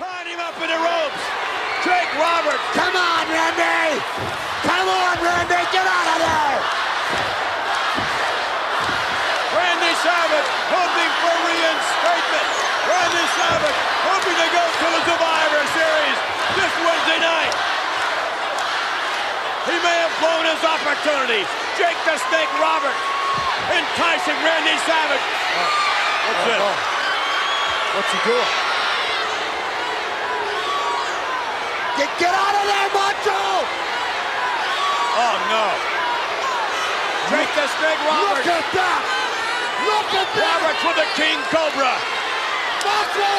Tying him up in the ropes. Jake Roberts. Come on, Randy! Come on, Randy! Get out of there! Randy Savage hoping for reinstatement. Randy Savage hoping to go to the Survivor Series this Wednesday night. He may have blown his opportunity. Jake the Snake Roberts enticing Randy Savage. Oh, What's oh, this? Oh. What's he doing? Get, get out of there, Macho! Oh no. Jake the Snake Roberts. Look at that! Look at that! Roberts with the King Cobra. Macho!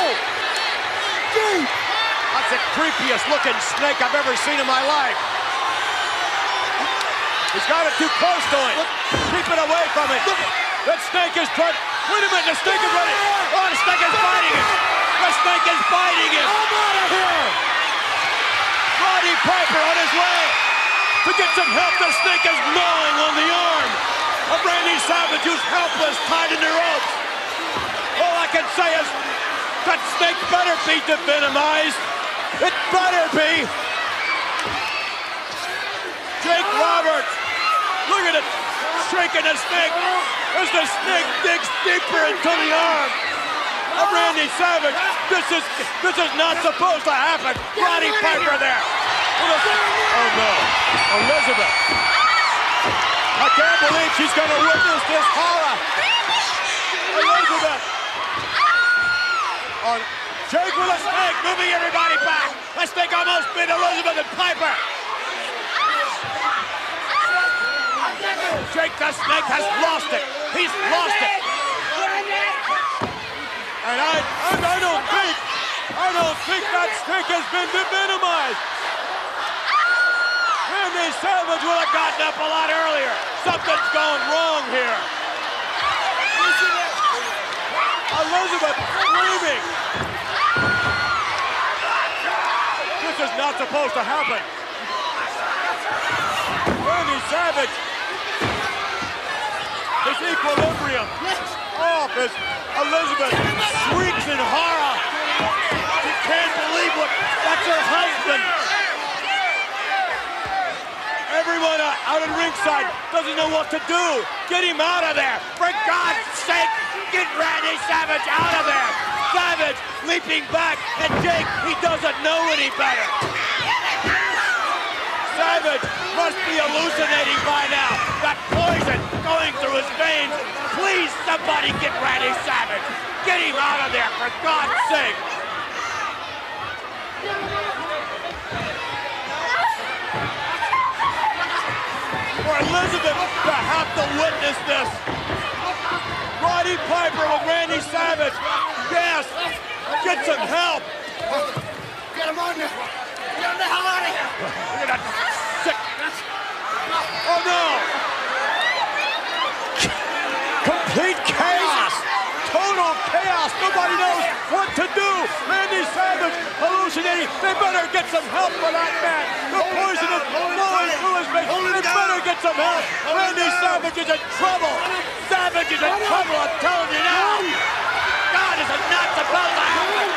Gee! That's the creepiest looking snake I've ever seen in my life. He's got it too close to him. Keep it away from it. That snake is trying. Wait a minute, the snake is ready. Oh, the snake is biting him. The snake is biting him. I'm out of here! Roddy Piper on his way to get some help. The snake is gnawing on the arm of Randy Savage, who's helpless, tied in the ropes. All I can say is that snake better be devenomized. It better be. Jake Roberts, look at it, shaking the snake as the snake digs deeper into the arm of Randy Savage. This is this is not supposed to happen. Roddy Piper there. Oh no, Elizabeth. I can't believe she's going to witness this horror. Elizabeth. On Jake with a snake, moving everybody back. That snake almost bit Elizabeth and Piper. Jake the Snake has lost it. He's lost it. And I, and I don't think, I don't think that snake has been devenomized. Randy Savage would have gotten up a lot earlier. Something's going wrong here. Elizabeth screaming. This is not supposed to happen. Randy Savage. His equilibrium off as Elizabeth shrieks in horror. She can't believe what, that's her husband. Everyone out at ringside doesn't know what to do. Get him out of there. For God's sake, get Randy Savage out of there. Savage leaping back, and Jake, he doesn't know any better. Savage must be hallucinating by now. That poison going through his veins. Please, somebody get Randy Savage. Get him out of there, for God's sake. For Elizabeth to have to witness this. Roddy Piper with Randy Savage. Yes, get some help. Get him on there! Get him the hell out of here! Look at that sick. Oh no! Complete chaos! Total chaos! Nobody knows what to do! Randy Savage hallucinating! They better get some help for that man! The poison is flowing through his veins! They better get some help! Randy Savage is in trouble! Savage is in trouble, I'm telling you now! God, this is not supposed to happen!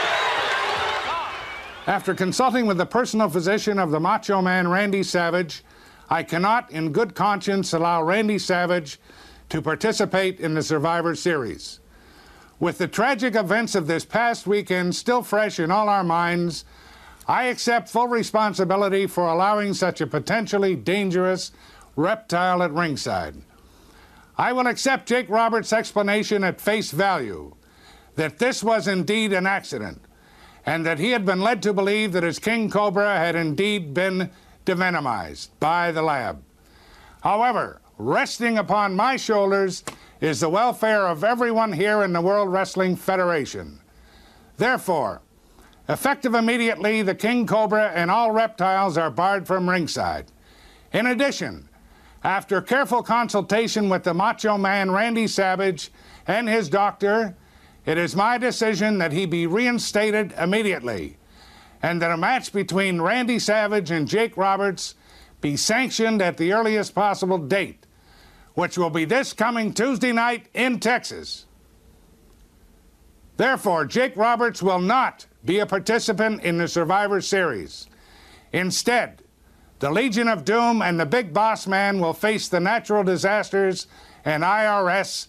After consulting with the personal physician of the Macho Man, Randy Savage, I cannot, in good conscience, allow Randy Savage to participate in the Survivor Series. With the tragic events of this past weekend still fresh in all our minds, I accept full responsibility for allowing such a potentially dangerous reptile at ringside. I will accept Jake Roberts' explanation at face value that this was indeed an accident and that he had been led to believe that his king cobra had indeed been devenomized by the lab. However, resting upon my shoulders is the welfare of everyone here in the World Wrestling Federation. Therefore, effective immediately, the king cobra and all reptiles are barred from ringside. In addition, after careful consultation with the Macho Man Randy Savage and his doctor, it is my decision that he be reinstated immediately and that a match between Randy Savage and Jake Roberts be sanctioned at the earliest possible date, which will be this coming Tuesday night in Texas. Therefore, Jake Roberts will not be a participant in the Survivor Series. Instead, the Legion of Doom and the Big Boss Man will face the natural disasters and IRS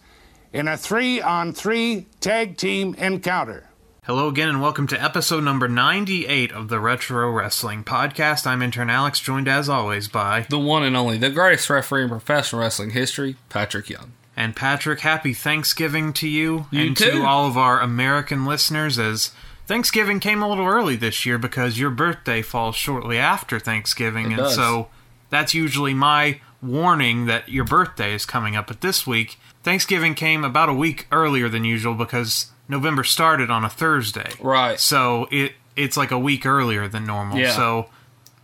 in a three on three tag team encounter. Hello again, and welcome to episode number 98 of the Retro Wrestling Podcast. I'm intern Alex, joined as always by. the one and only, the greatest referee in professional wrestling history, Patrick Young. And Patrick, happy Thanksgiving to you, You and too. to all of our American listeners, as Thanksgiving came a little early this year because your birthday falls shortly after Thanksgiving, It and does. so that's usually my warning that your birthday is coming up. But this week, Thanksgiving came about a week earlier than usual because November started on a Thursday. Right. So it it's like a week earlier than normal. Yeah. So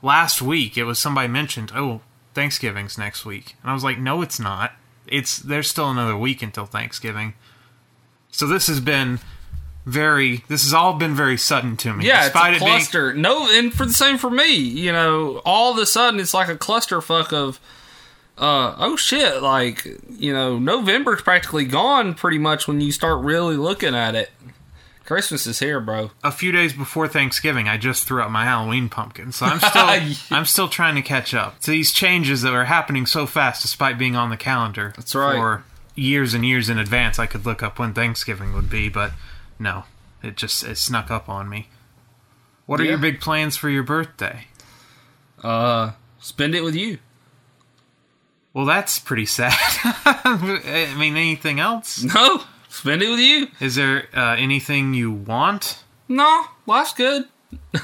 last week it was somebody mentioned, "Oh, Thanksgiving's next week." And I was like, "No, it's not. It's there's still another week until Thanksgiving." So this has been very this has all been very sudden to me. Yeah, Despite it's a it being- cluster. no, and for the same for me, you know, all of a sudden it's like a clusterfuck of, uh, oh shit, like you know, November's practically gone pretty much when you start really looking at it. Christmas is here, bro. a few days before Thanksgiving, I just threw out my Halloween pumpkin. So I'm still I'm still trying to catch up to these changes that are happening so fast, despite being on the calendar. That's right. For years and years in advance, I could look up when Thanksgiving would be, but no, it just it snuck up on me. What are Yeah. your big plans for your birthday? Uh, spend it with you. Well, that's pretty sad. I mean, anything else? No, spend it with you. Is there uh, anything you want? No, life's good. oh,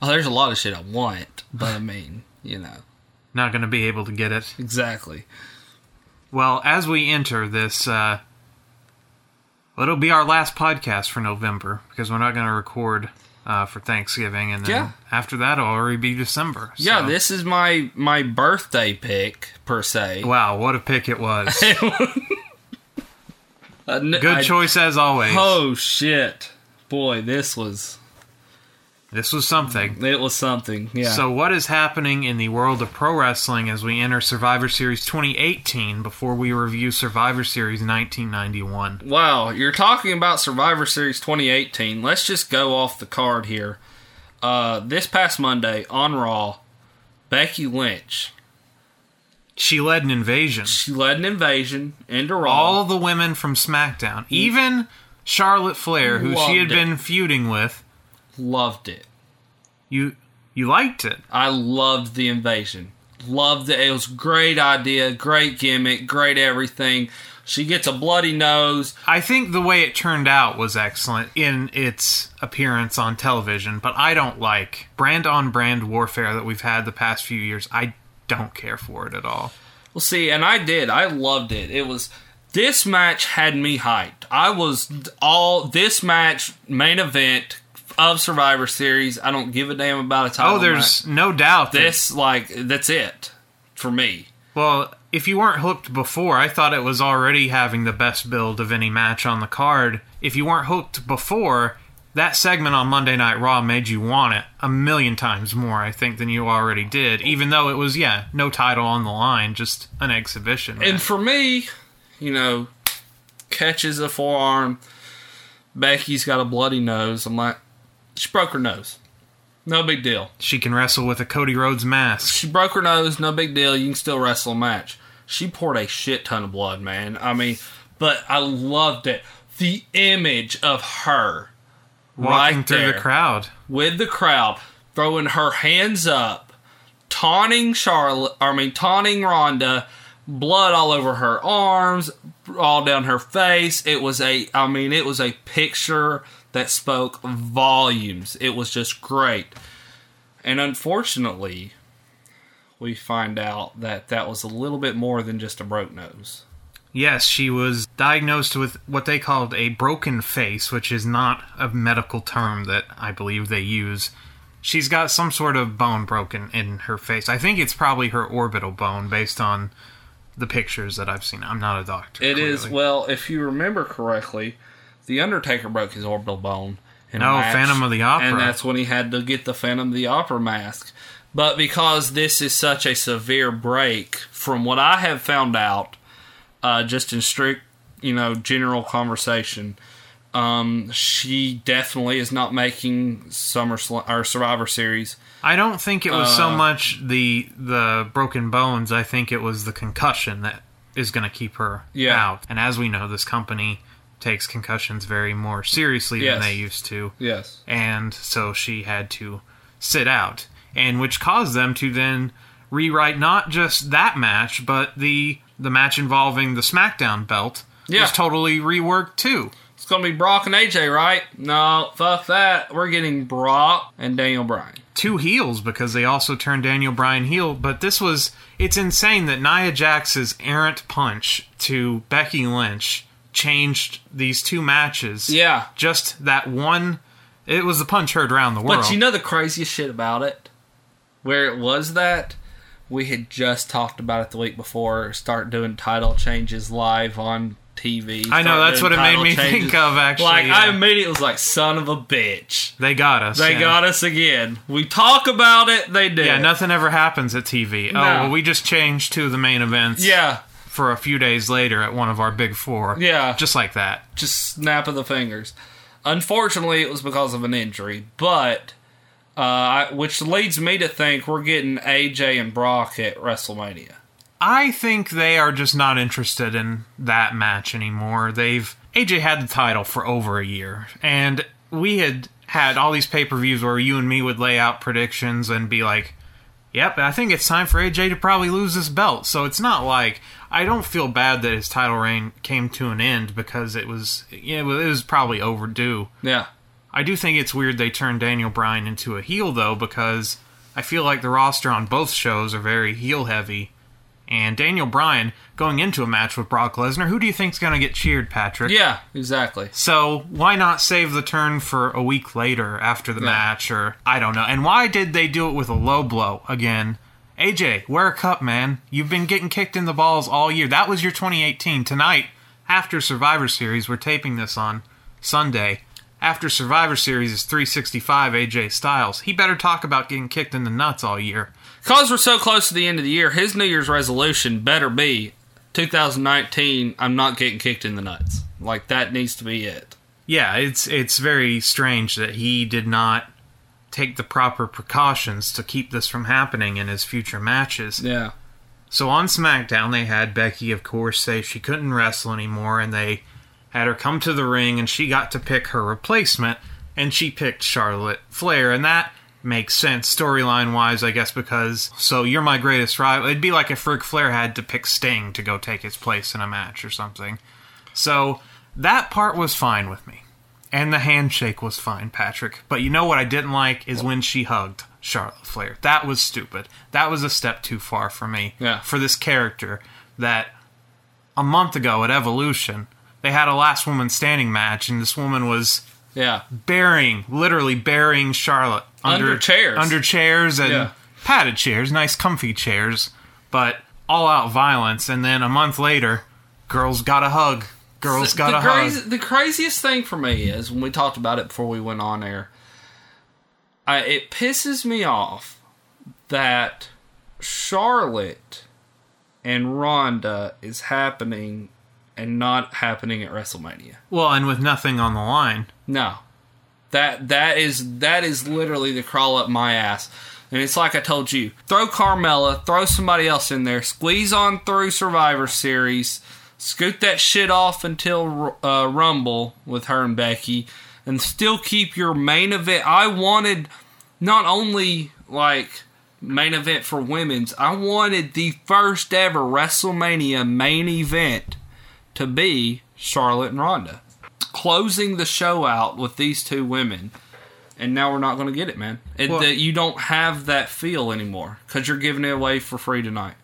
there's a lot of shit I want, but I mean, you know, Not going to be able to get it. exactly. Well, as we enter this, uh, well, it'll be our last podcast for November because we're not going to record uh, for Thanksgiving, and then Yeah. after that, it'll already be December. Yeah, this is my my birthday pick per se. Wow, what a pick it was! Good choice as always. Oh shit, boy, this was This was something. it was something. Yeah. So, what is happening in the world of pro wrestling as we enter Survivor Series 2018 before we review Survivor Series 1991? wow, you're talking about Survivor Series 2018. Let's just go off the card here. Uh, this past Monday on Raw, Becky Lynch She led an invasion. she led an invasion into Raw. all the women from SmackDown, even Charlotte Flair, who she had it. been feuding with. Loved it. You you liked it. I loved the invasion. Loved it. It was a great idea, great gimmick, great everything. She gets a bloody nose. I think the way it turned out was excellent in its appearance on television, but I don't like brand on brand warfare that we've had the past few years. I don't care for it at all. Well, see, and I did. I loved it. It was this match had me hyped. I was all this match main event of Survivor Series. I don't give a damn about a title. Oh, there's no doubt that this like that's it for me. Well, if you weren't hooked before, I thought it was already having the best build of any match on the card. If you weren't hooked before, that segment on Monday Night Raw made you want it a million times more, I think, than you already did. Even though it was, yeah, no title on the line, just an exhibition. And for me, you know, catches a forearm. Becky's got a bloody nose. I'm like, she broke her nose. No big deal. she can wrestle with a Cody Rhodes mask. She broke her nose, no big deal. You can still wrestle a match. She poured a shit ton of blood, man. I mean, but I loved it. The image of her Walking right through there the crowd. with the crowd, throwing her hands up, taunting Charlotte, I mean, taunting Ronda, blood all over her arms, all down her face. It was a, I mean, it was a picture that spoke volumes. It was just great. And unfortunately, we find out that that was a little bit more than just a broke nose. Yes, she was diagnosed with what they called a broken face, which is not a medical term that I believe they use. She's got some sort of bone broken in her face. I think it's probably her orbital bone based on the pictures that I've seen. I'm not a doctor. It is clearly. well, if you remember correctly, the Undertaker broke his orbital bone. In a Oh, Phantom of the Opera. and that's when he had to get the Phantom of the Opera mask. But because this is such a severe break, from what I have found out, uh, just in strict, you know, general conversation, Um, she definitely is not making SummerSlam or Survivor Series. I don't think it was so Uh, much the the broken bones. I think it was the concussion that is going to keep her Yeah. out. And as we know, this company takes concussions very more seriously Yes. than they used to. Yes. and so she had to sit out, and which caused them to then rewrite not just that match, but the the match involving the SmackDown belt Yeah. was totally reworked too. It's gonna be Brock and AJ, right? No, fuck that. We're getting Brock and Daniel Bryan. Two heels because they also turned Daniel Bryan heel, but this was it's insane that Nia Jax's errant punch to Becky Lynch changed these two matches. Yeah. Just that one it was the punch heard around the world. But you know the craziest shit about it? Where it was that we had just talked about it the week before. Start doing title changes live on TV. I know, that's what it made me changes. think of, actually, Like I immediately was like, "Son of a bitch." they got us. They yeah. got us again. We talk about it. They did. Yeah, nothing ever happens at TV. Oh, no. Oh, well, we just changed to the main events. Yeah, For a few days later at one of our big four. Yeah. Just like that. just snap of the fingers. Unfortunately, it was because of an injury, but uh, which leads me to think we're getting AJ and Brock at WrestleMania. I think they are just not interested in that match anymore. They've AJ had the title for over a year, and we had had all these pay per views where you and me would lay out predictions and be like, "Yep, I think it's time for AJ to probably lose this belt." So it's not like I don't feel bad that his title reign came to an end because it was yeah, it was- it was probably overdue. Yeah, I do think it's weird they turned Daniel Bryan into a heel though because I feel like the roster on both shows are very heel heavy. And Daniel Bryan going into a match with Brock Lesnar, who do you think's going to get cheered, Patrick? yeah, exactly. So why not save the turn for a week later after the Yeah. match, or I don't know. And why did they do it with a low blow again? AJ, wear a cup, man. You've been getting kicked in the balls all year. That was your 2018. Tonight, after Survivor Series, we're taping this on Sunday. After Survivor Series is 365 AJ Styles. He better talk about getting kicked in the nuts all year. Because we're so close to the end of the year, his New Year's resolution better be 2019. I'm not getting kicked in the nuts. Like that needs to be it. Yeah, it's it's very strange that he did not take the proper precautions to keep this from happening in his future matches. Yeah, So on SmackDown, they had Becky, of course, say she couldn't wrestle anymore, and they had her come to the ring, and she got to pick her replacement, and she picked Charlotte Flair, and that makes sense storyline wise, I guess, because so you're my greatest rival. It'd be like if Ric Flair had to pick Sting to go take his place in a match or something. So that part was fine with me. And the handshake was fine, Patrick. But you know what I didn't like is when she hugged Charlotte Flair. That was stupid. That was a step too far for me. Yeah. For this character that a month ago at Evolution, they had a last woman standing match, and this woman was yeah. burying, literally burying Charlotte Under chairs. under chairs and Yeah. padded chairs, nice comfy chairs, but all out violence. And then a month later, girls got a hug. Girls got the, a hug. crazy, the craziest thing for me is when we talked about it before we went on air. I, it pisses me off that Charlotte and Ronda is happening and not happening at WrestleMania. Well, and with nothing on the line. No, that that is that is literally the crawl up my ass. And it's like I told you: throw Carmella, throw somebody else in there, squeeze on through Survivor Series, scoot that shit off until uh, Rumble with her and Becky, and still keep your main event. I wanted not only like main event for women's, I wanted the first ever WrestleMania main event to be Charlotte and Ronda closing the show out with these two women, and now we're not going to get it, man. It, Well- that you don't have that feel anymore because you're giving it away for free tonight.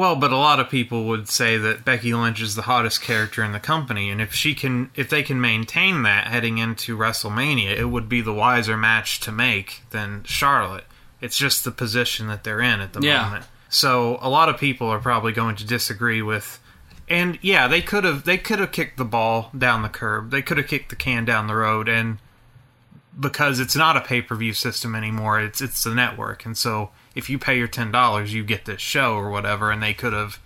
Well, but a lot of people would say that Becky Lynch is the hottest character in the company, and if she can, if they can maintain that heading into WrestleMania, it would be the wiser match to make than Charlotte. It's just the position that they're in at the Yeah. moment. So a lot of people are probably going to disagree with. And yeah, they could have they could have kicked the ball down the curb. They could have kicked the can down the road, and because it's not a pay per view system anymore, it's it's the network, and so if you pay your ten dollars, you get this show or whatever. And they could have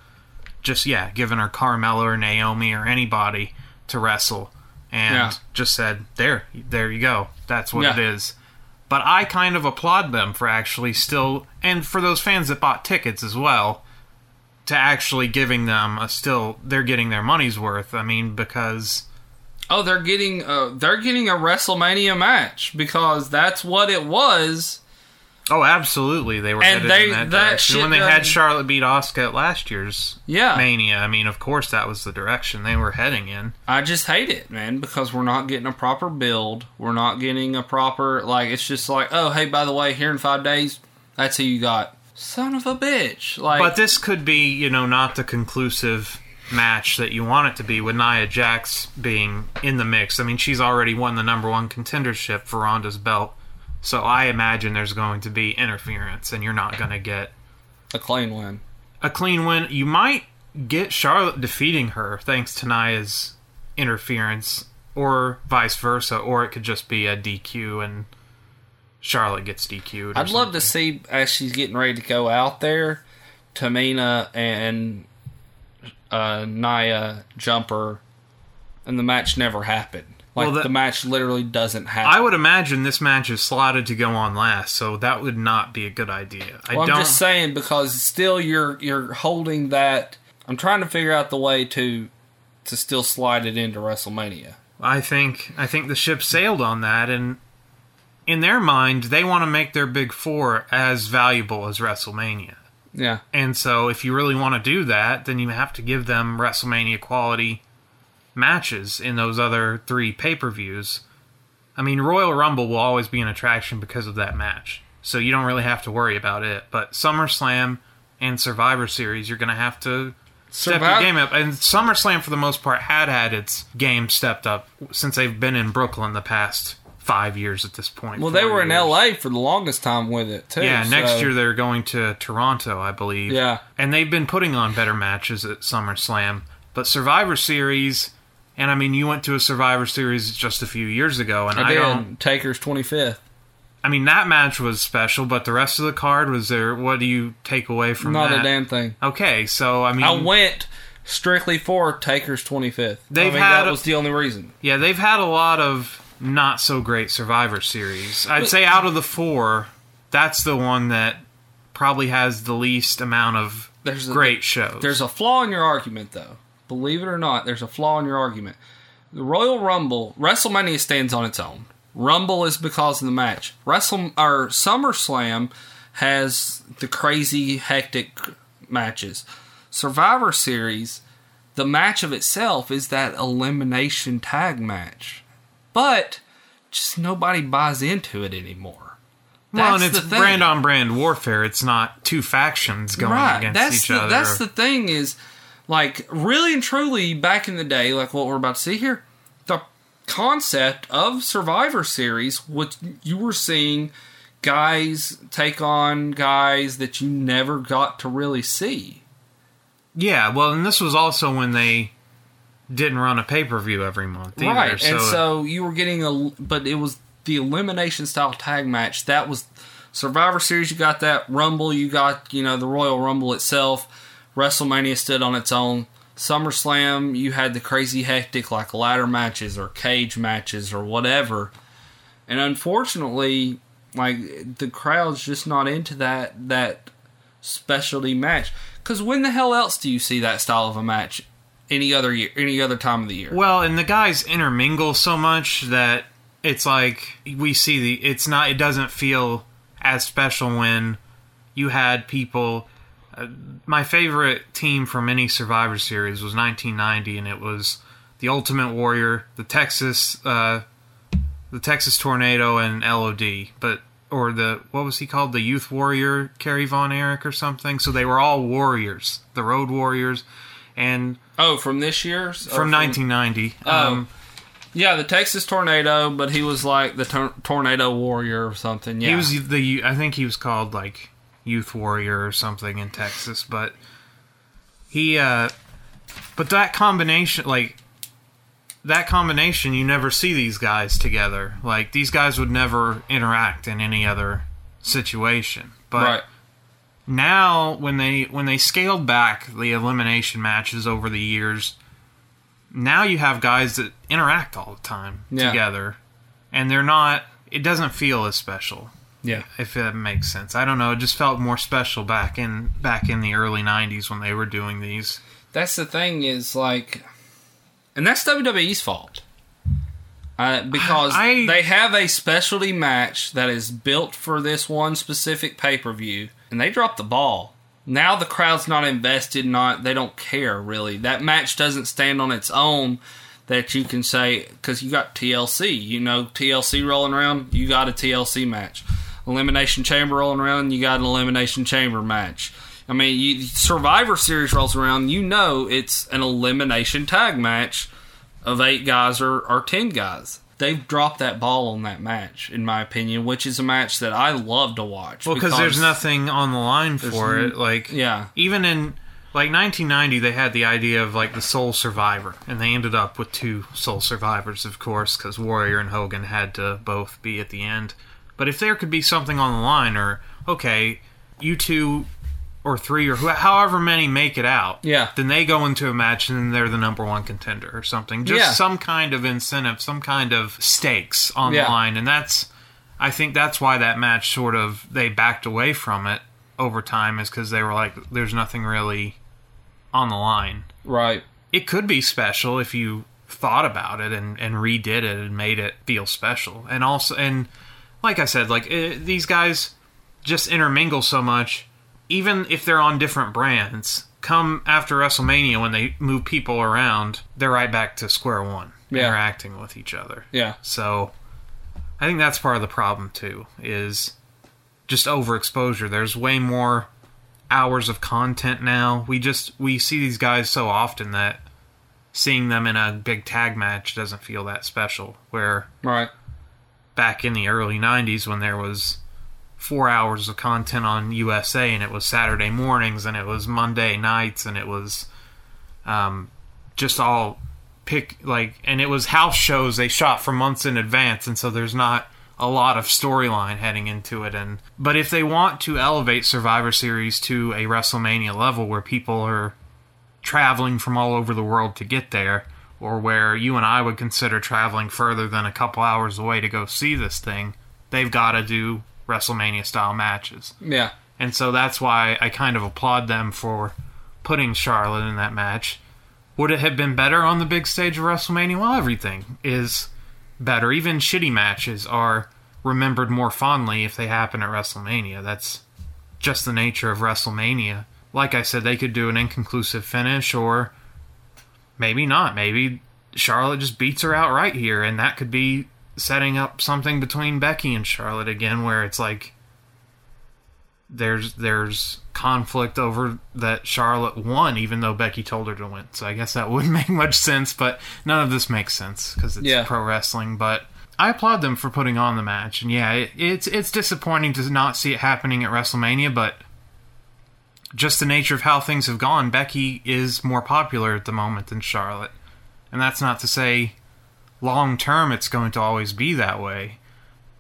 just yeah given her Carmella or Naomi or anybody to wrestle, and Yeah. just said, "There, there you go. That's what Yeah. it is." But I kind of applaud them for actually still, and for those fans that bought tickets as well, to actually giving them a still, they're getting their money's worth. I mean, because Oh, they're getting uh, they're getting a WrestleMania match because that's what it was. Oh, absolutely, they were And headed they- in that, that direction. shit when they had Charlotte beat Asuka at last year's Yeah. Mania. I mean, of course, that was the direction they were heading in. I just hate it, man, because we're not getting a proper build. We're not getting a proper like. It's just like, oh, hey, by the way, here in five days, that's who you got. Son of a bitch! Like, But this could be, you know, not the conclusive match that you want it to be with Nia Jax being in the mix. I mean, she's already won the number one contendership for Ronda's belt. So I imagine there's going to be interference and you're not going to get a clean win. a clean win. You might get Charlotte defeating her thanks to Nia's interference or vice versa or it could just be a DQ and Charlotte gets DQ'd. I'd love to see as she's getting ready to go out there, Tamina and uh, Nia jumper, and the match never happened. Like Well, that- the match literally doesn't happen. I would imagine this match is slotted to go on last, so that would not be a good idea. I Well, don't. I'm just saying because still you're you're holding that. I'm trying to figure out the way to to still slide it into WrestleMania. I think I think the ship sailed on that, and in their mind, they want to make their big four as valuable as WrestleMania. Yeah, And so, if you really want to do that, then you have to give them WrestleMania quality matches in those other three pay per views. I mean, Royal Rumble will always be an attraction because of that match, so you don't really have to worry about it. But SummerSlam and Survivor Series, you're going to have to step your game up. And SummerSlam, for the most part, had had its game stepped up since they've been in Brooklyn the past five years at this point. well, they were in. LA for the longest time with it too. Yeah, next year they're going to Toronto, I believe. Yeah. And they've been putting on better matches at SummerSlam. But Survivor Series, and I mean, you went to a Survivor Series just a few years ago, and I I, did don't. Um, Taker's 25th. I mean, that match was special, but the rest of the card was there. What do you take away from that? Not that? a damn thing. Okay, so I mean, I went strictly for Taker's 25th. They've I mean, had that a- was the only reason. yeah, they've had a lot of not so great Survivor Series. I'd But- say out of the four, that's the one that probably has the least amount of There's a- great shows. There's a flaw in your argument, though. Believe it or not, there's a flaw in your argument. The Royal Rumble, WrestleMania stands on its own. Rumble is because of the match. Wrestle or SummerSlam has the crazy hectic matches. Survivor Series, the match of itself is that elimination tag match, but just nobody buys into it anymore. Well, and That's it's brand on brand warfare. It's not two factions going against that's each the, other. That's the thing is, like, really and truly, back in the day, like what we're about to see here, the concept of Survivor Series, what you were seeing guys take on guys that you never got to really see. yeah, well, and this was also when they didn't run a pay per view every month either. right. So, and so you were getting a, but it was the elimination style tag match. That was Survivor Series. You got that Rumble. You got you know the Royal Rumble itself. WrestleMania stood on its own. SummerSlam, you had the crazy hectic like ladder matches or cage matches or whatever. And unfortunately, like the crowd's just not into that that specialty match. Because when the hell else do you see that style of a match any other year, any other time of the year? well, and the guys intermingle so much that it's like we see the. It's not. It doesn't feel as special when you had people. Uh, my favorite team from any Survivor Series was 1990, and it was the Ultimate Warrior, the Texas, uh, the Texas Tornado, and LOD. But or the what was he called? The Youth Warrior, Kerry Von Erich, or something. So they were all warriors, the Road Warriors, and Oh, from this year's? Or from 1990. Oh. Um, Yeah, the Texas Tornado, but he was like the tor- Tornado Warrior or something. Yeah. He was the I think he was called like Youth Warrior or something in Texas, but he uh but that combination like that combination you never see these guys together. Like these guys would never interact in any other situation. But right. now when they when they scaled back the elimination matches over the years now you have guys that interact all the time Yeah. together, and they're not. It doesn't feel as special. Yeah. if that makes sense. I don't know. It just felt more special back in back in the early '90s when they were doing these. That's the thing is like, and that's WWE's fault. Uh, because I- they have a specialty match that is built for this one specific pay per view, and they drop the ball. Now the crowd's not invested. Not they don't care really. That match doesn't stand on its own. That you can say because you got TLC. You know TLC rolling around. You got a TLC match. Elimination Chamber rolling around. You got an Elimination Chamber match. I mean, you, Survivor Series rolls around. You know it's an elimination tag match of eight guys or, or ten guys. They've dropped that ball on that match, in my opinion, which is a match that I love to watch. Well, because there's nothing on the line for it. Like, yeah. even in like 1990, they had the idea of like the sole survivor, and they ended up with two sole survivors, of course, because Warrior and Hogan had to both be at the end. But if there could be something on the line, or okay, you two or three or who, however many make it out, Yeah. then they go into a match and they're the number one contender or something. Just Yeah. some kind of incentive, some kind of stakes on Yeah. the line, and that's I think that's why that match sort of they backed away from it over time is because they were like, there's nothing really on the line. right. It could be special if you thought about it and, and redid it and made it feel special. And also, and like I said, like eh, these guys just intermingle so much, even if they're on different brands. Come after WrestleMania when they move people around, they're right back to square one, Yeah. interacting with each other. Yeah. So I think that's part of the problem too, is just overexposure. There's way more hours of content now. We just we see these guys so often that seeing them in a big tag match doesn't feel that special. Where Right. Back in the early 90s when there was 4 hours of content on USA and it was Saturday mornings and it was Monday nights and it was um just all pick like and it was house shows they shot for months in advance. And so there's not a lot of storyline heading into it. And but if they want to elevate survivor series to a wrestlemania level where people are traveling from all over the world to get there or where you and i would consider traveling further than a couple hours away to go see this thing they've got to do wrestlemania style matches Yeah. and so that's why I kind of applaud them for putting Charlotte in that match. Would it have been better on the big stage of WrestleMania? Well, everything is better. Even shitty matches are remembered more fondly if they happen at WrestleMania. That's just the nature of WrestleMania. Like I said, they could do an inconclusive finish or maybe not. Maybe Charlotte just beats her outright here, and that could be setting up something between Becky and Charlotte again where it's like there's there's conflict over that Charlotte won, even though Becky told her to win. So I guess that wouldn't make much sense, but none of this makes sense because it's Yeah. pro wrestling. But I applaud them for putting on the match, and yeah, it, it's it's disappointing to not see it happening at WrestleMania, but just the nature of how things have gone, Becky is more popular at the moment than Charlotte, and that's not to say long term it's going to always be that way,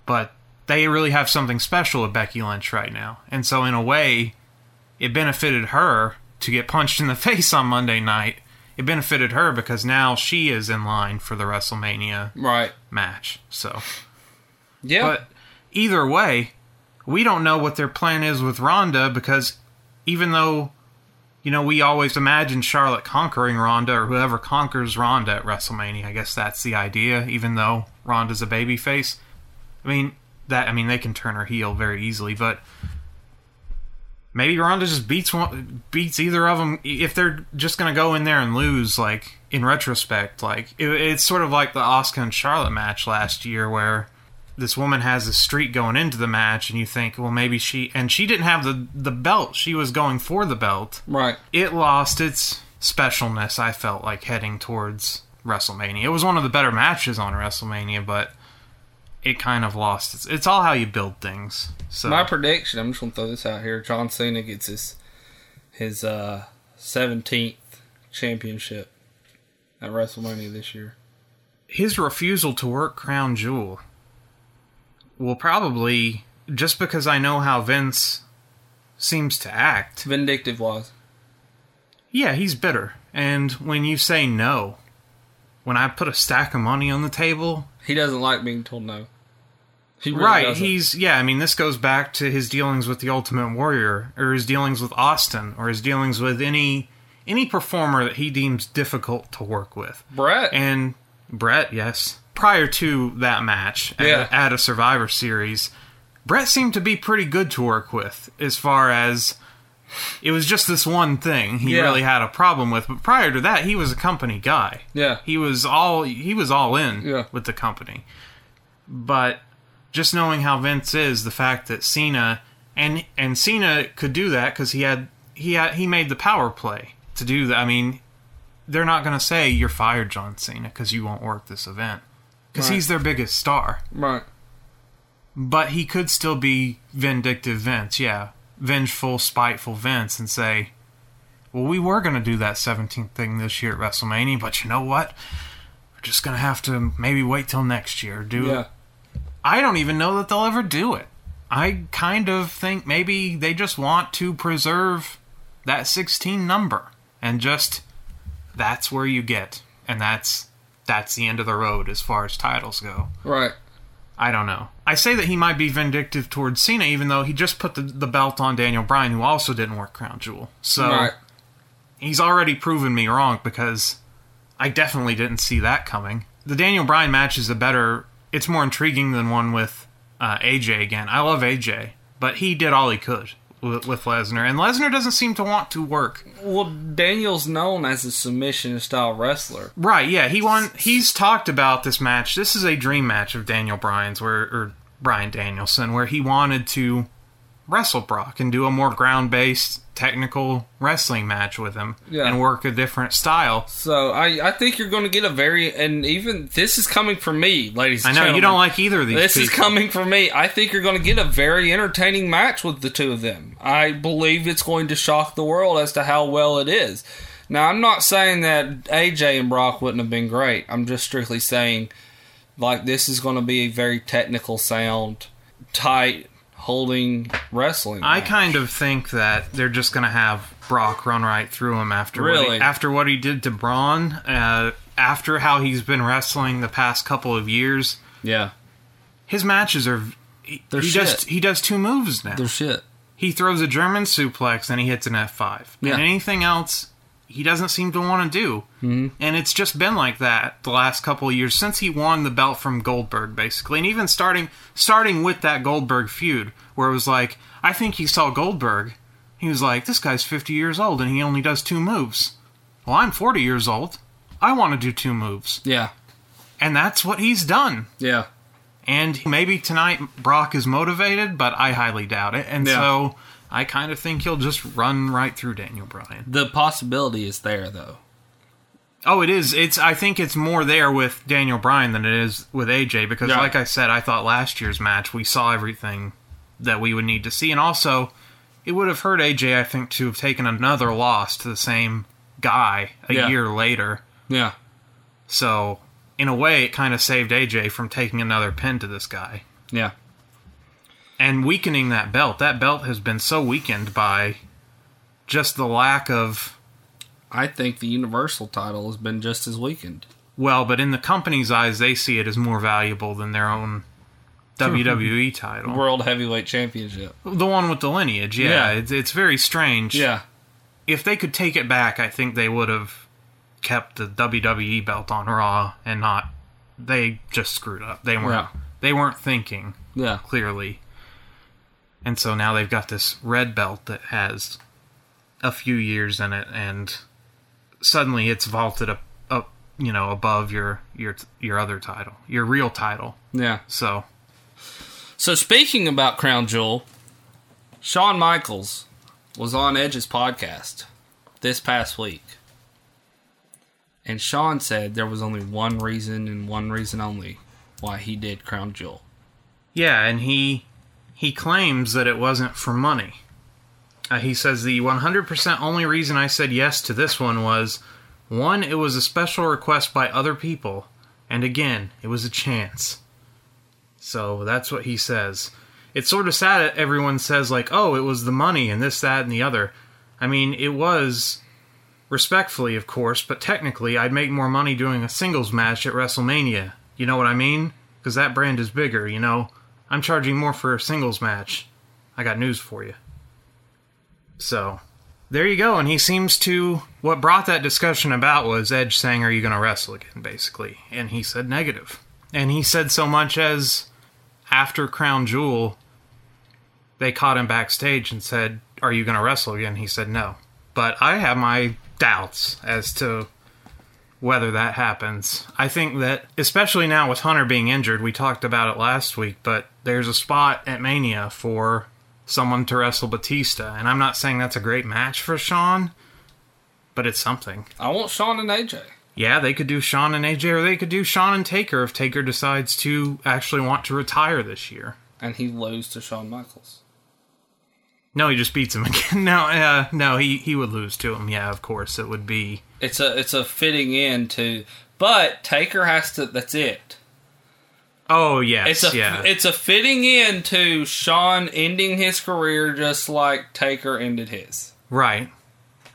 but they really have something special with Becky Lynch right now. And so, in a way, it benefited her to get punched in the face on Monday night. It benefited her because now she is in line for the WrestleMania Right. match. So, Yeah. but either way, we don't know what their plan is with Ronda because even though, you know, we always imagine Charlotte conquering Ronda or whoever conquers Ronda at WrestleMania, I guess that's the idea, even though Ronda's a babyface. I mean, that, I mean, they can turn her heel very easily, but maybe Ronda just beats one, beats either of them if they're just to go in there and lose. Like in retrospect, like it, it's sort of like the Asuka and Charlotte match last year, where this woman has a streak going into the match, and you think, well, maybe she and she didn't have the the belt; she was going for the belt. right. It lost its specialness. I felt like heading towards WrestleMania. It was one of the better matches on WrestleMania, but. It kind of lost. It's, it's all how you build things. So My prediction, I'm just gonna throw this out here. John Cena gets his his uh seventeenth championship at WrestleMania this year. his refusal to work Crown Jewel will probably just because I know how Vince seems to act. Vindictive was. Yeah, he's bitter. And when you say no, when I put a stack of money on the table, He doesn't like being told no. He really right? doesn't. He's yeah. I mean, this goes back to his dealings with the Ultimate Warrior, or his dealings with Austin, or his dealings with any any performer that he deems difficult to work with. Brett. And Brett, yes. Prior to that match at- Yeah. at, a Survivor Series, Brett seemed to be pretty good to work with as far as it was just this one thing he Yeah. really had a problem with. But prior to that, he was a company guy. Yeah. He was all he was all in Yeah. with the company. But just knowing how Vince is, the fact that Cena and and Cena could do that because he had he had he made the power play to do that. I mean, they're not going to say you're fired, John Cena, because you won't work this event because Right. he's their biggest star. right. But he could still be vindictive Vince, yeah, vengeful, spiteful Vince, and say, "Well, we were going to do that 17th thing this year at WrestleMania, but you know what? We're just going to have to maybe wait till next year. Do Yeah. I don't even know that they'll ever do it. I kind of think maybe they just want to preserve that 16 number and just that's where you get and that's that's the end of the road as far as titles go. Right. I don't know. I say that he might be vindictive towards Cena even though he just put the, the belt on Daniel Bryan who also didn't work Crown Jewel. So right. he's already proven me wrong because I definitely didn't see that coming. The Daniel Bryan match is a better, it's more intriguing than one with uh, AJ again. I love AJ, but he did all he could with, with Lesnar, and Lesnar doesn't seem to want to work. Well, Daniel's known as a submission style wrestler. Right? Yeah, he won. He's talked about this match. This is a dream match of Daniel Bryan's, where or Brian Danielson, where he wanted to wrestle Brock and do a more ground based technical wrestling match with him Yeah. and work a different style. So I, I think you're going to get a very and even this is coming from me, ladies. I know you don't like either of these. This is coming from me. I think you're going to get a very entertaining match with the two of them. I believe it's going to shock the world as to how well it is. Now, I'm not saying that AJ and Brock wouldn't have been great. I'm just strictly saying, like, this is going to be a very technical sound, tight, holding wrestling. I match. kind of think that they're just going to have Brock run right through him after what Really? he, after what he did to Braun, uh, after how he's been wrestling the past couple of years. yeah, His matches are he, They're he does shit. he does two moves now. they're shit. he throws a German suplex and he hits an F5. Yeah. And anything else he doesn't seem to want to do. Mm-hmm. And it's just been like that the last couple of years since he won the belt from Goldberg basically. And even starting starting with that Goldberg feud where it was like I think he saw Goldberg he was like this guy's 50 years old and he only does two moves. Well, I'm 40 years old. I want to do two moves. Yeah, And that's what he's done. yeah, And maybe tonight Brock is motivated, but I highly doubt it. And Yeah. so I kind of think he'll just run right through Daniel Bryan. the possibility is there though. Oh, it is. It's. I think it's more there with Daniel Bryan than it is with AJ because, Yeah. like I said, I thought last year's match we saw everything that we would need to see, and also it would have hurt AJ, I think, to have taken another loss to the same guy a Yeah. year later. Yeah, So, in a way, it kind of saved AJ from taking another pin to this guy. yeah, and weakening that belt. That belt has been so weakened by just the lack of I think the Universal title has been just as weakened. well, but in the company's eyes, they see it as more valuable than their own WWE title. World Heavyweight Championship. The one with the lineage, yeah, Yeah. It's, it's very strange. Yeah, If they could take it back, I think they would have kept the WWE belt on Raw and not. They just screwed up. They weren't. Yeah. They weren't thinking. yeah, clearly. And so now they've got this red belt that has a few years in it, and suddenly it's vaulted up, up, you know, above your your your other title, your real title. yeah. So So speaking about Crown Jewel, Shawn Michaels was on Edge's podcast this past week. And Shawn said there was only one reason and one reason only why he did Crown Jewel. yeah, and he he claims that it wasn't for money. Uh, he says the 100% only reason I said yes to this one was one, it was a special request by other people, and again, it was a chance. So that's what he says. It's sort of sad that everyone says, like, oh, it was the money and this, that, and the other. I mean, it was Respectfully, of course, but technically, I'd make more money doing a singles match at WrestleMania. You know what I mean? Because that brand is bigger, you know? I'm charging more for a singles match. I got news for you. So, there you go. And he seems to. What brought that discussion about was Edge saying, Are you going to wrestle again, basically? And he said negative. And he said so much as after Crown Jewel, they caught him backstage and said, Are you going to wrestle again? He said, No. But I have my doubts as to whether that happens. I think that, especially now with Hunter being injured, we talked about it last week, but there's a spot at Mania for someone to wrestle Batista. And I'm not saying that's a great match for Shawn, but it's something. I want Shawn and AJ. Yeah, they could do Shawn and AJ, or they could do Shawn and Taker if Taker decides to actually want to retire this year. And he loses to Shawn Michaels. No, he just beats him again. No, uh, no, he he would lose to him. Yeah, of course, it would be. It's a it's a fitting end to, but Taker has to. That's it. Oh yes, It's a yeah. it's a fitting end to Shawn ending his career just like Taker ended his. Right.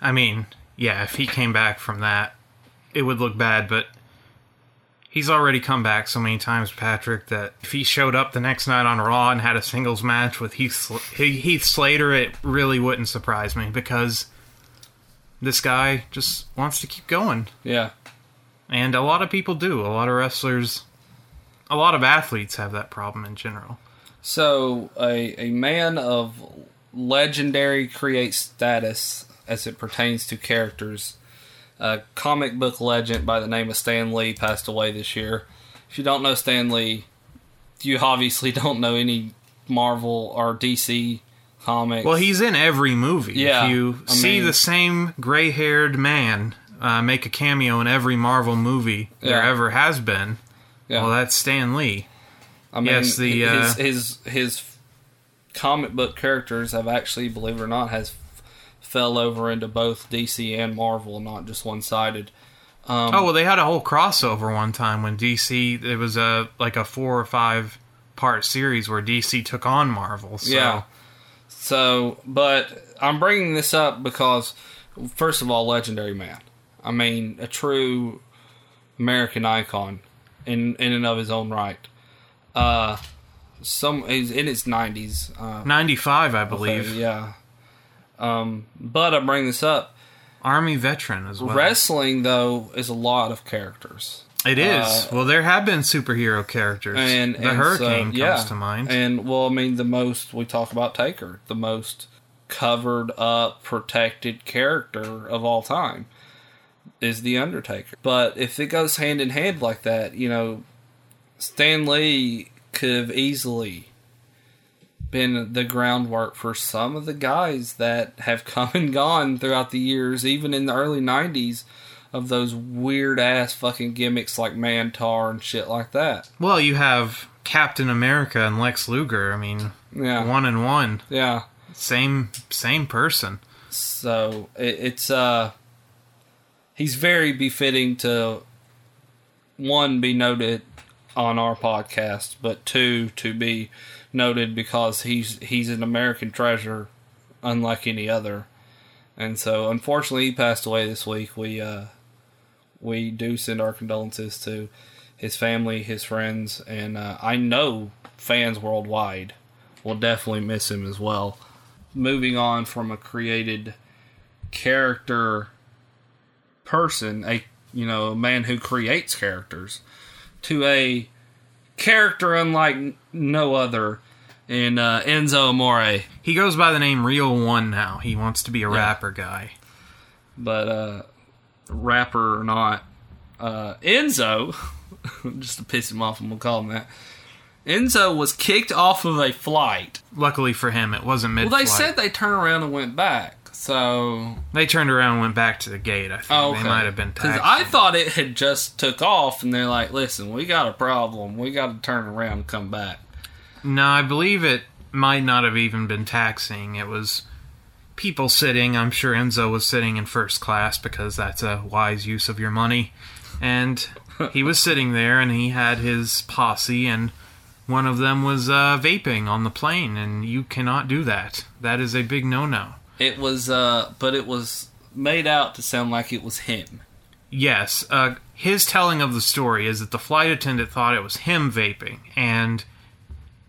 I mean, yeah, if he came back from that, it would look bad, but he's already come back so many times, Patrick, that if he showed up the next night on Raw and had a singles match with Heath, Sl- Heath Slater, it really wouldn't surprise me because this guy just wants to keep going. Yeah. And a lot of people do. A lot of wrestlers, a lot of athletes have that problem in general. So a a man of legendary create status as it pertains to characters, a comic book legend by the name of Stan Lee passed away this year. If you don't know Stan Lee, you obviously don't know any Marvel or DC comics. Well, he's in every movie. Yeah, If you I see mean- the same gray haired man uh, make a cameo in every Marvel movie there ever has been, yeah. well, that's Stan Lee. I mean, Yes, the, uh, his, his his comic book characters have actually, believe it or not, has f- fell over into both DC and Marvel, not just one sided. Um, oh, well, they had a whole crossover one time when DC, it was a like a four or five part series where DC took on Marvel. So. Yeah. So, but I'm bringing this up because, first of all, legendary man. I mean, a true American icon in in and of his own right. Uh, some is in his 90s. Uh, 95, I okay, believe. yeah. Um, but I bring this up. Army veteran as well. Wrestling, though, is a lot of characters. It is. uh, well, there have been superhero characters. and the and Hurricane so, yeah. comes to mind. And well, I mean, the most we talk about Taker, the most covered up, protected character of all time is the Undertaker. But if it goes hand in hand like that, you know, Stan Lee could have easily been the groundwork for some of the guys that have come and gone throughout the years, even in the early '90s. Of those weird ass fucking gimmicks like Mantaur and shit like that. Well, you have Captain America and Lex Luger. I mean, Yeah. one and one, Yeah. same same person. So it, it's uh he's very befitting to one be noted on our podcast, but two to be noted because he's he's an American treasure unlike any other. And so unfortunately he passed away this week. We uh we do send our condolences to his family, his friends, and uh, I know fans worldwide will definitely miss him as well moving on from a created character person, a you know, a man who creates characters, to a character unlike no other in uh, Enzo Amore. He goes by the name Real One now. He wants to be a rapper guy. But uh, rapper or not, uh, Enzo, just to piss him off, I'm gonna call him that. Enzo was kicked off of a flight. Luckily for him, it wasn't mid. Well, they said they turned around and went back. So they turned around and went back to the gate. I think Oh, okay. they might have been Because. I thought it had just took off, and they're like, "Listen, we got a problem. We got to turn around and come back." No, I believe it might not have even been taxing. It was people sitting. I'm sure Enzo was sitting in first class because that's a wise use of your money. And he was sitting there and he had his posse, and one of them was uh, vaping on the plane, and you cannot do that. That is a big no no. It was, uh, but it was made out to sound like it was him. Yes, uh, his telling of the story is that the flight attendant thought it was him vaping, and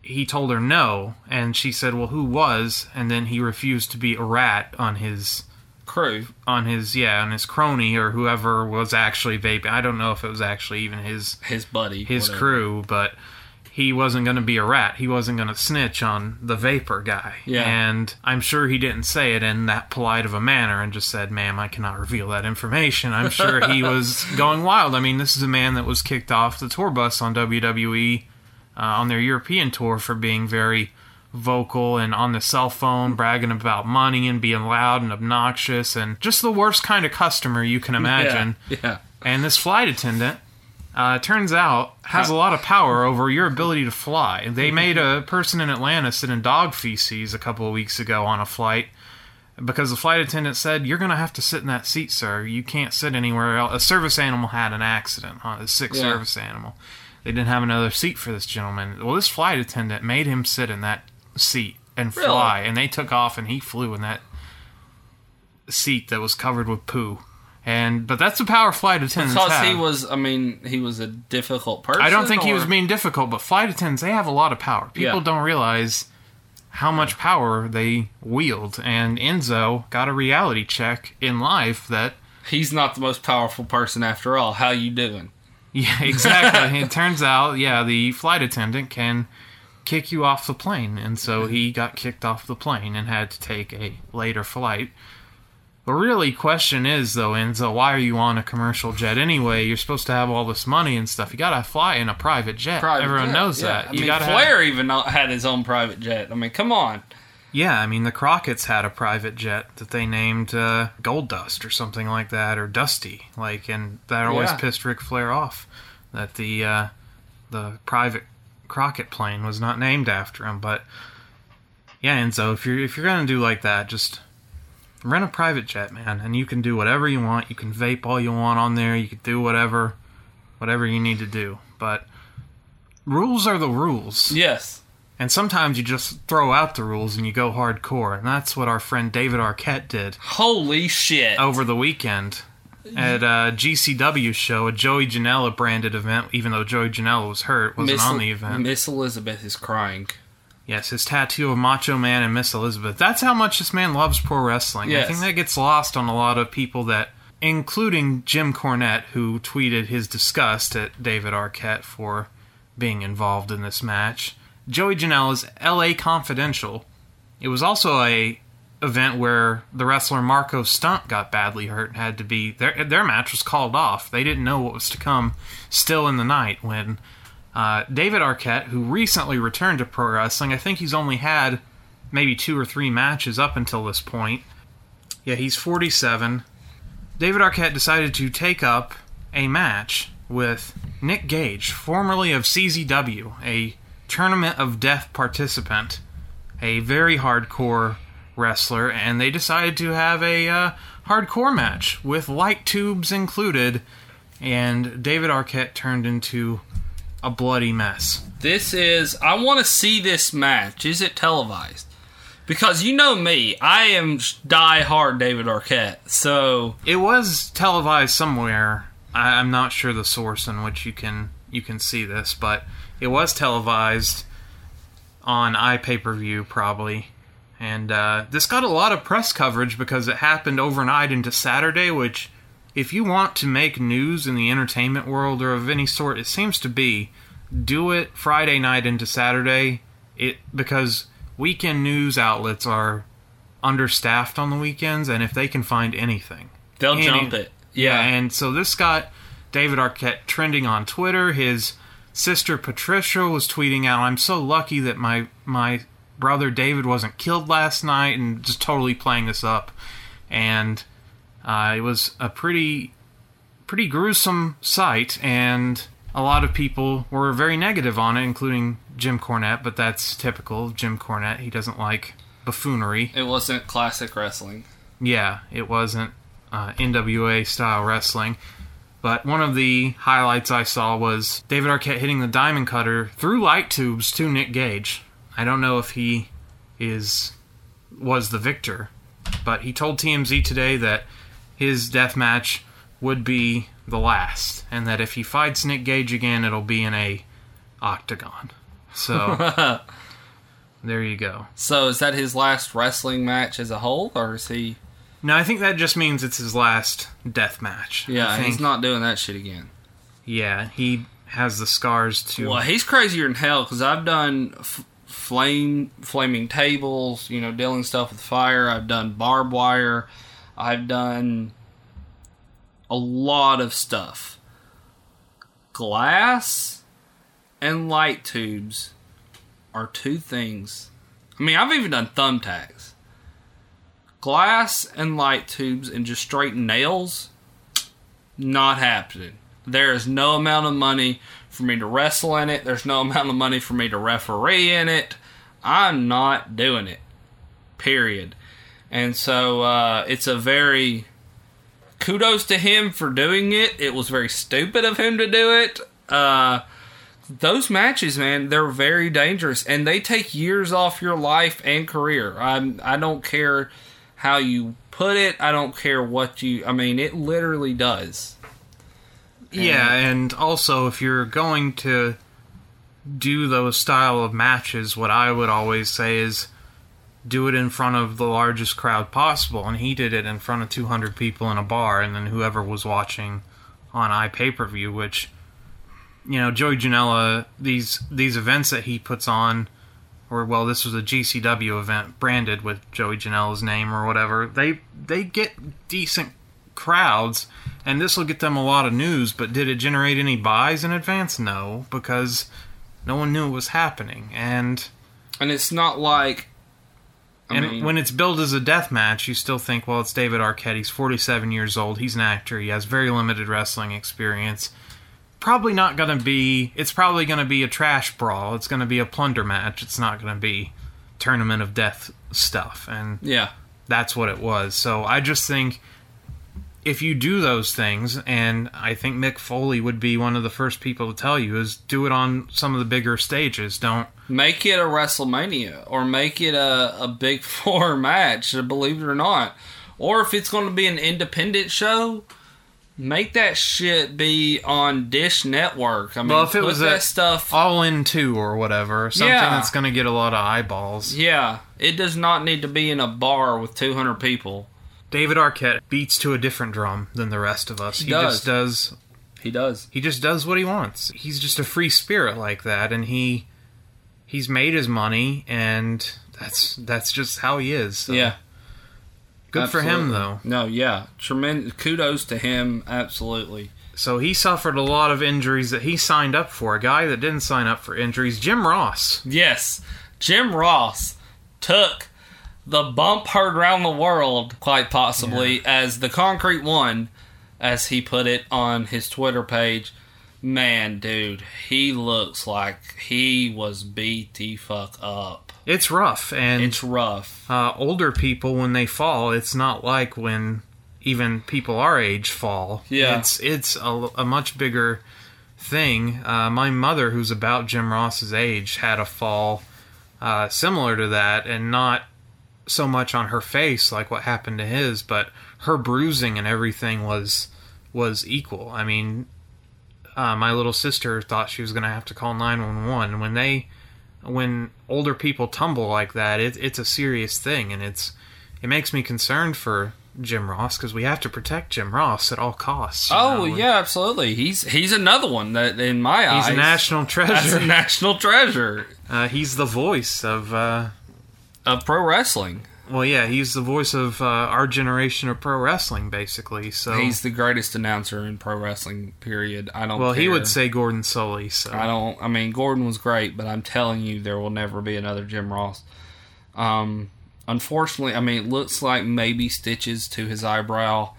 he told her no, and she said, "Well, who was?" And then he refused to be a rat on his Crew. on his yeah on his crony or whoever was actually vaping. I don't know if it was actually even his His buddy. his whatever. crew, but he wasn't going to be a rat. He wasn't going to snitch on the vapor guy. Yeah. And I'm sure he didn't say it in that polite of a manner and just said, ma'am, I cannot reveal that information. I'm sure he was going wild. I mean, this is a man that was kicked off the tour bus on WWE uh, on their European tour for being very vocal and on the cell phone bragging about money and being loud and obnoxious and just the worst kind of customer you can imagine. Yeah. yeah. And this flight attendant, uh, it turns out, has a lot of power over your ability to fly. They made a person in Atlanta sit in dog feces a couple of weeks ago on a flight because the flight attendant said, You're going to have to sit in that seat, sir. You can't sit anywhere else. A service animal had an accident, huh? a sick Yeah. service animal. They didn't have another seat for this gentleman. Well, this flight attendant made him sit in that seat and Really? fly, and they took off, and he flew in that seat that was covered with poo. And but that's the power flight attendants Because have. he was, I mean, he was a difficult person. I don't think he was being difficult, but flight attendants they have a lot of power. People Yeah. don't realize how much power they wield. And Enzo got a reality check in life that He's not the most powerful person after all. How you doing? yeah, exactly. it turns out, yeah, the flight attendant can kick you off the plane, and so he got kicked off the plane and had to take a later flight. The really question is though, Enzo, why are you on a commercial jet anyway? You're supposed to have all this money and stuff. You gotta fly in a private jet. Private Everyone jet, knows yeah. that. I you mean, gotta have- Flair even had his own private jet. I mean, come on. Yeah, I mean the Crockett's had a private jet that they named uh, Gold Dust or something like that, or Dusty, like, and that always Yeah. pissed Ric Flair off that the uh, the private Crockett plane was not named after him. But yeah, and so if you're if you're gonna do like that, just rent a private jet, man, and you can do whatever you want. You can vape all you want on there. You can do whatever whatever you need to do, but rules are the rules. Yes. And sometimes you just throw out the rules and you go hardcore. And that's what our friend David Arquette did Holy shit. over the weekend at a GCW show, a Joey Janela branded event, even though Joey Janela was hurt, wasn't Miss, on the event. Miss Elizabeth is crying. Yes, his tattoo of Macho Man and Miss Elizabeth. That's how much this man loves pro wrestling. I think that gets lost on a lot of people that, including Jim Cornette, who tweeted his disgust at David Arquette for being involved in this match. Joey Janela's LA Confidential. It was also a event where the wrestler Marco Stunt got badly hurt and had to be their their match was called off. They didn't know what was to come still in the night when uh, David Arquette, who recently returned to pro wrestling, I think he's only had maybe two or three matches up until this point. Yeah, he's 47. David Arquette decided to take up a match with Nick Gage, formerly of CZW, a Tournament of Death participant, a very hardcore wrestler, and they decided to have a uh, hardcore match with light tubes included, and David Arquette turned into a bloody mess. This is. I want to see this match. Is it televised? Because you know me, I am die hard David Arquette. So It was televised somewhere. I, I'm not sure the source in which you can you can see this, but it was televised on iPay per view probably. And uh, this got a lot of press coverage because it happened overnight into Saturday, which, if you want to make news in the entertainment world or of any sort, it seems to be do it Friday night into Saturday. It because weekend news outlets are understaffed on the weekends, and if they can find anything, they'll Any- jump it. yeah, and so this got David Arquette trending on Twitter. His sister Patricia was tweeting out, "I'm so lucky that my my brother David wasn't killed last night," and just totally playing this up. And uh, it was a pretty pretty gruesome sight, and a lot of people were very negative on it, including Jim Cornette. But that's typical of Jim Cornette. He doesn't like buffoonery. It wasn't classic wrestling. Yeah, it wasn't uh, NWA style wrestling. But one of the highlights I saw was David Arquette hitting the diamond cutter through light tubes to Nick Gage. I don't know if he is was the victor, but he told TMZ today that his death match would be the last, and that if he fights Nick Gage again, it'll be in a octagon. So there you go. So is that his last wrestling match as a whole, or is he? No, I think that just means it's his last death match. Yeah, he's not doing that shit again. Yeah, he has the scars to. Well, he's crazier than hell because I've done f- flame flaming tables, you know, dealing stuff with fire. I've done barbed wire. I've done a lot of stuff. Glass and light tubes are two things. I mean, I've even done thumbtacks. Glass and light tubes and just straight nails, not happening. There is no amount of money for me to wrestle in it. There's no amount of money for me to referee in it. I'm not doing it. Period. And so uh, it's a very kudos to him for doing it. It was very stupid of him to do it. Uh, those matches, man, they're very dangerous, and they take years off your life and career. I'm, I don't care how you put it. I don't care what you. I mean, it literally does. Yeah, and also if you're going to do those style of matches, what I would always say is do it in front of the largest crowd possible. And he did it in front of 200 people in a bar, and then whoever was watching on iPay per view, which you know Joey Janela these these events that he puts on. Or well, this was a GCW event branded with Joey Janela's name or whatever. They they get decent crowds, and this will get them a lot of news. But did it generate any buys in advance? No, because no one knew it was happening. And And it's not like. I and mean, when it's billed as a death match, you still think, well, it's David Arquette. He's 47 years old. He's an actor. He has very limited wrestling experience. Probably not going to be. It's probably going to be a trash brawl. It's going to be a plunder match. It's not going to be tournament of death stuff. And yeah, that's what it was. So I just think if you do those things, and I think Mick Foley would be one of the first people to tell you, is do it on some of the bigger stages. Don't. make it a WrestleMania or make it a, a Big Four match, believe it or not. Or if it's going to be an independent show, make that shit be on Dish Network. I mean, Well, if it was that stuff. All in two or whatever, something Yeah. that's going to get a lot of eyeballs. Yeah, it does not need to be in a bar with 200 people. David Arquette beats to a different drum than the rest of us. He, does. just does. He does. He just does what he wants. He's just a free spirit like that, and he he's made his money, and that's that's just how he is. So Yeah. good for him though. No, yeah. Tremendous kudos to him, absolutely. So he suffered a lot of injuries that he signed up for. A guy that didn't sign up for injuries, Jim Ross. Yes, Jim Ross took the bump heard around the world, quite possibly, as the concrete one, as he put it on his Twitter page. Man, dude, he looks like he was beat the fuck up. It's rough, and It's rough. uh, older people when they fall, it's not like when even people our age fall. Yeah. it's it's a, a much bigger thing. Uh, my mother, who's about Jim Ross's age, had a fall uh, similar to that, and not so much on her face like what happened to his, but her bruising and everything was was equal. I mean, uh, my little sister thought she was going to have to call 911 when they when older people tumble like that it, it's a serious thing and it's it makes me concerned for jim ross because we have to protect jim ross at all costs Oh know? yeah, absolutely. He's he's another one that, in my eyes, he's a national treasure a national treasure uh, he's the voice of uh, of pro wrestling. well yeah he's the voice of uh, our generation of pro wrestling basically so He's the greatest announcer in pro wrestling. Period. I don't. well he would say gordon solie so I don't. I mean, Gordon was great, but I'm telling you, there will never be another Jim Ross. Um, unfortunately, I mean, it looks like maybe stitches to his eyebrow.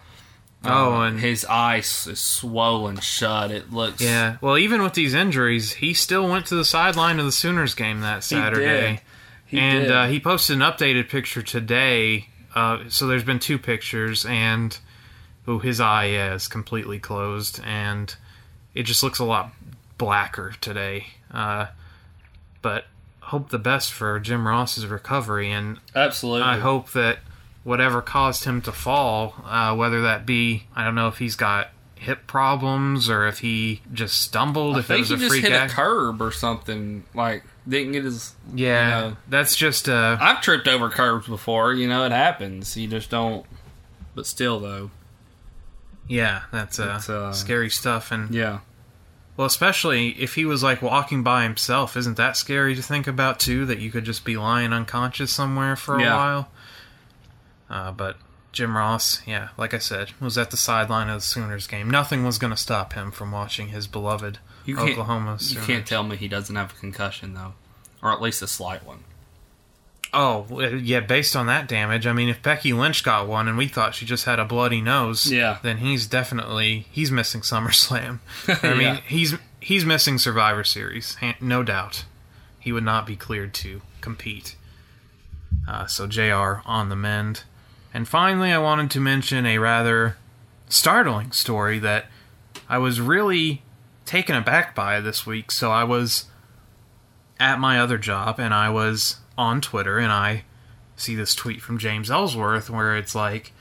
Oh, Uh, and- his eye s- is swollen shut. It looks. Yeah, well, even with these injuries, he still went to the sideline of the Sooners game that. Saturday. He and. Uh, he posted an updated picture today. Uh, so there's been two pictures, and oh, his eye yeah, is completely closed, and it just looks a lot blacker today. Uh, but hope the best for Jim Ross's recovery, and absolutely. I hope that whatever caused him to fall, uh, whether that be I don't know if he's got hip problems or if he just stumbled. I if it think was he a just freak hit ac- a curb or something. Like didn't get his. Yeah, you know. that's just uh, I've tripped over curbs before. You know, it happens. You just don't. But still, though, yeah, that's uh, uh, scary stuff. And yeah. well, especially if he was like walking by himself, isn't that scary to think about too? That you could just be lying unconscious somewhere for a Yeah. while. Uh, but Jim Ross, yeah, like I said, was at the sideline of the Sooners game. Nothing was going to stop him from watching his beloved You can't, You can't tell me he doesn't have a concussion though, or at least a slight one. Oh, yeah, based on that damage, I mean, if Becky Lynch got one and we thought she just had a bloody nose, Yeah. then he's definitely he's missing SummerSlam. I mean, Yeah. he's he's missing Survivor Series, no doubt. He would not be cleared to compete. Uh, so Jr. on the mend. And finally, I wanted to mention a rather startling story that I was really taken aback by this week. So I was at my other job and I was on Twitter and I see this tweet from James Ellsworth where it's like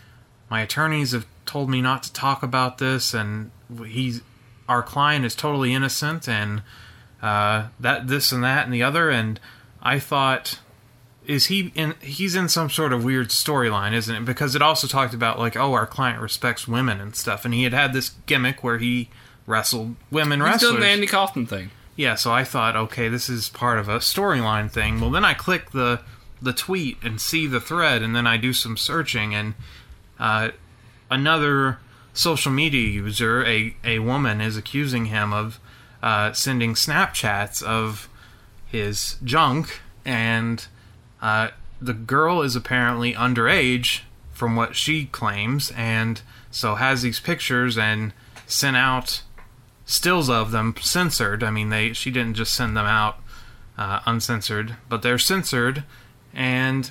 my attorneys have told me not to talk about this and he's our client is totally innocent and uh, that this and that and the other and I thought is he in he's in some sort of weird storyline isn't it because it also talked about like oh our client respects women and stuff and he had had this gimmick where he wrestled women He's wrestlers doing the Andy Kaufman thing. yeah, so I thought, okay, this is part of a storyline thing. Well, then I click the the tweet and see the thread, and then I do some searching, and uh, another social media user, a a woman, is accusing him of uh, sending Snapchats of his junk, and uh, the girl is apparently underage, from what she claims, and so has these pictures and sent out stills of them censored. I mean, they she didn't just send them out uh, uncensored, but they're censored. And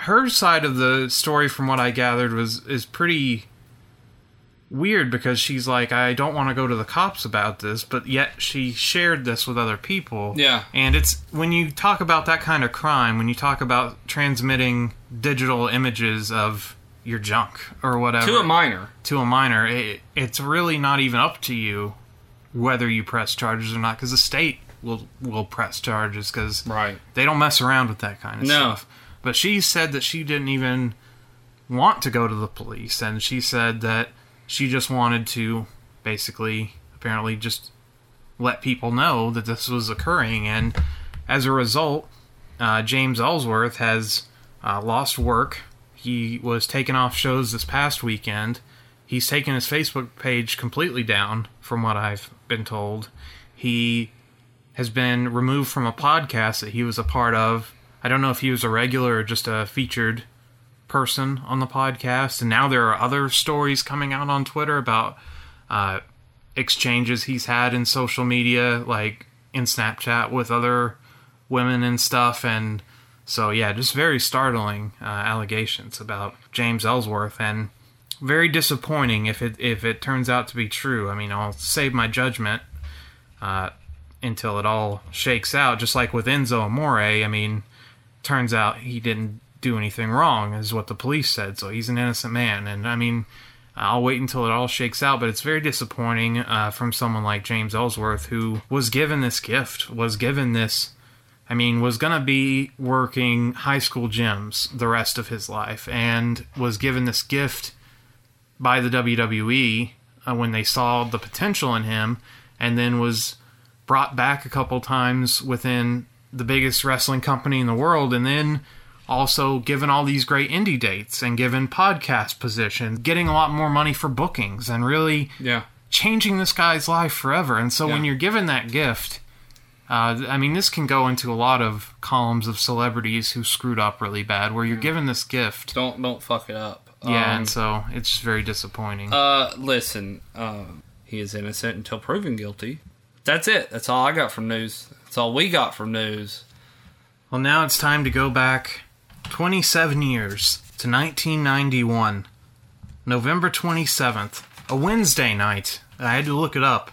her side of the story, from what I gathered, was is pretty weird because she's like, I don't want to go to the cops about this, but yet she shared this with other people. Yeah. And it's when you talk about that kind of crime, when you talk about transmitting digital images of your junk or whatever To a minor. to a minor, it, it's really not even up to you whether you press charges or not, because the state will will press charges because Right. they don't mess around with that kind of No. stuff. But she said that she didn't even want to go to the police, and she said that she just wanted to basically, apparently, just let people know that this was occurring, and as a result, uh, James Ellsworth has uh, lost work. He was taken off shows this past weekend. He's taken his Facebook page completely down, from what I've been told. He has been removed from a podcast that he was a part of. I don't know if he was a regular or just a featured person on the podcast. And now there are other stories coming out on Twitter about uh, exchanges he's had in social media, like in Snapchat with other women and stuff. And so, yeah, just very startling uh, allegations about James Ellsworth and very disappointing if it if it turns out to be true. I mean, I'll save my judgment uh, until it all shakes out. Just like with Enzo Amore, I mean, turns out he didn't do anything wrong, is what the police said. So he's an innocent man, and I mean, I'll wait until it all shakes out. But it's very disappointing uh, from someone like James Ellsworth, who was given this gift, was given this. I mean, was going to be working high school gyms the rest of his life, and was given this gift by the WWE uh, when they saw the potential in him, and then was brought back a couple times within the biggest wrestling company in the world, and then also given all these great indie dates and given podcast positions, getting a lot more money for bookings, and really Yeah. changing this guy's life forever. And so when you're given that gift, uh, I mean, this can go into a lot of columns of celebrities who screwed up really bad, where you're given this gift. Don't don't fuck it up. Yeah, Um, and so it's just very disappointing. Uh, listen, um, he is innocent until proven guilty. That's it. That's all I got from news. That's all we got from news. Well, now it's time to go back 27 years to 1991, November 27th, a Wednesday night. I had to look it up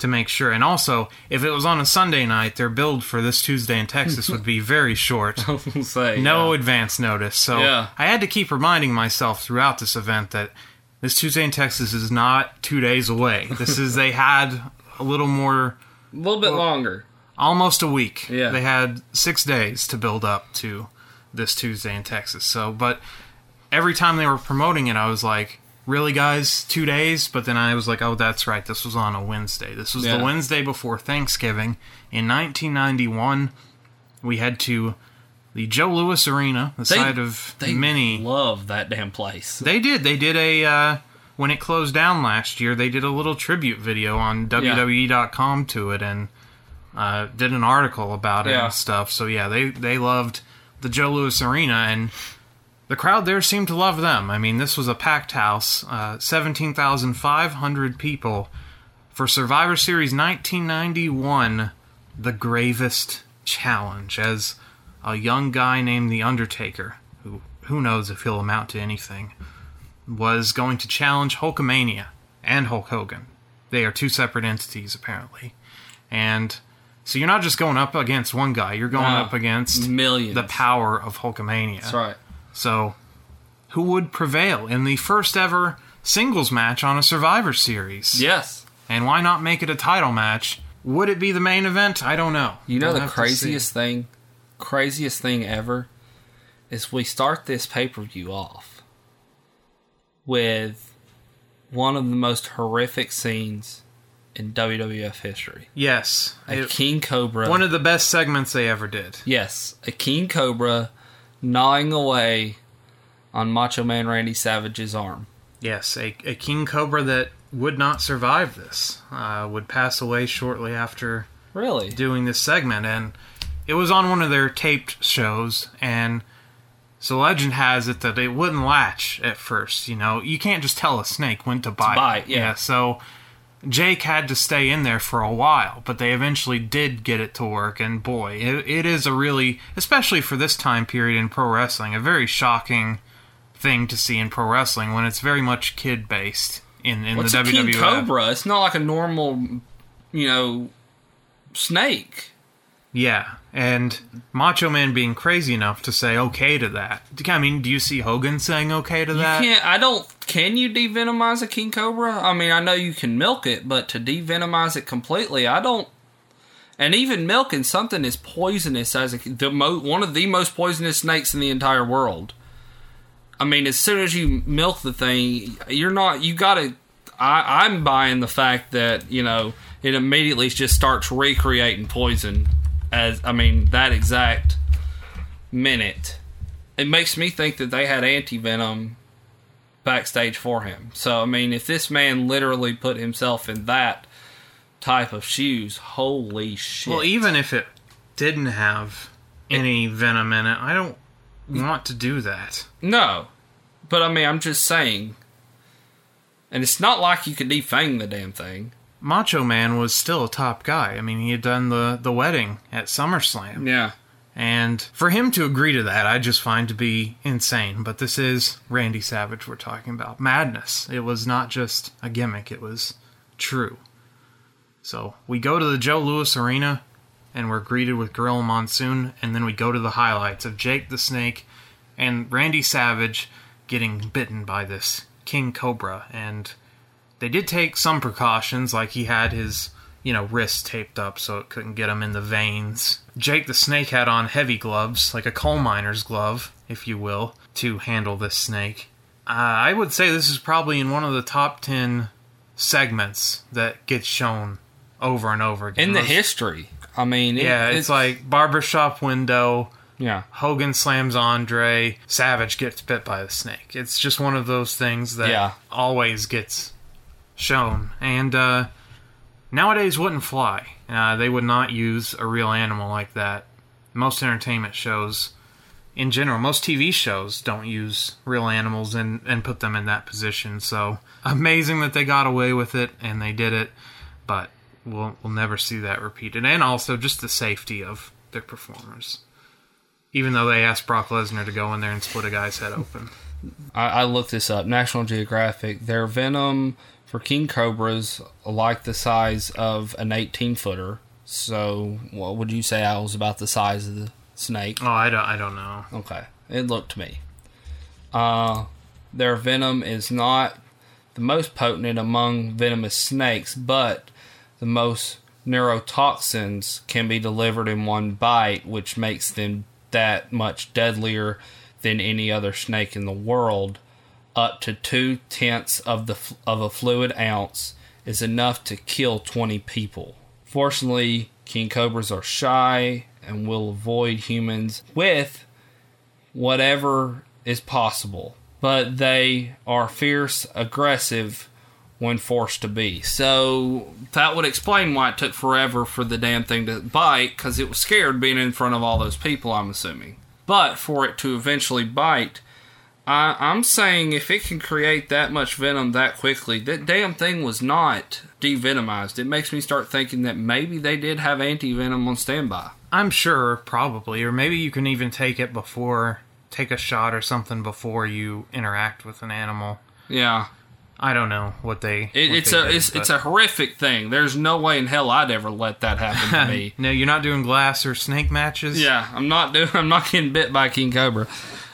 to make sure. And also, if it was on a Sunday night, their build for this Tuesday in Texas would be very short. Say no yeah. advance notice. So Yeah. I had to keep reminding myself throughout this event that this Tuesday in Texas is not two days away. This is they had a little more, a little bit longer. almost a week. Yeah. they had six days to build up to this Tuesday in Texas. So, but every time they were promoting it, I was like. Really, guys, two days? But then I was like, oh, that's right. This was on a Wednesday. This was Yeah. the Wednesday before Thanksgiving. In 1991, we head to the Joe Louis Arena, the They- site of They many love that damn place. they did. They did a uh, when it closed down last year. They did a little tribute video on WWE.com to it and uh, did an article about it Yeah. and stuff. So yeah, they they loved the Joe Louis Arena and the crowd there seemed to love them. I mean, this was a packed house, uh, seventeen thousand five hundred people for Survivor Series 1991, the gravest challenge as a young guy named The Undertaker, who who knows if he'll amount to anything, was going to challenge Hulkamania and Hulk Hogan. They are two separate entities, apparently. And so you're not just going up against one guy, you're going No. up against Millions. the power of Hulkamania. That's right. So, who would prevail in the first ever singles match on a Survivor Series? Yes. And why not make it a title match? Would it be the main event? I don't know. You know We'll the have to see. craziest thing, craziest thing ever, is we start this pay per view off with one of the most horrific scenes in WWF history. Yes. A It- king cobra. one of the best segments they ever did. yes, a king cobra gnawing away on Macho Man Randy Savage's arm. Yes, a, a king cobra that would not survive this uh, would pass away shortly after Really? doing this segment, and it was on one of their taped shows. And so legend has it that it wouldn't latch at first. You know, you can't just tell a snake when to bite. bite, yeah. So Jake had to stay in there for a while, but they eventually did get it to work. And boy, it, it is a really, especially for this time period in pro wrestling, a very shocking thing to see in pro wrestling when it's very much kid based in, in What's the a WWF. king cobra? It's not like a normal, you know, snake. Yeah, and Macho Man being crazy enough to say okay to that. I mean, do you see Hogan saying okay to You that? can't. I don't. Can you devenomize a king cobra? I mean, I know you can milk it, but to devenomize it completely, I don't. And even milking something as poisonous as a, the mo, one of the most poisonous snakes in the entire world. I mean, as soon as you milk the thing, you're not. You gotta. I, I'm buying the fact that you know it immediately just starts recreating poison. As I mean, that exact minute, it makes me think that they had anti venom backstage for him. So I mean, if this man literally put himself in that type of shoes, holy shit! Well, even if it didn't have any venom in it, I don't want to do that. no, but I mean, I'm just saying. And it's not like you could defang the damn thing. Macho Man was still a top guy. I mean, he had done the the wedding at SummerSlam. Yeah. And for him to agree to that, I just find to be insane. But this is Randy Savage we're talking about. Madness. It was not just a gimmick, it was true. So we go to the Joe Louis Arena and we're greeted with Gorilla Monsoon, and then we go to the highlights of Jake the Snake and Randy Savage getting bitten by this King Cobra. And they did take some precautions, like he had his, you know, wrist taped up so it couldn't get him in the veins. Jake the Snake had on heavy gloves, like a coal miner's glove, if you will, to handle this snake. Uh, I would say this is probably in one of the top 10 segments that gets shown over and over again. In the Most- history, I mean, it- Yeah, it's, like barbershop window. yeah, Hogan slams Andre. Savage gets bit by the snake. It's just one of those things that Yeah. always gets shown. And uh, nowadays wouldn't fly. Uh, they would not use a real animal like that. Most entertainment shows, in general, most TV shows don't use real animals and, and put them in that position. So amazing that they got away with it and they did it. But we'll, we'll never see that repeated. And also just the safety of their performers. Even though they asked Brock Lesnar to go in there and split a guy's head open. I, I looked this up. National Geographic. Their venom for king cobras like the size of an 18 footer. So, what would you say I was about the size of the snake? Oh, I don't. I don't know. Okay, it looked to me. Uh, their venom is not the most potent among venomous snakes, but the most neurotoxins can be delivered in one bite, which makes them that much deadlier than any other snake in the world. Up to two tenths of the of a fluid ounce is enough to kill twenty people. Fortunately, king cobras are shy and will avoid humans with whatever is possible, but they are fierce, aggressive when forced to be. So that would explain why it took forever for the damn thing to bite because it was scared being in front of all those people, I'm assuming. But for it to eventually bite, I, I'm saying if it can create that much venom that quickly, that damn thing was not devenomized. It makes me start thinking that maybe they did have anti venom on standby. I'm sure, probably, or maybe you can even take it before, take a shot or something before you interact with an animal. Yeah. I don't know what they. It, what it's they a did, it's, it's a horrific thing. There's no way in hell I'd ever let that happen to me. no, you're not doing glass or snake matches. yeah, I'm not doing. I'm not getting bit by king cobra.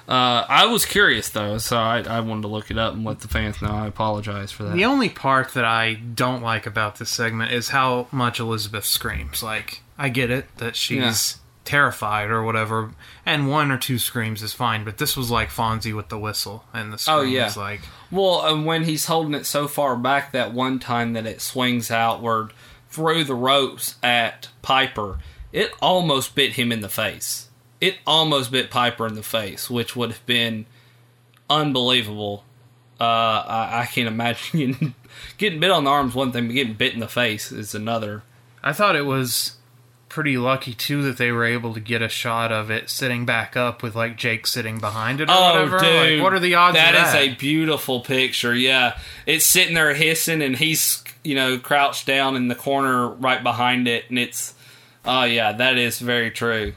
Uh, I was curious though, so I, I wanted to look it up and let the fans know. I apologize for that. The only part that I don't like about this segment is how much Elizabeth screams. Like, I get it that she's terrified or whatever, and one or two screams is fine, but this was like Fonzie with the whistle, and the scream Oh, yeah. like, Well, and when he's holding it so far back that one time that it swings outward through the ropes at Piper, it almost bit him in the face. It almost bit Piper in the face, which would have been unbelievable. Uh, I, I can't imagine getting, getting bit on the arm's one thing, but getting bit in the face is another. I thought it was pretty lucky too that they were able to get a shot of it sitting back up with like Jake sitting behind it or whatever. Like, what are the odds That is that? a beautiful picture. Yeah, it's sitting there hissing, and he's you know crouched down in the corner right behind it, and it's oh yeah, that is very true.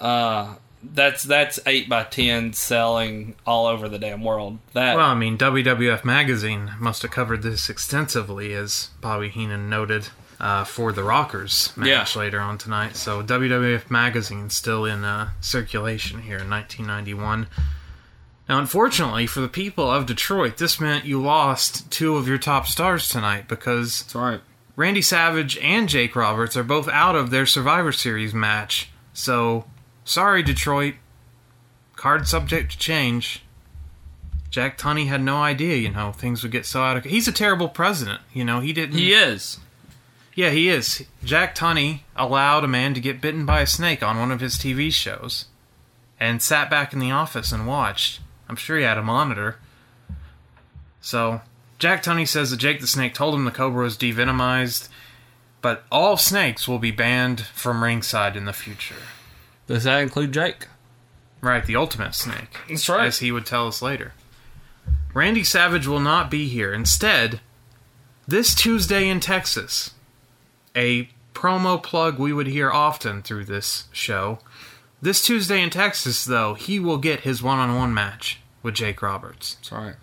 Uh, that's that's eight by ten selling all over the damn world. That Well, I mean, WWF Magazine must have covered this extensively, as Bobby Heenan noted, uh, for the Rockers match Yeah. later on tonight. So, WWF Magazine's still in uh, circulation here in 1991. Now, unfortunately for the people of Detroit, this meant you lost two of your top stars tonight because that's right. Randy Savage and Jake Roberts are both out of their Survivor Series match. So, sorry, Detroit. Card subject to change. Jack Tunney had no idea, you know, things would get so out of. He's a terrible president, you know. He didn't. He is. Yeah, he is. Jack Tunney allowed a man to get bitten by a snake on one of his TV shows, and sat back in the office and watched. I'm sure he had a monitor. So, Jack Tunney says that Jake the Snake told him the cobra was devenomized, but all snakes will be banned from ringside in the future. Does that include Jake? Right, the ultimate snake. That's right. As he would tell us later. Randy Savage will not be here. Instead, this Tuesday in Texas, a promo plug we would hear often through this show. This Tuesday in Texas, though, he will get his one on one match with Jake Roberts. That's right.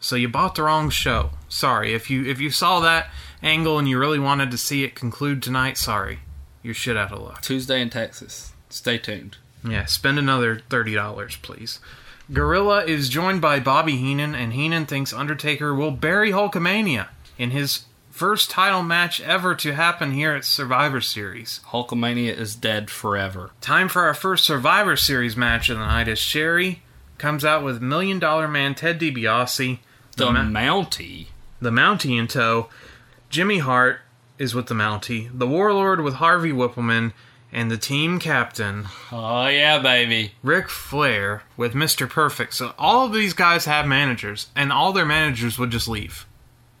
So you bought the wrong show. Sorry. If you if you saw that angle and you really wanted to see it conclude tonight, sorry. You're shit out of luck. Tuesday in Texas. Stay tuned. Yeah, spend another thirty dollars, please. Gorilla is joined by Bobby Heenan, and Heenan thinks Undertaker will bury Hulkamania in his first title match ever to happen here at Survivor Series. Hulkamania is dead forever. Time for our first Survivor Series match of the night as Sherri comes out with Million Dollar Man Ted DiBiase, The Ma- Mountie. the Mountie in tow. Jimmy Hart is with the Mountie, the Warlord with Harvey Whippleman, and the team captain Oh yeah, baby. Ric Flair with Mr. Perfect. So all of these guys have managers, and all their managers would just leave.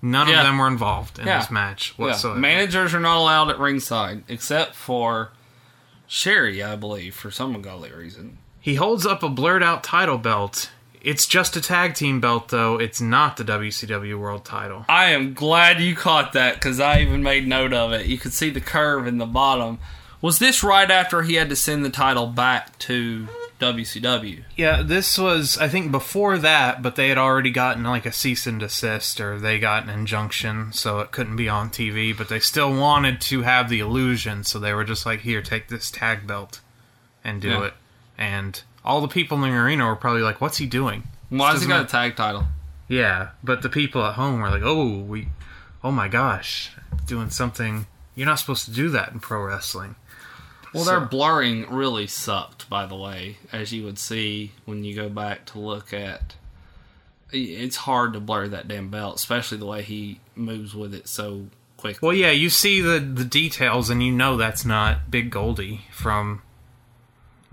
None Yeah. of them were involved in Yeah. this match Yeah. whatsoever. Managers are not allowed at ringside except for Sherri, I believe, for some ungodly reason. he holds up a blurred out title belt. It's just a tag team belt, though. It's not the WCW World title. I am glad you caught that because I even made note of it. You could see the curve in the bottom. Was this right after he had to send the title back to WCW. Yeah, this was I think before that, but they had already gotten like a cease and desist or they got an injunction, so it couldn't be on TV. But they still wanted to have the illusion, so they were just like, "Here, take this tag belt and do Yeah. it." And all the people in the arena were probably like, "What's he doing?" Why has he got a tag title? Yeah, but the people at home were like, "Oh, we, oh my gosh, doing something." You're not supposed to do that in pro wrestling. Well, So- their blurring really sucked, by the way, as you would see when you go back to look at. It's hard to blur that damn belt, especially the way he moves with it so quickly. Well, yeah, you see the the details, and you know that's not Big Goldie from.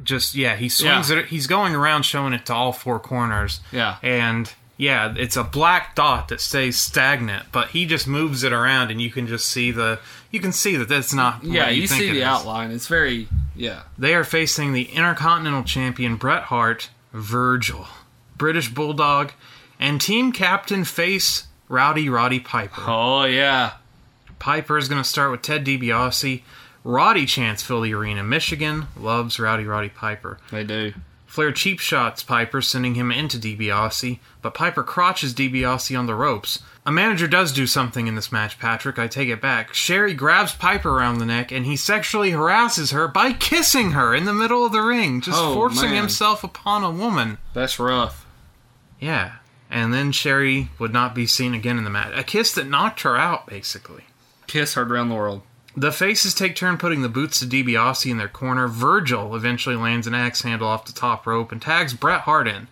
Just yeah, he swings Yeah. it. He's going around showing it to all four corners. Yeah. and yeah, it's a black dot that stays stagnant, but he just moves it around, and you can just see the. You can see that that's not. yeah, what you, think see the is. outline. It's very yeah. They are facing the Intercontinental Champion Bret Hart, Virgil, British Bulldog, and team captain face Rowdy Roddy Piper. Oh yeah, Piper is going to start with Ted DiBiase. Roddy chants fill the arena. Michigan loves Rowdy Roddy Piper. they do. Flair cheap shots Piper, sending him into DiBiase, but Piper crotches DiBiase on the ropes. A manager does do something in this match, Patrick. I take it back. Sherri grabs Piper around the neck and he sexually harasses her by kissing her in the middle of the ring, just Oh, forcing man. himself upon a woman. That's rough. Yeah. And then Sherri would not be seen again in the match. A kiss that knocked her out, basically. Kiss heard around the world. The faces take turn putting the boots to DiBiase in their corner. Virgil eventually lands an axe handle off the top rope and tags Bret Hart in,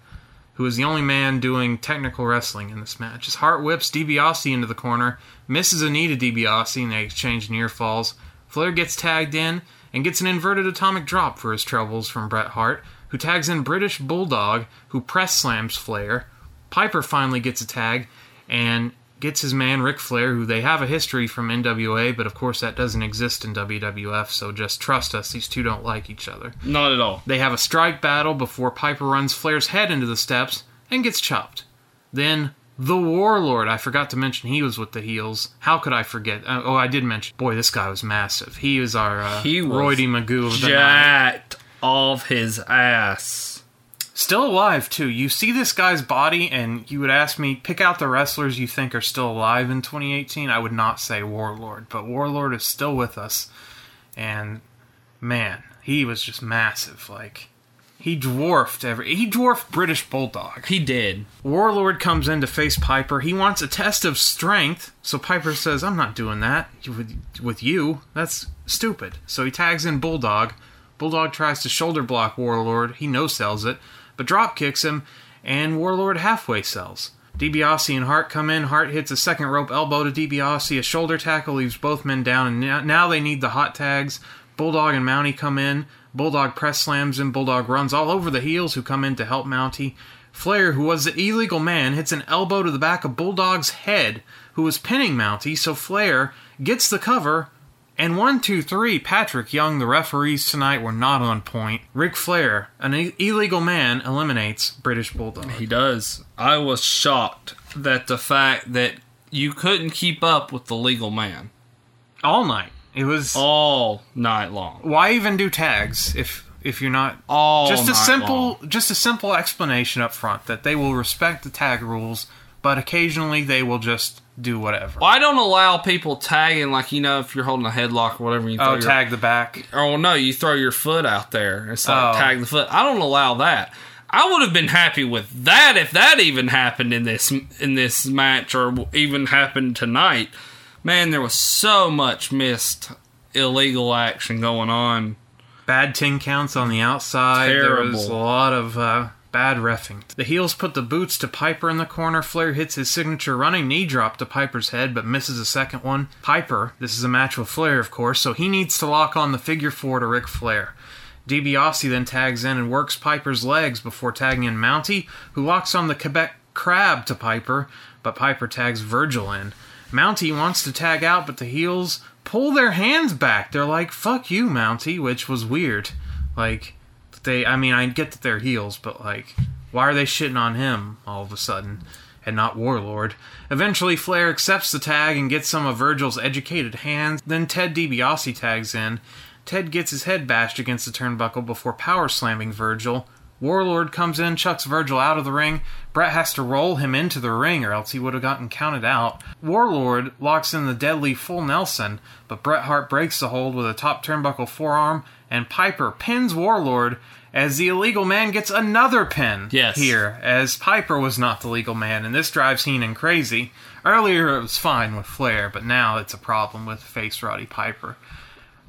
who is the only man doing technical wrestling in this match. As Hart whips DiBiase into the corner, misses a knee to DiBiase, and they exchange near falls. Flair gets tagged in and gets an inverted atomic drop for his troubles from Bret Hart, who tags in British Bulldog, who press slams Flair. Piper finally gets a tag and gets his man Ric Flair, who they have a history from NWA, but of course that doesn't exist in WWF, so just trust us, these two don't like each other. Not at all. They have a strike battle before Piper runs Flair's head into the steps and gets chopped. Then the Warlord, I forgot to mention he was with the heels. How could I forget? Uh, oh, I did mention. Boy, this guy was massive. He is our uh, He was Roydy Magoo of the night. Jacked off his ass. Still alive too. You see this guy's body, and you would ask me pick out the wrestlers you think are still alive in 2018. I would not say Warlord, but Warlord is still with us, and man, he was just massive. Like he dwarfed every. He dwarfed British Bulldog. He did. Warlord comes in to face Piper. He wants a test of strength, so Piper says, "I'm not doing that with with you. That's stupid." So he tags in Bulldog. Bulldog tries to shoulder block Warlord. He no sells it, but drop kicks him, and Warlord halfway sells. DiBiase and Hart come in. Hart hits a second rope elbow to DiBiase. A shoulder tackle leaves both men down, and now- they need the hot tags. Bulldog and Mountie come in. Bulldog press slams him. Bulldog runs all over the heels who come in to help Mountie. Flair, who was the illegal man, hits an elbow to the back of Bulldog's head, who was pinning Mountie, so Flair gets the cover. And one, two, three, Patrick Young, the referees tonight were not on point. Ric Flair, an illegal man, eliminates British Bulldog. He does. I was shocked that the fact that you couldn't keep up with the legal man All night. It was. all night long. why even do tags if if you're not All just a night simple long. just a simple explanation up front that they will respect the tag rules but occasionally they will just do whatever Well, I don't allow people tagging like you know if you're holding a headlock or whatever. You oh your, tag the back Oh no, you throw your foot out there. It's like Oh. tag the foot. I don't allow that. I would have been happy with that if that even happened in this in this match or even happened tonight. Man, there was so much missed illegal action going on. bad ten counts on the outside there was a lot of uh, bad refing the heels put the boots to piper in the corner flair hits his signature running knee drop to piper's head but misses a second one piper this is a match with flair of course so he needs to lock on the figure four to Ric Flair DiBiase then tags in and works Piper's legs before tagging in Mountie, who locks on the Quebec crab to Piper, but Piper tags Virgil in. Mountie wants to tag out, but the heels pull their hands back. They're like, fuck you, Mountie, which was weird. Like, they, I mean, I get that they're heels, but like, why are they shitting on him all of a sudden? And not Warlord. Eventually, Flair accepts the tag and gets some of Virgil's educated hands. Then Ted DiBiase tags in. Ted gets his head bashed against the turnbuckle before power slamming Virgil. Warlord comes in, chucks Virgil out of the ring. Bret has to roll him into the ring, or else he would have gotten counted out. Warlord locks in the deadly full Nelson, but Bret Hart breaks the hold with a top turnbuckle forearm, and Piper pins Warlord as the illegal man gets another pin Yes. here, as Piper was not the legal man, and this drives Heenan crazy. Earlier it was fine with Flair, but now it's a problem with face Roddy Piper.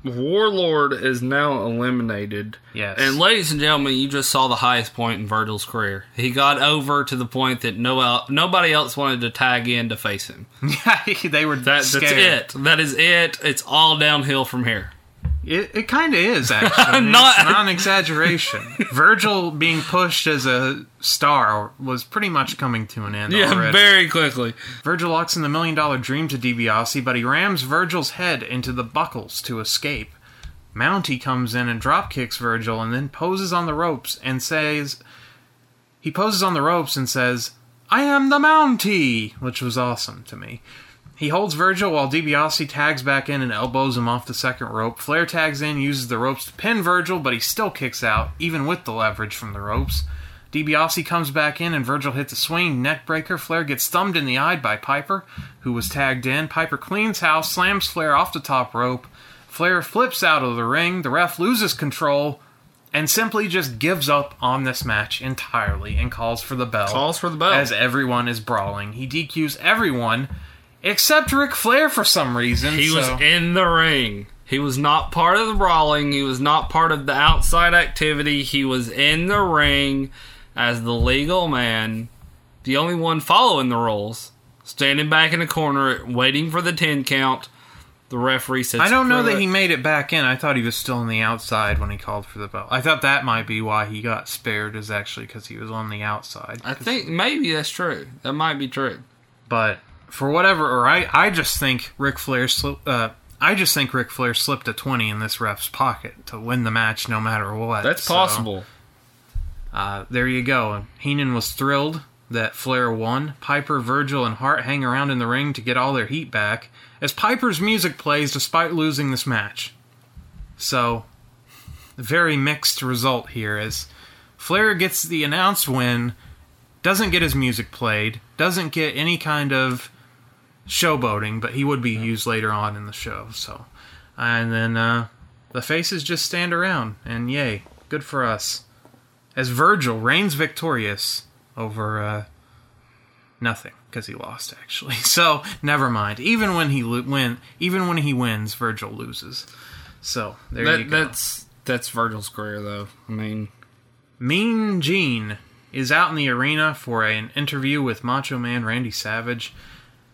Warlord is now eliminated. Yes. And ladies and gentlemen, you just saw the highest point in Virgil's career. He got over to the point that no el- nobody else wanted to tag in to face him. Yeah, they were That, scared. that's it. That is it. It's all downhill from here. It, it kind of is actually. Not- it's not an exaggeration. Virgil being pushed as a star was pretty much coming to an end. Yeah, already. very quickly. Virgil locks in the million dollar dream to DiBiase, but he rams Virgil's head into the buckles to escape. Mountie comes in and drop kicks Virgil, and then poses on the ropes and says, he poses on the ropes and says, "I am the Mountie," which was awesome to me. He holds Virgil while DiBiase tags back in and elbows him off the second rope. Flair tags in, uses the ropes to pin Virgil, but he still kicks out, even with the leverage from the ropes. DiBiase comes back in and Virgil hits a swinging neckbreaker. Flair gets thumbed in the eye by Piper, who was tagged in. Piper cleans house, slams Flair off the top rope. Flair flips out of the ring. The ref loses control and simply just gives up on this match entirely and calls for the bell. Calls for the bell. As everyone is brawling. He DQs everyone except Ric Flair for some reason. He was in the ring. He was not part of the brawling. He was not part of the outside activity. He was in the ring as the legal man, the only one following the rules, standing back in the corner, waiting for the 10 count. The referee says, I don't know that it." he made it back in. I thought he was still on the outside when he called for the bell. I thought that might be why he got spared, is actually because he was on the outside. I think maybe that's true. That might be true. but for whatever, or I, I just think Ric Flair, sli- uh, I just think Ric Flair slipped a twenty in this ref's pocket to win the match, no matter what. That's So, possible. uh, there you go. Heenan was thrilled that Flair won. Piper, Virgil, and Hart hang around in the ring to get all their heat back as Piper's music plays despite losing this match. So, very mixed result here as Flair gets the announced win, doesn't get his music played, doesn't get any kind of showboating, but he would be used later on in the show. So, and then uh, the faces just stand around, and yay, good for us as Virgil reigns victorious over uh, nothing because he lost actually. So never mind. Even when he lo- win, even when he wins, Virgil loses. So there you go. that's that's Virgil's career, though. I mean, Mean Gene is out in the arena for an interview with Macho Man Randy Savage.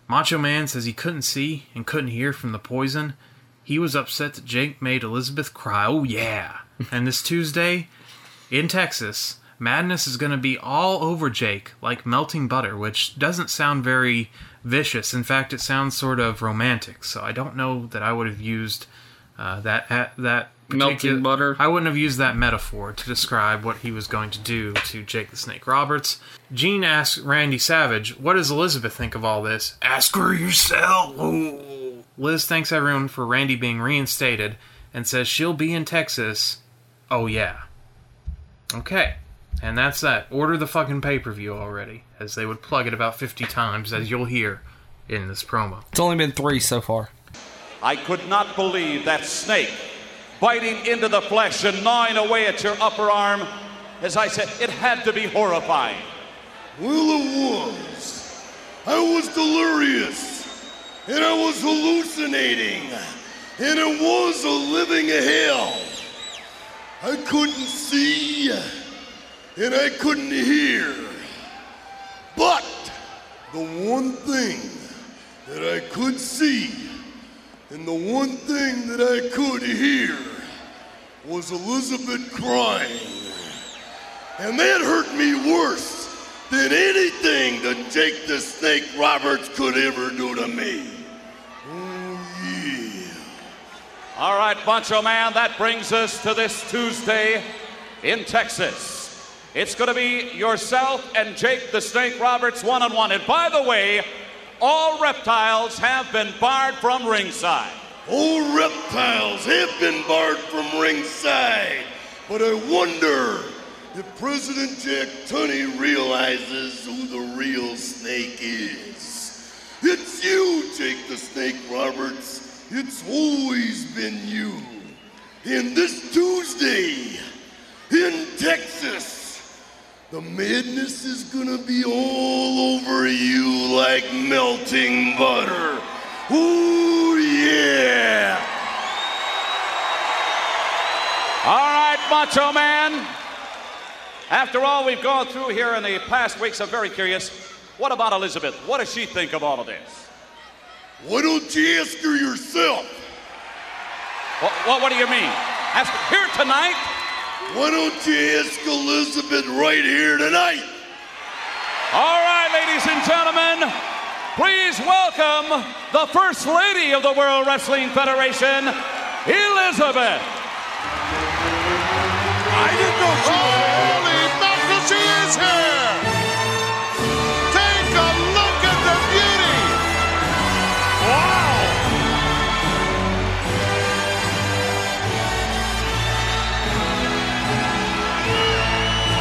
Macho Man says he couldn't see and couldn't hear from the poison. He was upset that Jake made Elizabeth cry. Oh, yeah. and this Tuesday in Texas, Madness is going to be all over Jake like melting butter, which doesn't sound very vicious. In fact, it sounds sort of romantic. So I don't know that I would have used uh, that that Melting butter? I wouldn't have used that metaphor to describe what he was going to do to Jake the Snake Roberts. Gene asks Randy Savage, "What does Elizabeth think of all this?" Ask her yourself. Ooh. Liz thanks everyone for Randy being reinstated and says she'll be in Texas. Oh yeah. Okay. And that's that. Order the fucking pay per view already, as they would plug it about 50 times, as you'll hear in this promo. it's only been three so far. I could not believe that snake biting into the flesh and gnawing away at your upper arm. As I said, it had to be horrifying. Well, it was. I was delirious. And I was hallucinating. And it was a living hell. I couldn't see. And I couldn't hear. But the one thing that I could see and the one thing that I could hear was Elizabeth crying. And that hurt me worse than anything that Jake the Snake Roberts could ever do to me. Oh, yeah. All right, Macho Man, that brings us to this Tuesday in Texas. It's going to be yourself and Jake the Snake Roberts one on one. And by the way, all reptiles have been barred from ringside. All reptiles have been barred from ringside, but I wonder if President Jack Tunney realizes who the real snake is. It's you, Jake the Snake Roberts. It's always been you. And this Tuesday in Texas, the madness is gonna be all over you like melting butter. Ooh, yeah! All right, Macho Man. After all we've gone through here in the past weeks, I'm very curious. What about Elizabeth? What does she think of all of this? Why don't you ask her yourself? What, what, what do you mean? Ask her here tonight? Why don't you ask Elizabeth right here tonight? All right, ladies and gentlemen, please welcome the First Lady of the World Wrestling Federation, Elizabeth. I didn't know she was Holy mackerel, she is here! Take a look at the beauty! Wow!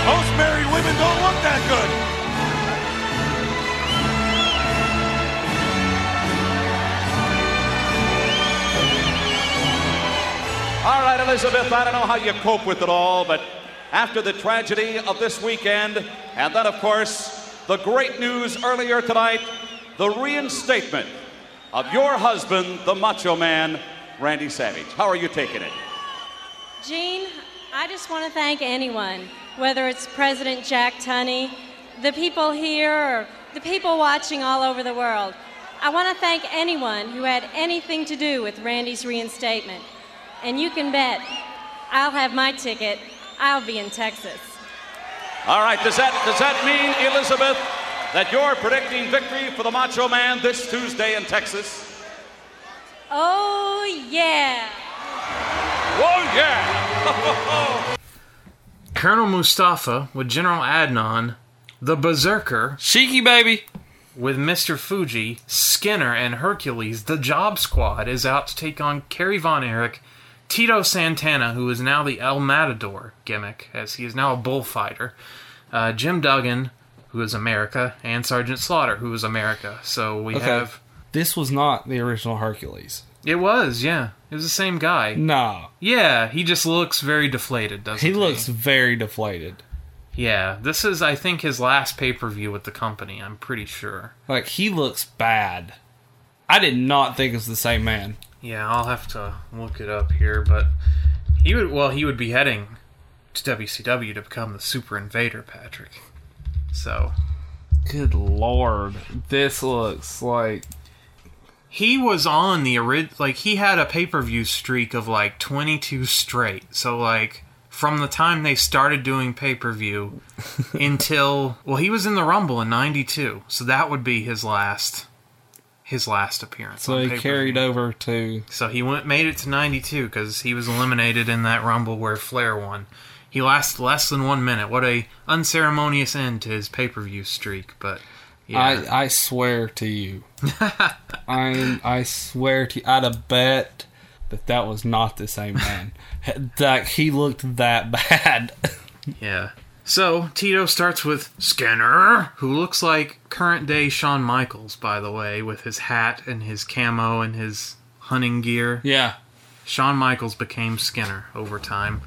Most married women don't look that good. All right, Elizabeth, I don't know how you cope with it all, but after the tragedy of this weekend, and then, of course, the great news earlier tonight, the reinstatement of your husband, the Macho Man, Randy Savage. How are you taking it? Gene, I just want to thank anyone, whether it's President Jack Tunney, the people here, or the people watching all over the world. I want to thank anyone who had anything to do with Randy's reinstatement. And you can bet I'll have my ticket. I'll be in Texas. All right, does that, does that mean, Elizabeth, that you're predicting victory for the Macho Man this Tuesday in Texas? Oh, yeah. Oh, yeah! Colonel Mustafa with General Adnan, the Berserker Sheiky baby. with Mr. Fuji, Skinner, and Hercules, the Job Squad is out to take on Kerry Von Erich, Tito Santana, who is now the El Matador gimmick, as he is now a bullfighter, uh, Jim Duggan, who is America, and Sergeant Slaughter, who is America. So we Okay. have. This was not the original Hercules. It was, yeah. It was the same guy. No. Yeah, he just looks very deflated, doesn't he? He looks very deflated. Yeah, this is, I think, his last pay per view with the company, I'm pretty sure. Like, he looks bad. I did not think it was the same man. Yeah, I'll have to look it up here, but he would well, he would be heading to WCW to become the Super Invader, Patrick. So Good lord. This looks like. he was on the ori- like he had a pay per view streak of like twenty two straight. So like from the time they started doing pay per view until well, he was in the Rumble in ninety two, so that would be his last his last appearance. So he pay-per-view. carried over to. So he went made it to 92 because he was eliminated in that Rumble where Flair won. He lasted less than one minute. What a unceremonious end to his pay per view streak. But yeah, I, I swear to you. I I swear to you. I'd have bet that that was not the same man. that he looked that bad. yeah. So Tito starts with Skinner, who looks like current day Shawn Michaels, by the way, with his hat and his camo and his hunting gear. yeah. Shawn Michaels became Skinner over time.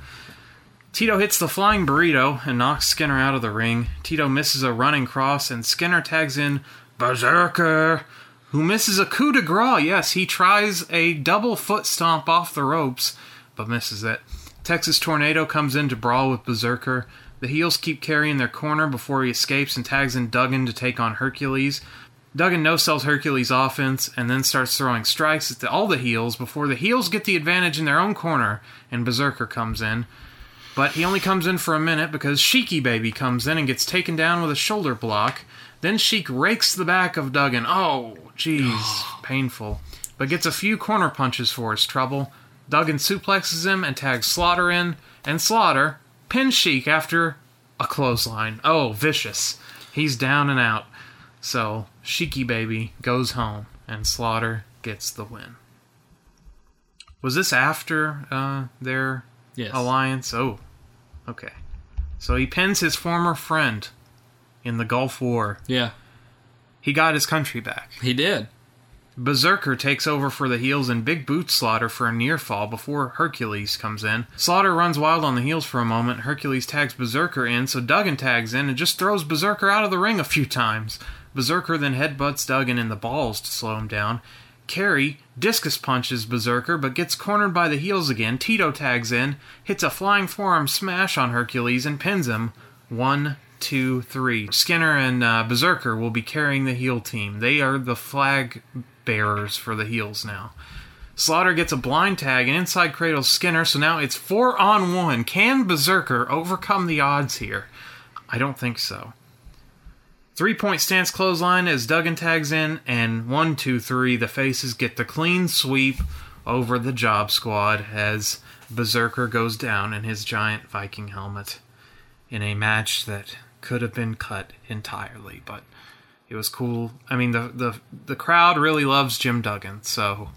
Tito hits the flying burrito and knocks Skinner out of the ring. Tito misses a running cross and Skinner tags in Berserker, who misses a coup de grace. Yes, he tries a double foot stomp off the ropes, but misses it. Texas Tornado comes in to brawl with Berserker. The heels keep carrying their corner before he escapes and tags in Duggan to take on Hercules. Duggan no sells Hercules' offense and then starts throwing strikes at the, all the heels before the heels get the advantage in their own corner and Berserker comes in. But he only comes in for a minute because Sheiky Baby comes in and gets taken down with a shoulder block. Then Sheik rakes the back of Duggan. Oh, jeez, painful. But gets a few corner punches for his trouble. Duggan suplexes him and tags Slaughter in, and Slaughter pins Sheik after a clothesline. Oh, vicious. He's down and out. So, Sheiky Baby goes home, and Slaughter gets the win. Was this after uh, their Yes. alliance? Oh, okay. So he pins his former friend in the Gulf War. Yeah, He got his country back. he did. Berserker takes over for the heels and big boot Slaughter for a near fall before Hercules comes in. Slaughter runs wild on the heels for a moment. Hercules tags Berserker in, so Duggan tags in and just throws Berserker out of the ring a few times. Berserker then headbutts Duggan in the balls to slow him down. Kerry discus punches Berserker but gets cornered by the heels again. Tito tags in, hits a flying forearm smash on Hercules and pins him. One, two, three. Skinner and uh, Berserker will be carrying the heel team. They are the flag bearers for the heels now. Slaughter gets a blind tag and inside cradles Skinner, so now it's four on one. Can Berserker overcome the odds here? I don't think so. Three point stance clothesline as Duggan tags in, and one, two, three, the faces get the clean sweep over the job squad as Berserker goes down in his giant Viking helmet in a match that could have been cut entirely, but it was cool. I mean, the the the crowd really loves Jim Duggan, so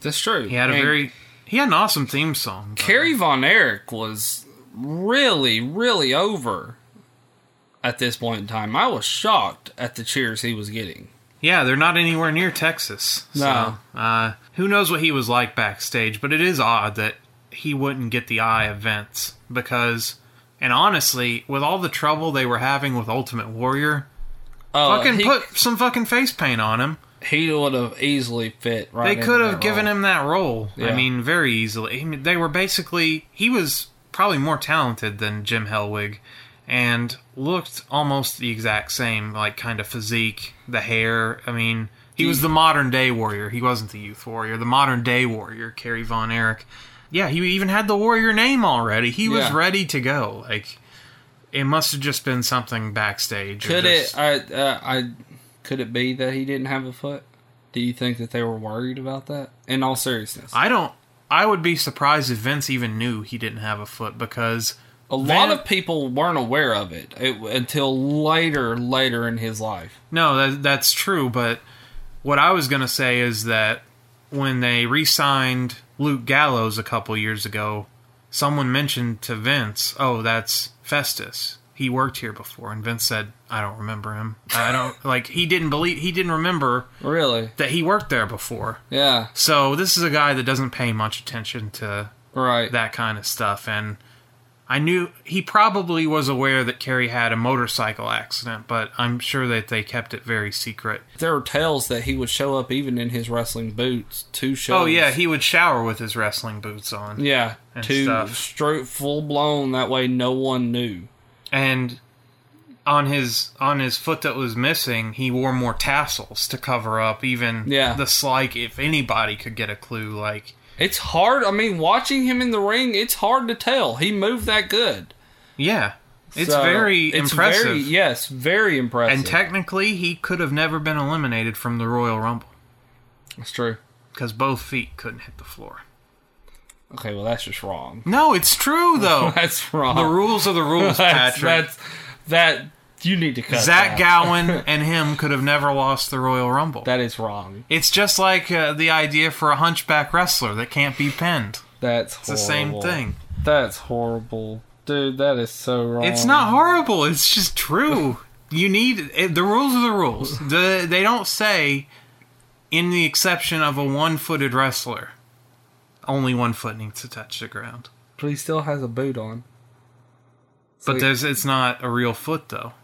That's true. he had a And very he had an awesome theme song. Kerry Von Erich was really, really over at this point in time. I was shocked at the cheers he was getting. Yeah, they're not anywhere near Texas. No. So, uh, who knows what he was like backstage, but it is odd that he wouldn't get the eye of Vince because, and honestly, with all the trouble they were having with Ultimate Warrior, Oh, fucking he, put some fucking face paint on him. he would have easily fit right. they could have given role. him that role. I mean, very easily. I mean, they were basically he was probably more talented than Jim Hellwig, and looked almost the exact same, like kind of physique, the hair. I mean, he was the modern day warrior. He wasn't the youth warrior. The modern day warrior, Kerry Von Erich. Yeah, he even had the warrior name already. He was Yeah. ready to go. Like, it must have just been something backstage. Could just- it? I, uh, I could it be that he didn't have a foot? Do you think that they were worried about that? In all seriousness, I don't. I would be surprised if Vince even knew he didn't have a foot because a lot Van- of people weren't aware of it, it until later, later in his life. No, that, that's true. But what I was going to say is that when they re signed Luke Gallows a couple years ago, someone mentioned to Vince, oh, that's Festus. He worked here before. And Vince said, I don't remember him. I don't, like, he didn't believe, he didn't remember Really? that he worked there before. Yeah. So this is a guy that doesn't pay much attention to Right. that kind of stuff. And I knew he probably was aware that Kerry had a motorcycle accident, but I'm sure that they kept it very secret. there are tales that he would show up even in his wrestling boots to show. Oh yeah, he would shower with his wrestling boots on. yeah, to straight full blown. That way, no one knew. And on his on his foot that was missing, he wore more tassels to cover up even Yeah. the slight if anybody could get a clue like It's hard. I mean, watching him in the ring, it's hard to tell. He moved that good. yeah. It's So, very it's impressive. very- yes, very impressive. and technically he could have never been eliminated from the Royal Rumble That's true. because both feet couldn't hit the floor. Okay, well, that's just wrong. No, it's true though. That's wrong. the rules are the rules, that's, Patrick. that's that. You need to cut Zach that. Gowen and him could have never lost the Royal Rumble. That is wrong. It's just like uh, the idea for a hunchback wrestler that can't be pinned. That's It's the same thing. That's horrible, dude. That is so wrong. It's not horrible. It's just true. You need it, the rules are the rules. The, they don't say, in the exception of a one-footed wrestler, only one foot needs to touch the ground. But he still has a boot on. But So- there's it's not a real foot though.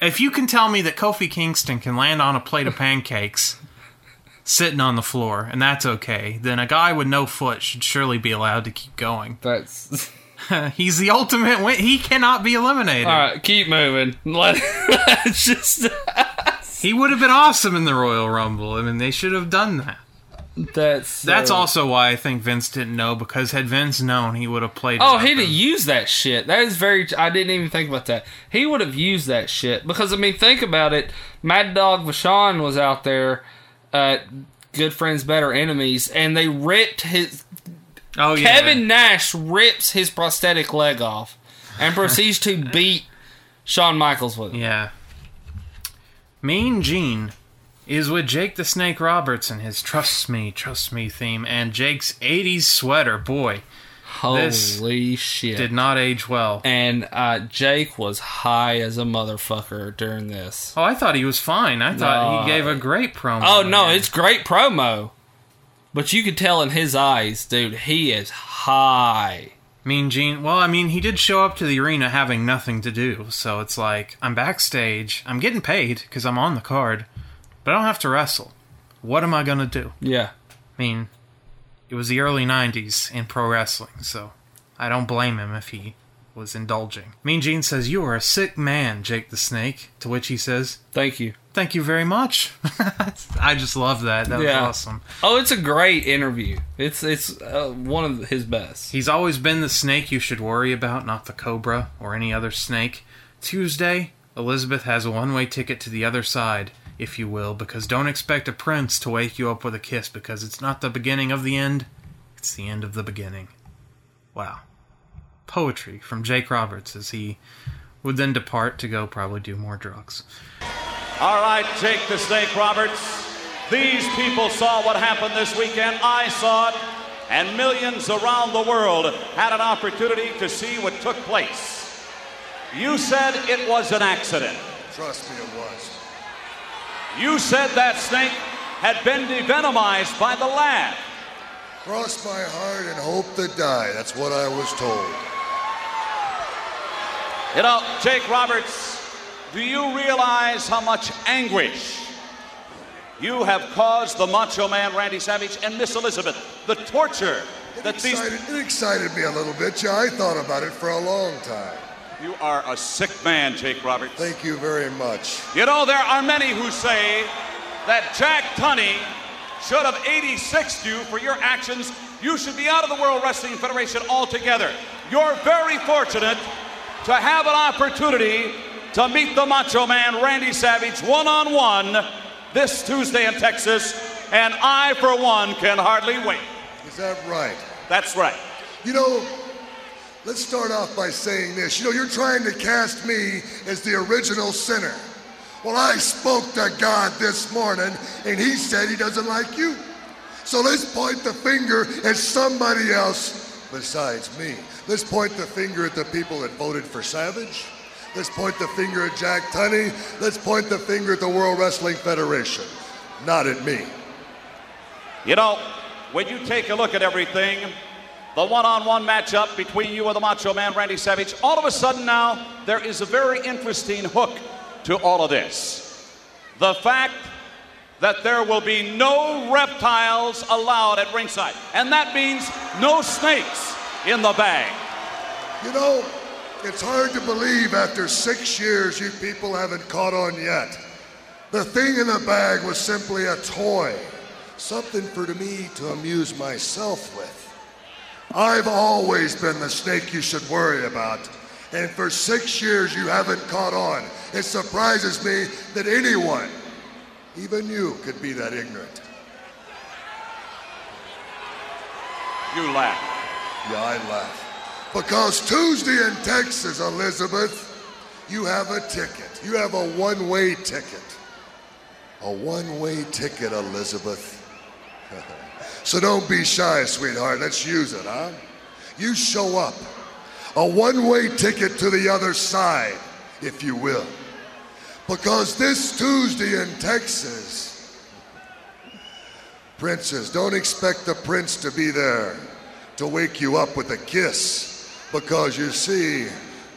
If you can tell me that Kofi Kingston can land on a plate of pancakes sitting on the floor and that's okay, then a guy with no foot should surely be allowed to keep going. That's He's the ultimate win. He cannot be eliminated. all right. Keep moving. Let just He would have been awesome in the Royal Rumble. I mean, they should have done that. That's That's so- also why I think Vince didn't know because had Vince known, he would have played. Oh, he'd have used that shit. That is very. I didn't even think about that. He would have used that shit because I mean, think about it. Mad Dog Vachon was out there, uh, good friends, better enemies, and they ripped his. Oh yeah, Kevin Nash rips his prosthetic leg off and proceeds to beat Shawn Michaels with it. Yeah. Mean Gene is with Jake the Snake Roberts and his Trust Me, Trust Me theme and Jake's 80s sweater. Boy, Holy shit. Did not age well. and uh, Jake was high as a motherfucker during this. Oh, I thought he was fine. I thought No. he gave a great promo. Oh no, man. it's great promo. But you could tell in his eyes, dude, he is high. Mean Gene. Well, I mean, he did show up to the arena having nothing to do, so it's like I'm backstage. I'm getting paid because I'm on the card, but I don't have to wrestle. What am I gonna do? Yeah. I mean, it was the early '90s in pro wrestling, so I don't blame him if he was indulging. Mean Gene says, "You are a sick man, Jake the Snake." To which he says, Thank you. "Thank you very much." I just love that. That was awesome. Oh, it's a great interview. It's it's uh, one of his best. He's always been the snake you should worry about, not the cobra or any other snake. Tuesday, Elizabeth has a one way ticket to the other side, if you will, because don't expect a prince to wake you up with a kiss because it's not the beginning of the end, it's the end of the beginning. Wow. Poetry from Jake Roberts as he would then depart to go probably do more drugs. All right, Jake the Snake Roberts. These people saw what happened this weekend. I saw it, and millions around the world had an opportunity to see what took place. You said it was an accident. Trust me, it was. You said that snake had been devenomized by the lab. Cross my heart and hope to die. That's what I was told. You know, Jake Roberts, do you realize how much anguish you have caused the Macho Man Randy Savage and Miss Elizabeth? The torture It that these. excited, it excited me a little bit. Yeah, I thought about it for a long time. You are a sick man, Jake Roberts. Thank you very much. You know, there are many who say that Jack Tunney should have 86'd you for your actions. You should be out of the World Wrestling Federation altogether. You're very fortunate to have an opportunity to meet the Macho Man Randy Savage one on one this Tuesday in Texas, and I, for one, can hardly wait. Is that right? That's right. You know, let's start off by saying this. You know, you're trying to cast me as the original sinner. Well, I spoke to God this morning, and He said He doesn't like you. So let's point the finger at somebody else besides me. Let's point the finger at the people that voted for Savage. Let's point the finger at Jack Tunney. Let's point the finger at the World Wrestling Federation. Not at me. You know, when you take a look at everything, the one on one matchup between you and the Macho Man Randy Savage, all of a sudden now, there is a very interesting hook to all of this. The fact that there will be no reptiles allowed at ringside, and that means no snakes in the bag. You know, it's hard to believe after six years you people haven't caught on yet. The thing in the bag was simply a toy, something for me to amuse myself with. I've always been the snake you should worry about, and for six years you haven't caught on. It surprises me that anyone, even you, could be that ignorant. You laugh. Yeah, I laugh. Because Tuesday in Texas, Elizabeth, you have a ticket. You have a one way ticket. A one way ticket, Elizabeth. so don't be shy, sweetheart. Let's use it, huh? You show up. A one way ticket to the other side, if you will. Because this Tuesday in Texas, Princess, don't expect the prince to be there to wake you up with a kiss. Because you see,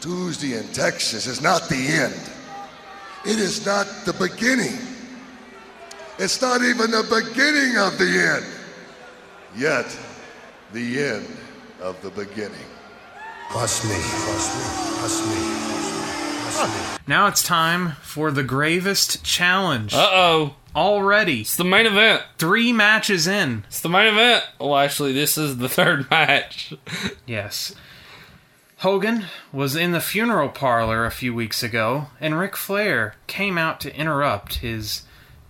Tuesday in Texas is not the end. It is not the beginning. It's not even the beginning of the end. Yet, the end of the beginning. Trust me, trust me, trust me, trust me. Now it's time for the gravest challenge. Uh oh. Already, It's the main event. three matches in. It's the main event. Well, actually, this is the third match. Yes. Hogan was in the funeral parlor a few weeks ago, and Ric Flair came out to interrupt his,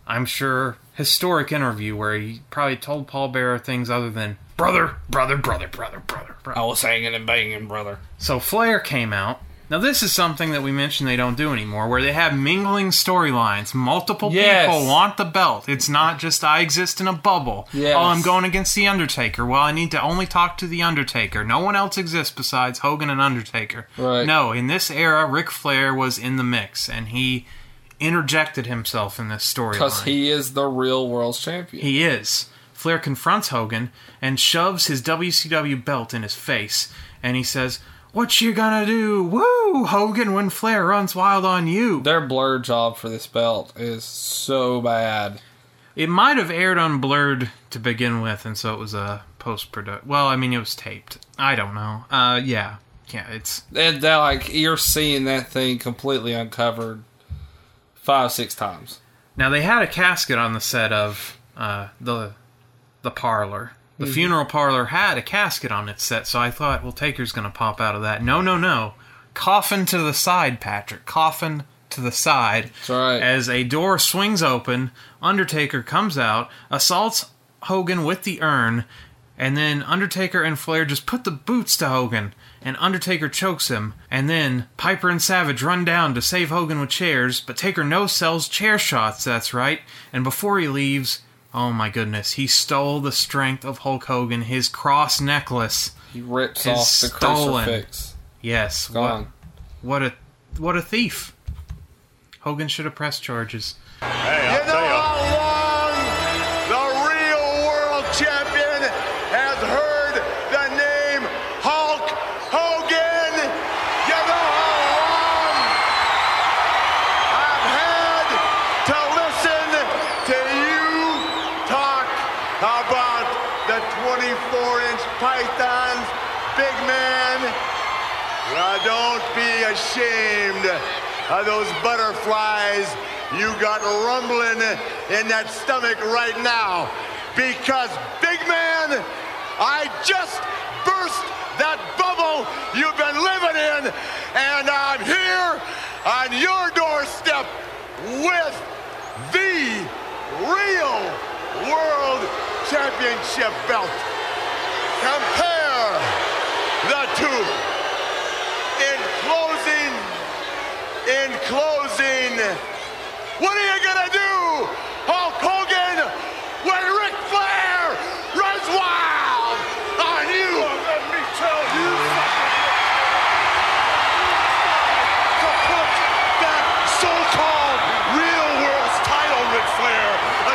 I'm sure, historic interview where he probably told Paul Bearer things other than brother, brother, brother, brother, brother, brother. I was hanging and banging, brother. So Flair came out Now, this is something that we mentioned they don't do anymore, where they have mingling storylines. Multiple Yes. people want the belt. It's not just I exist in a bubble. Yes. Oh, I'm going against The Undertaker. Well, I need to only talk to The Undertaker. No one else exists besides Hogan and Undertaker. Right. No, in this era, Ric Flair was in the mix, and he interjected himself in this storyline. Because he is the real world champion. He is. Flair confronts Hogan and shoves his WCW belt in his face, and he says, What you gonna do? Woo, Hogan, when Flair runs wild on you. Their blur job for this belt is so bad. It might have aired on Blurred to begin with, and so it was a post product. Well, I mean, it was taped. I don't know. Uh, yeah. Yeah, it's. And that like you're seeing that thing completely uncovered five, six times. Now, they had a casket on the set of uh, the the parlor. The Mhm. funeral parlor had a casket on its set, so I thought, well, Taker's going to pop out of that. No, no, no. Coffin to the side, Patrick. Coffin to the side. That's right. As a door swings open, Undertaker comes out, assaults Hogan with the urn, and then Undertaker and Flair just put the boots to Hogan, and Undertaker chokes him, and then Piper and Savage run down to save Hogan with chairs, but Taker no sells chair shots, that's right, and before he leaves, oh my goodness, he stole the strength of Hulk Hogan, his cross necklace. He rips is off the stolen. crucifix. Yes, Gone. What, what a what a thief. Hogan should have pressed charges. Hey, I'll tell you. Of those butterflies you got rumbling in that stomach right now. Because, big man, I just burst that bubble you've been living in, and I'm here on your doorstep with the real World Championship belt. Compare the two. In closing, in closing, what are you gonna do, Hulk Hogan, when Ric Flair runs wild on you? let me tell you to put that so-called real world's title, Ric Flair,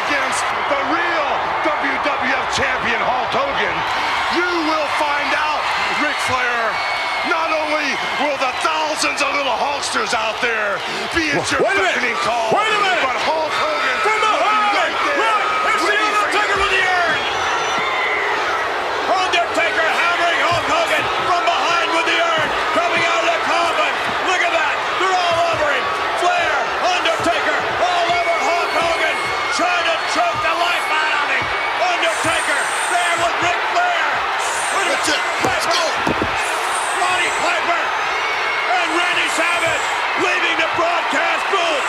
against the real WWF champion, Hulk Hogan, you will find out, Ric Flair, not only will the thousands of out there be at your Wait a minute. Wait a minute. but Hulk Hogan From will be behind! right there. Look, it's the waiting for Undertaker you. with the urn! Undertaker hammering Hulk Hogan from behind with the urn, coming out of the coffin. Look at that. They're all over him. Flair, Undertaker, all over Hulk Hogan, trying to choke the life out of him. Undertaker, there with Ric Flair. That's it. Let's go. Roddy Piper and Randy Savage leaving the broadcast booth.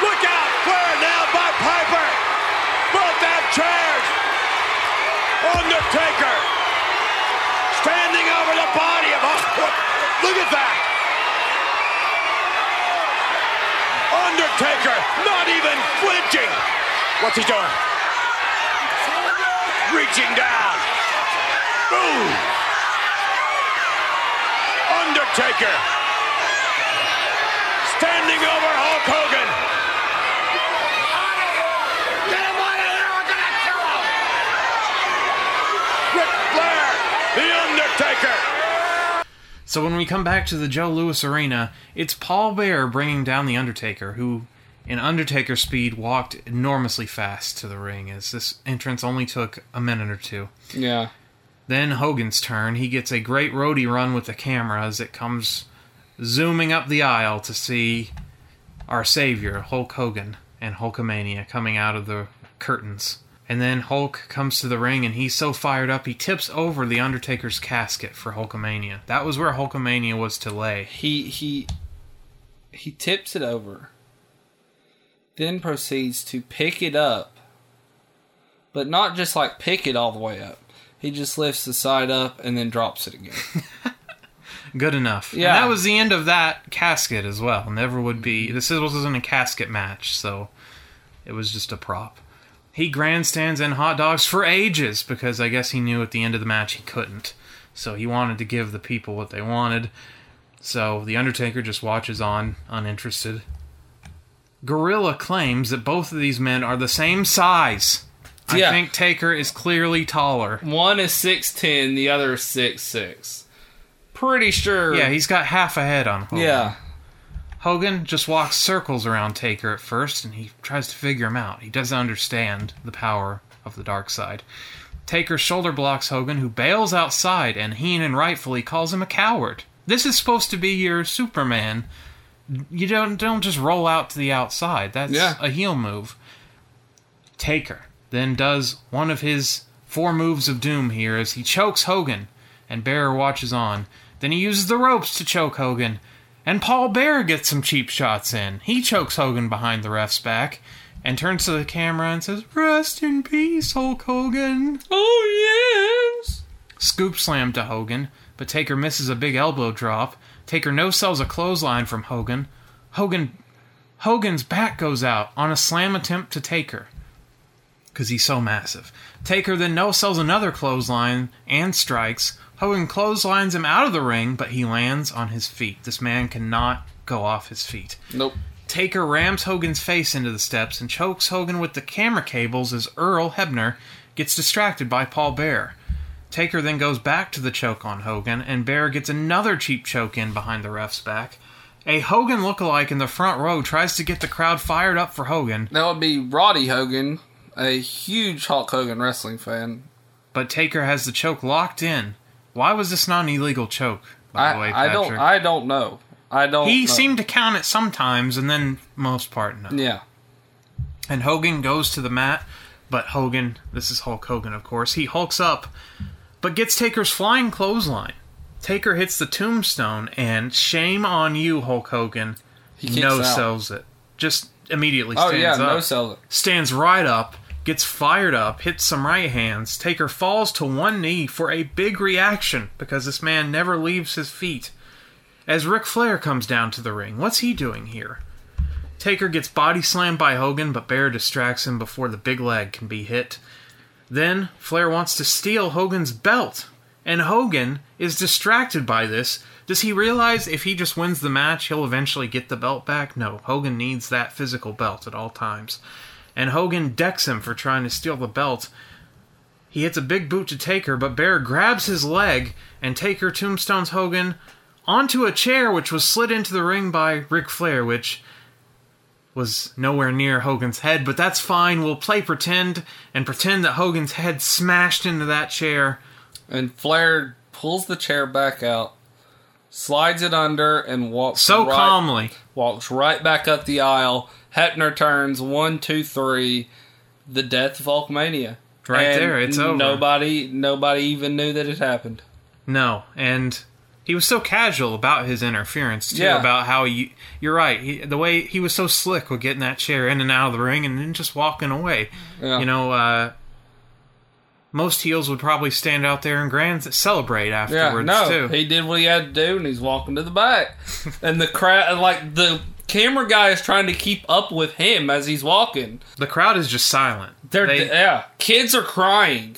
Look out! Flair now by Piper. Both have chairs. Undertaker standing over the body of Hulk. Look at that. Undertaker not even flinching. What's he doing? Reaching down. Boom. Undertaker standing over Hulk Hogan. Get him out of here! We're gonna kill him! Ric Flair, The Undertaker. So when we come back to the Joe Louis Arena, it's Paul Bearer bringing down the Undertaker, who, in Undertaker speed, walked enormously fast to the ring. As this entrance only took a minute or two. Yeah. Then Hogan's turn. He gets a great roadie run with the camera as it comes zooming up the aisle to see our savior, Hulk Hogan, and Hulkamania coming out of the curtains. And then Hulk comes to the ring and he's so fired up he tips over the Undertaker's casket for Hulkamania. That was where Hulkamania was to lay. He he he tips it over. Then proceeds to pick it up. But not just like pick it all the way up. He just lifts the side up and then drops it again. Good enough. Yeah. And that was the end of that casket as well. Never would be. The This wasn't a casket match, so it was just a prop. He grandstands in hot dogs for ages because I guess he knew at the end of the match he couldn't. So he wanted to give the people what they wanted. So the Undertaker just watches on, uninterested. Gorilla claims that both of these men are the same size. Yeah. I think Taker is clearly taller. One is six ten, the other is six six. Pretty sure. Yeah, he's got half a head on Hogan. yeah. Hogan just walks circles around Taker at first and he tries to figure him out. He doesn't understand the power of the dark side. Taker shoulder blocks Hogan, who bails outside, and Heenan rightfully calls him a coward. This is supposed to be your Superman. You don't don't just roll out to the outside. That's Yeah. a heel move. Taker then does one of his four moves of doom here as he chokes Hogan, and Bearer watches on. Then he uses the ropes to choke Hogan, and Paul Bearer gets some cheap shots in. He chokes Hogan behind the ref's back and turns to the camera and says, Rest in peace, Hulk Hogan. Oh yes. Scoop slam to Hogan, but Taker misses a big elbow drop. Taker no sells a clothesline from Hogan. Hogan Hogan's back goes out on a slam attempt to Taker. Because he's so massive. Taker then no sells another clothesline and strikes. Hogan clotheslines him out of the ring, but he lands on his feet. This man cannot go off his feet. Nope. Taker rams Hogan's face into the steps and chokes Hogan with the camera cables as Earl Hebner gets distracted by Paul Bearer. Taker then goes back to the choke on Hogan, and Bear gets another cheap choke in behind the ref's back. A Hogan lookalike in the front row tries to get the crowd fired up for Hogan, That would be Roddy Hogan, a huge Hulk Hogan wrestling fan. but Taker has the choke locked in. Why was this not an illegal choke? By the way, I, I don't Patrick? I don't know. I don't he know. seemed to count it sometimes, and then most part no. Yeah. And Hogan goes to the mat, but Hogan, this is Hulk Hogan, of course, he hulks up, but gets Taker's flying clothesline. Taker hits the tombstone, and shame on you, Hulk Hogan. He no out. sells it. Just immediately Oh stands yeah, up. no sell it. stands right up, gets fired up, hits some right hands. Taker falls to one knee for a big reaction because this man never leaves his feet. As Ric Flair comes down to the ring, what's he doing here? Taker gets body slammed by Hogan, but Bear distracts him before the big leg can be hit. Then Flair wants to steal Hogan's belt, and Hogan is distracted by this. Does he realize if he just wins the match, he'll eventually get the belt back? No, Hogan needs that physical belt at all times. And Hogan decks him for trying to steal the belt. He hits a big boot to Taker, but Bear grabs his leg, and Taker tombstones Hogan onto a chair which was slid into the ring by Ric Flair, which was nowhere near Hogan's head, but that's fine. We'll play pretend and pretend that Hogan's head smashed into that chair. And Flair pulls the chair back out, slides it under, and walks So right, calmly. walks right back up the aisle. Hebner turns one, two, three. The death of Hulkamania. Right And there, it's over. Nobody, nobody even knew that it happened. No, and he was so casual about his interference too. Yeah. About how you, you're right. He, the way he was so slick with getting that chair in and out of the ring and then just walking away. Yeah. You know, uh, most heels would probably stand out there and grand celebrate Yeah, afterwards no, too. he did what he had to do, and he's walking to the back, and the crowd, like the camera guy, is trying to keep up with him as he's walking. the crowd is just silent. They're They- yeah, kids are crying.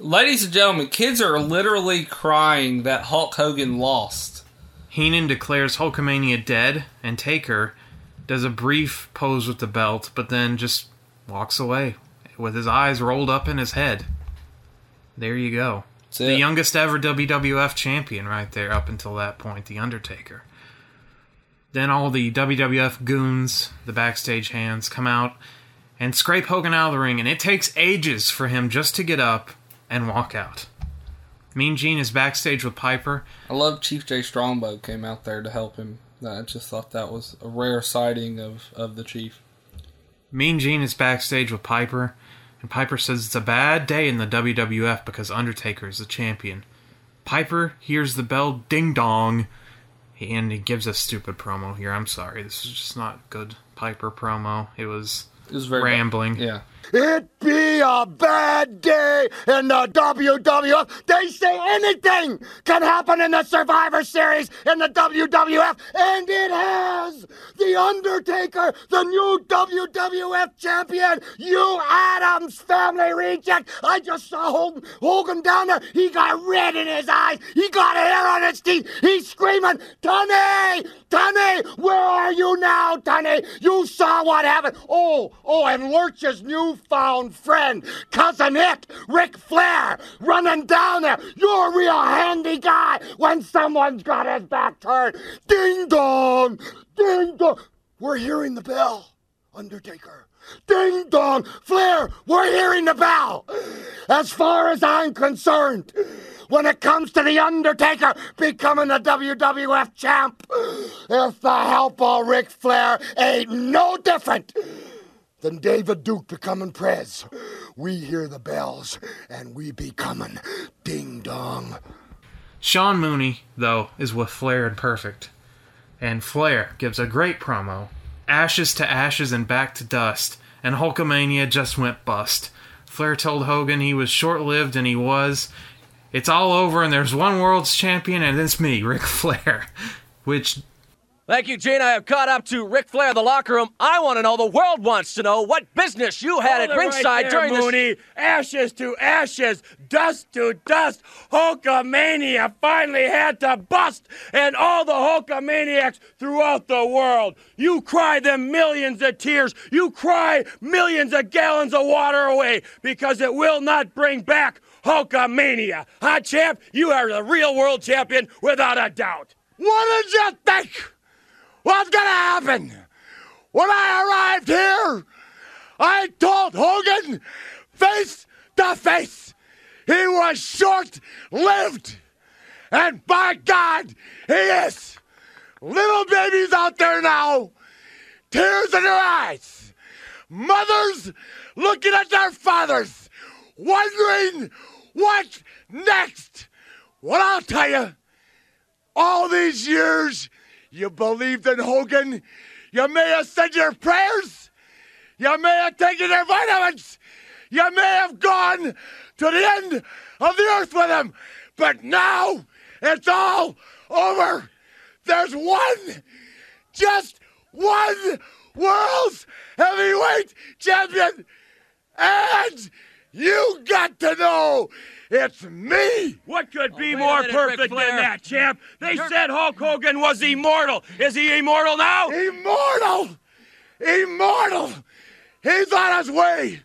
Ladies and gentlemen, kids are literally crying that Hulk Hogan lost. Heenan declares Hulkamania dead, and Taker does a brief pose with the belt, but then just walks away with his eyes rolled up in his head. There you go. The youngest ever WWF champion, right there, up until that point, The Undertaker. Then all the WWF goons, the backstage hands, come out and scrape Hogan out of the ring, and it takes ages for him just to get up and walk out. Mean Gene is backstage with Piper, I love Chief Jay Strongbow came out there to help him. I just thought that was a rare sighting of, of the Chief. Mean Gene is backstage with Piper, and Piper says it's a bad day in the WWF because Undertaker is the champion. Piper hears the bell ding dong, and he gives a stupid promo here. I'm sorry, this is just not good Piper promo. It was It was very rambling. Yeah. It be a bad day in the WWF. They say anything can happen in the Survivor Series in the WWF, and it has. The Undertaker, the new WWF champion, you Addams family reject. I just saw Hogan, Hogan down there. He got red in his eyes. He got hair on his teeth. He's screaming, Tony! Tony! Where are you now, Tony? You saw what happened. Oh, oh, and Lurch's newfound friend, cousin It, Ric Flair, running down there. You're a real handy guy when someone's got his back turned. Ding dong! Ding dong! We're hearing the bell, Undertaker. Ding dong! Flair, we're hearing the bell! As far as I'm concerned, when it comes to The Undertaker becoming the WWF champ, if the help of Ric Flair ain't no different than David Duke becoming Prez, we hear the bells and we becoming ding dong. Sean Mooney, though, is with Flair and Perfect. And Flair gives a great promo. Ashes to ashes and back to dust. And Hulkamania just went bust. Flair told Hogan he was short lived, and he was. It's all over, and there's one world's champion, and it's me, Ric Flair. Which Thank you, Gene. I have caught up to Ric Flair in the locker room. I want to know, the world wants to know what business you had Hold at ringside right there, during Mooney. Ashes to ashes, dust to dust. Hulkamania finally had to bust, and all the Hulkamaniacs throughout the world. You cry them millions of tears. You cry millions of gallons of water away because it will not bring back Hulkamania. Huh, champ? You are the real world champion without a doubt. What did you think? What's gonna happen? When I arrived here, I told Hogan face to face he was short lived. And by God, he is. Little babies out there now, tears in their eyes. Mothers looking at their fathers, wondering what next. Well, I'll tell you, all these years you believed in Hogan. You may have said your prayers. You may have taken your vitamins. You may have gone to the end of the earth with him. But now it's all over. There's one, just one world's heavyweight champion. And you got to know it's me. What could be oh, wait more minute, perfect than that, champ? They You're- said Hulk Hogan was immortal. Is he immortal now? Immortal! Immortal! He's on his way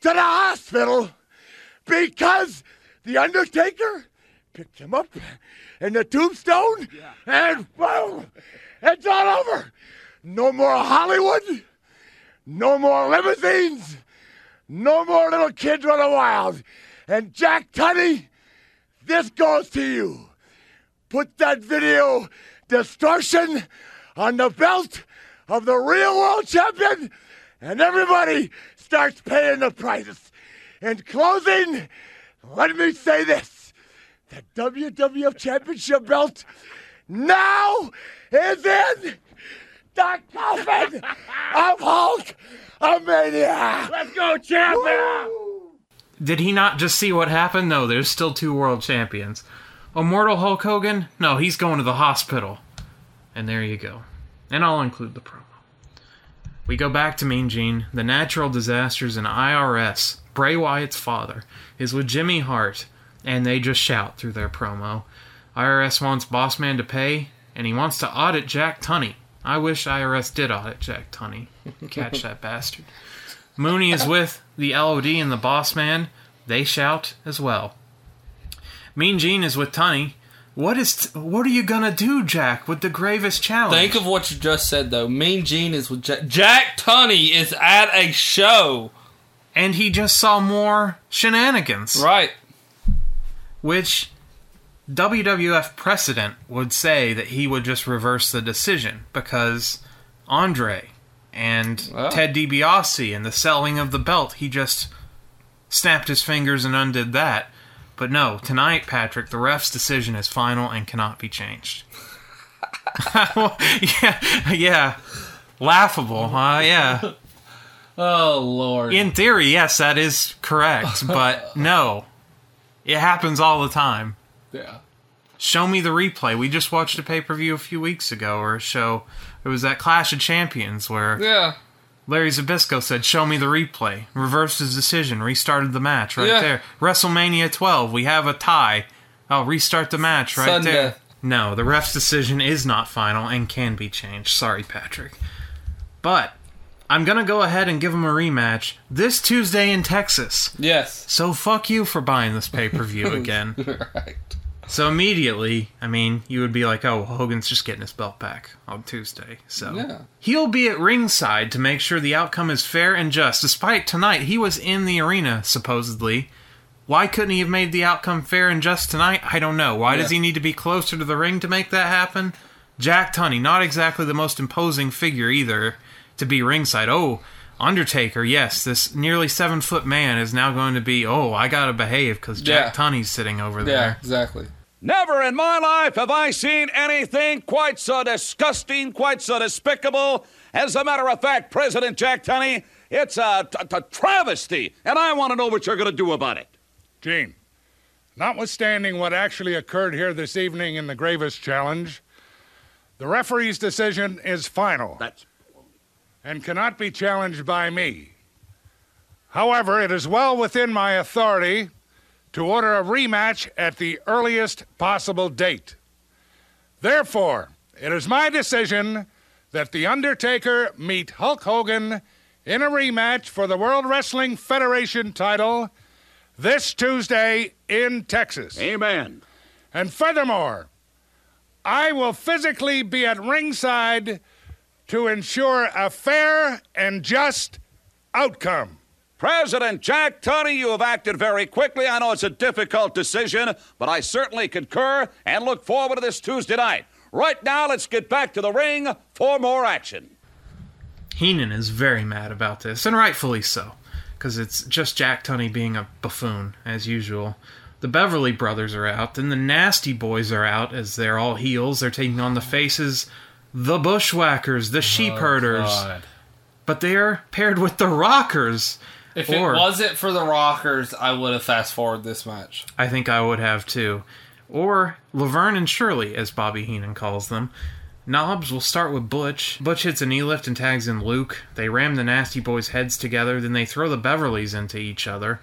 to the hospital because the Undertaker picked him up in the tombstone and boom! It's all over. No more Hollywood. No more limousines. No more little kids running wild. And Jack Tunney, this goes to you. Put that video distortion on the belt of the real world champion, and everybody starts paying the prices. In closing, let me say this the WWF Championship belt now is in the coffin of Hulk Mania. Let's go, champion! Did he not just see what happened? No, there's still two world champions. Immortal Hulk Hogan? No, he's going to the hospital. And there you go. And I'll include the promo. We go back to Mean Gene. The natural disasters and IRS. Bray Wyatt's father is with Jimmy Hart, and they just shout through their promo. IRS wants Bossman to pay, and he wants to audit Jack Tunney. I wish IRS did audit Jack Tunney. Catch that bastard. Mooney is with the LOD and the boss man. They shout as well. Mean Gene is with Tunney. What is t- what are you gonna do, Jack, with the gravest challenge? Think of what you just said, though. Mean Gene is with Jack. Jack Tunney is at a show. and he just saw more shenanigans. Right. Which WWF precedent would say that he would just reverse the decision because Andre and. Ted DiBiase and the selling of the belt, he just snapped his fingers and undid that. But no, tonight, Patrick, the ref's decision is final and cannot be changed. yeah, yeah. Laughable, huh? Yeah. Oh lord. In theory, yes, that is correct, but no. It happens all the time. yeah. Show me the replay. We just watched a pay per view a few weeks ago, or a show. It was that Clash of Champions where Yeah. Larry Zbyszko said, "Show me the replay." Reversed his decision, restarted the match right Yeah. there. WrestleMania 12, we have a tie. I'll restart the match right Sudden there. No, the ref's decision is not final and can be changed. Sorry, Patrick. But I'm gonna go ahead and give him a rematch this Tuesday in Texas. Yes. So fuck you for buying this pay per view again. right. So immediately, I mean, you would be like, "Oh, Hogan's just getting his belt back on Tuesday." So Yeah. he'll be at ringside to make sure the outcome is fair and just. Despite tonight, he was in the arena supposedly. Why couldn't he have made the outcome fair and just tonight? I don't know. Why does he need to be closer to the ring to make that happen? Jack Tunney, not exactly the most imposing figure either to be ringside. Oh, Undertaker, yes, this nearly seven foot man is now going to be, oh, I gotta behave because Jack Yeah. Tunney's sitting over there. Yeah, exactly. Never in my life have I seen anything quite so disgusting, quite so despicable. As a matter of fact, President Jack Tunney, it's a, a, a travesty, and I want to know what you're going to do about it. Gene, notwithstanding what actually occurred here this evening in the Gravest Challenge, the referee's decision is final That's and cannot be challenged by me. However, it is well within my authority to order a rematch at the earliest possible date. Therefore, it is my decision that The Undertaker meet Hulk Hogan in a rematch for the World Wrestling Federation title this Tuesday in Texas. amen. And furthermore, I will physically be at ringside to ensure a fair and just outcome. President Jack Tunney, you have acted very quickly. I know it's a difficult decision, but I certainly concur and look forward to this Tuesday night. Right now, let's get back to the ring for more action. Heenan is very mad about this, and rightfully so, because it's just Jack Tunney being a buffoon, as usual. The Beverly brothers are out, then the Nasty Boys are out, as they're all heels. They're taking on the faces, the Bushwhackers, the Sheep oh, Herders, God. but they are paired with the Rockers. If Or- it wasn't for the Rockers, I would have fast forwarded this match. I think I would have too. Or Laverne and Shirley, as Bobby Heenan calls them. Knobbs will start with Butch. Butch hits a knee lift and tags in Luke. They ram the Nasty Boys' heads together, then they throw the Beverlys into each other.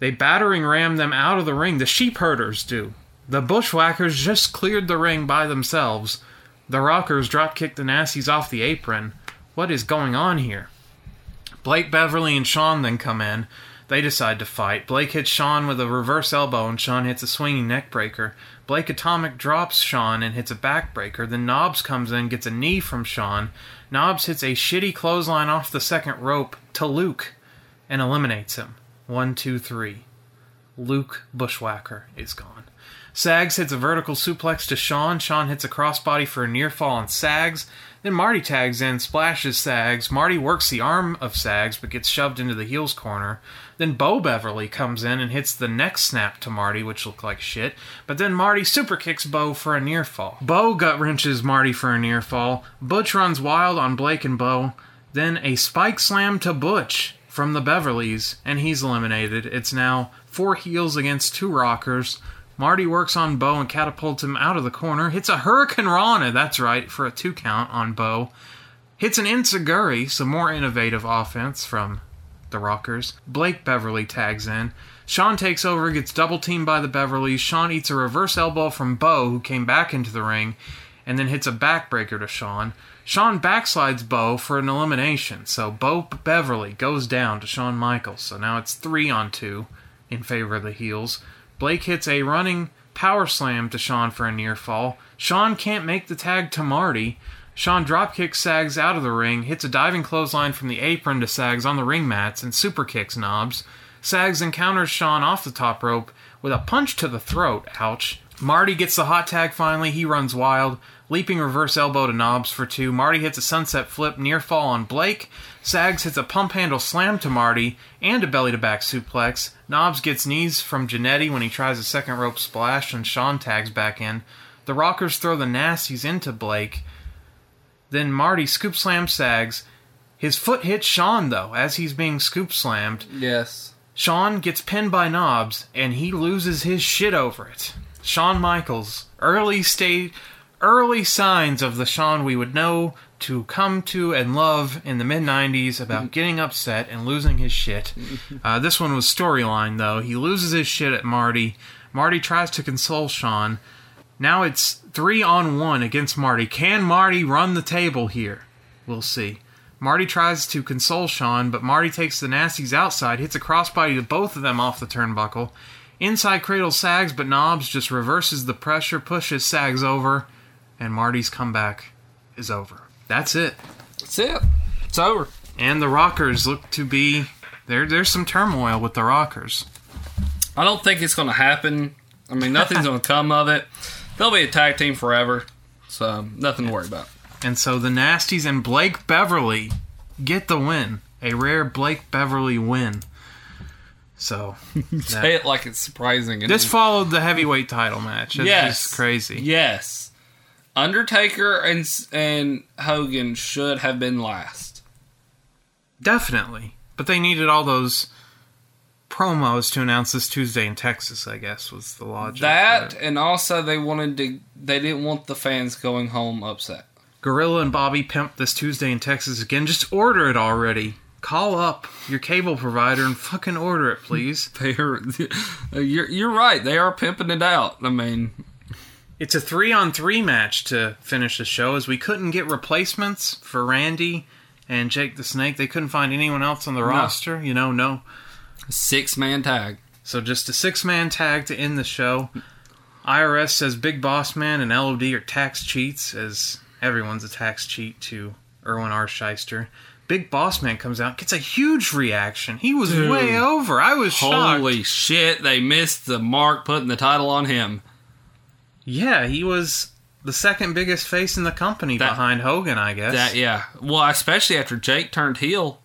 They battering ram them out of the ring. The sheep herders do. The bushwhackers just cleared the ring by themselves. The rockers drop kick the Nasties off the apron. What is going on here? Blake Beverly and Shawn then come in. They decide to fight. Blake hits Shawn with a reverse elbow, and Shawn hits a swinging neck breaker. Blake Atomic drops Shawn and hits a backbreaker. Then Knobbs comes in, gets a knee from Shawn. Knobbs hits a shitty clothesline off the second rope to Luke and eliminates him. One, two, three. Luke Bushwhacker is gone. Sags hits a vertical suplex to Shawn. Shawn hits a crossbody for a near fall on Sags. Then Marty tags in, splashes Sags. Marty works the arm of Sags but gets shoved into the heels corner. Then Beau Beverly comes in and hits the neck snap to Marty, which looked like shit. But then Marty super kicks Beau for a near fall. Beau gut wrenches Marty for a near fall. Butch runs wild on Blake and Beau. Then a spike slam to Butch from the Beverlys, and he's eliminated. It's now four heels against two rockers. Marty works on Beau and catapults him out of the corner. Hits a Hurricane Rana, that's right, for a two count on Beau. Hits an Insaguri, some more innovative offense from the Rockers. Blake Beverly tags in. Shawn takes over, gets double teamed by the Beverlys. Shawn eats a reverse elbow from Beau, who came back into the ring, and then hits a backbreaker to Shawn. Shawn backslides Beau for an elimination, so Beau Beverly goes down to Shawn Michaels. So now it's three on two in favor of the heels. Blake hits a running power slam to Shawn for a near fall. Shawn can't make the tag to Marty. Shawn dropkicks Sags out of the ring, hits a diving clothesline from the apron to Sags on the ring mats, and super kicks Knobbs. Sags encounters Shawn off the top rope with a punch to the throat. Ouch. Marty gets the hot tag finally. He runs wild. Leaping reverse elbow to Knobbs for two. Marty hits a sunset flip near fall on Blake. Sags hits a pump handle slam to Marty and a belly to back suplex. Knobbs gets knees from Jannetty when he tries a second rope splash and Shawn tags back in. The Rockers throw the nasties into Blake. Then Marty scoop slams Sags. His foot hits Shawn though as he's being scoop slammed. Yes. Shawn gets pinned by Knobbs and he loses his shit over it. Shawn Michaels, early state, early signs of the Shawn we would know to come to and love in the mid '90s about getting upset and losing his shit. Uh, this one was storyline though. He loses his shit at Marty. Marty tries to console Shawn. Now it's three on one against Marty. Can Marty run the table here? We'll see. Marty tries to console Shawn, but Marty takes the nasties outside, hits a crossbody to both of them off the turnbuckle. Inside cradle sags, but Knobbs just reverses the pressure, pushes Sags over, and Marty's comeback is over. That's it. That's it. It's over. And the Rockers look to be there. There's some turmoil with the Rockers. I don't think it's going to happen. I mean, nothing's going to come of it. They'll be a tag team forever, so nothing to worry about. And so the Nasties and Blake Beverly get the win. A rare Blake Beverly win. So Say it like it's surprising. this followed the heavyweight title match. It's yes, crazy. Yes, Undertaker and and Hogan should have been last. Definitely. But they needed all those promos to announce this Tuesday in Texas, I guess, was the logic. That and also they wanted to. They didn't want the fans going home upset. Gorilla and Bobby Pimp this Tuesday in Texas again. Just order it already. Call up your cable provider and fucking order it, please. They're you're you're right. They are pimping it out. I mean, It's a three on three match to finish the show as we couldn't get replacements for Randy and Jake the Snake. They couldn't find anyone else on the roster. You know, no. six man tag. So just a six man tag to end the show. IRS says Big Boss Man and LOD are tax cheats, as everyone's a tax cheat to Irwin R. Schyster. Big Boss Man comes out, gets a huge reaction. He was Dude. way over. I was shocked. Holy shit! They missed the mark putting the title on him. Yeah, he was the second biggest face in the company That- behind Hogan, I guess. That yeah. Well, especially after Jake turned heel.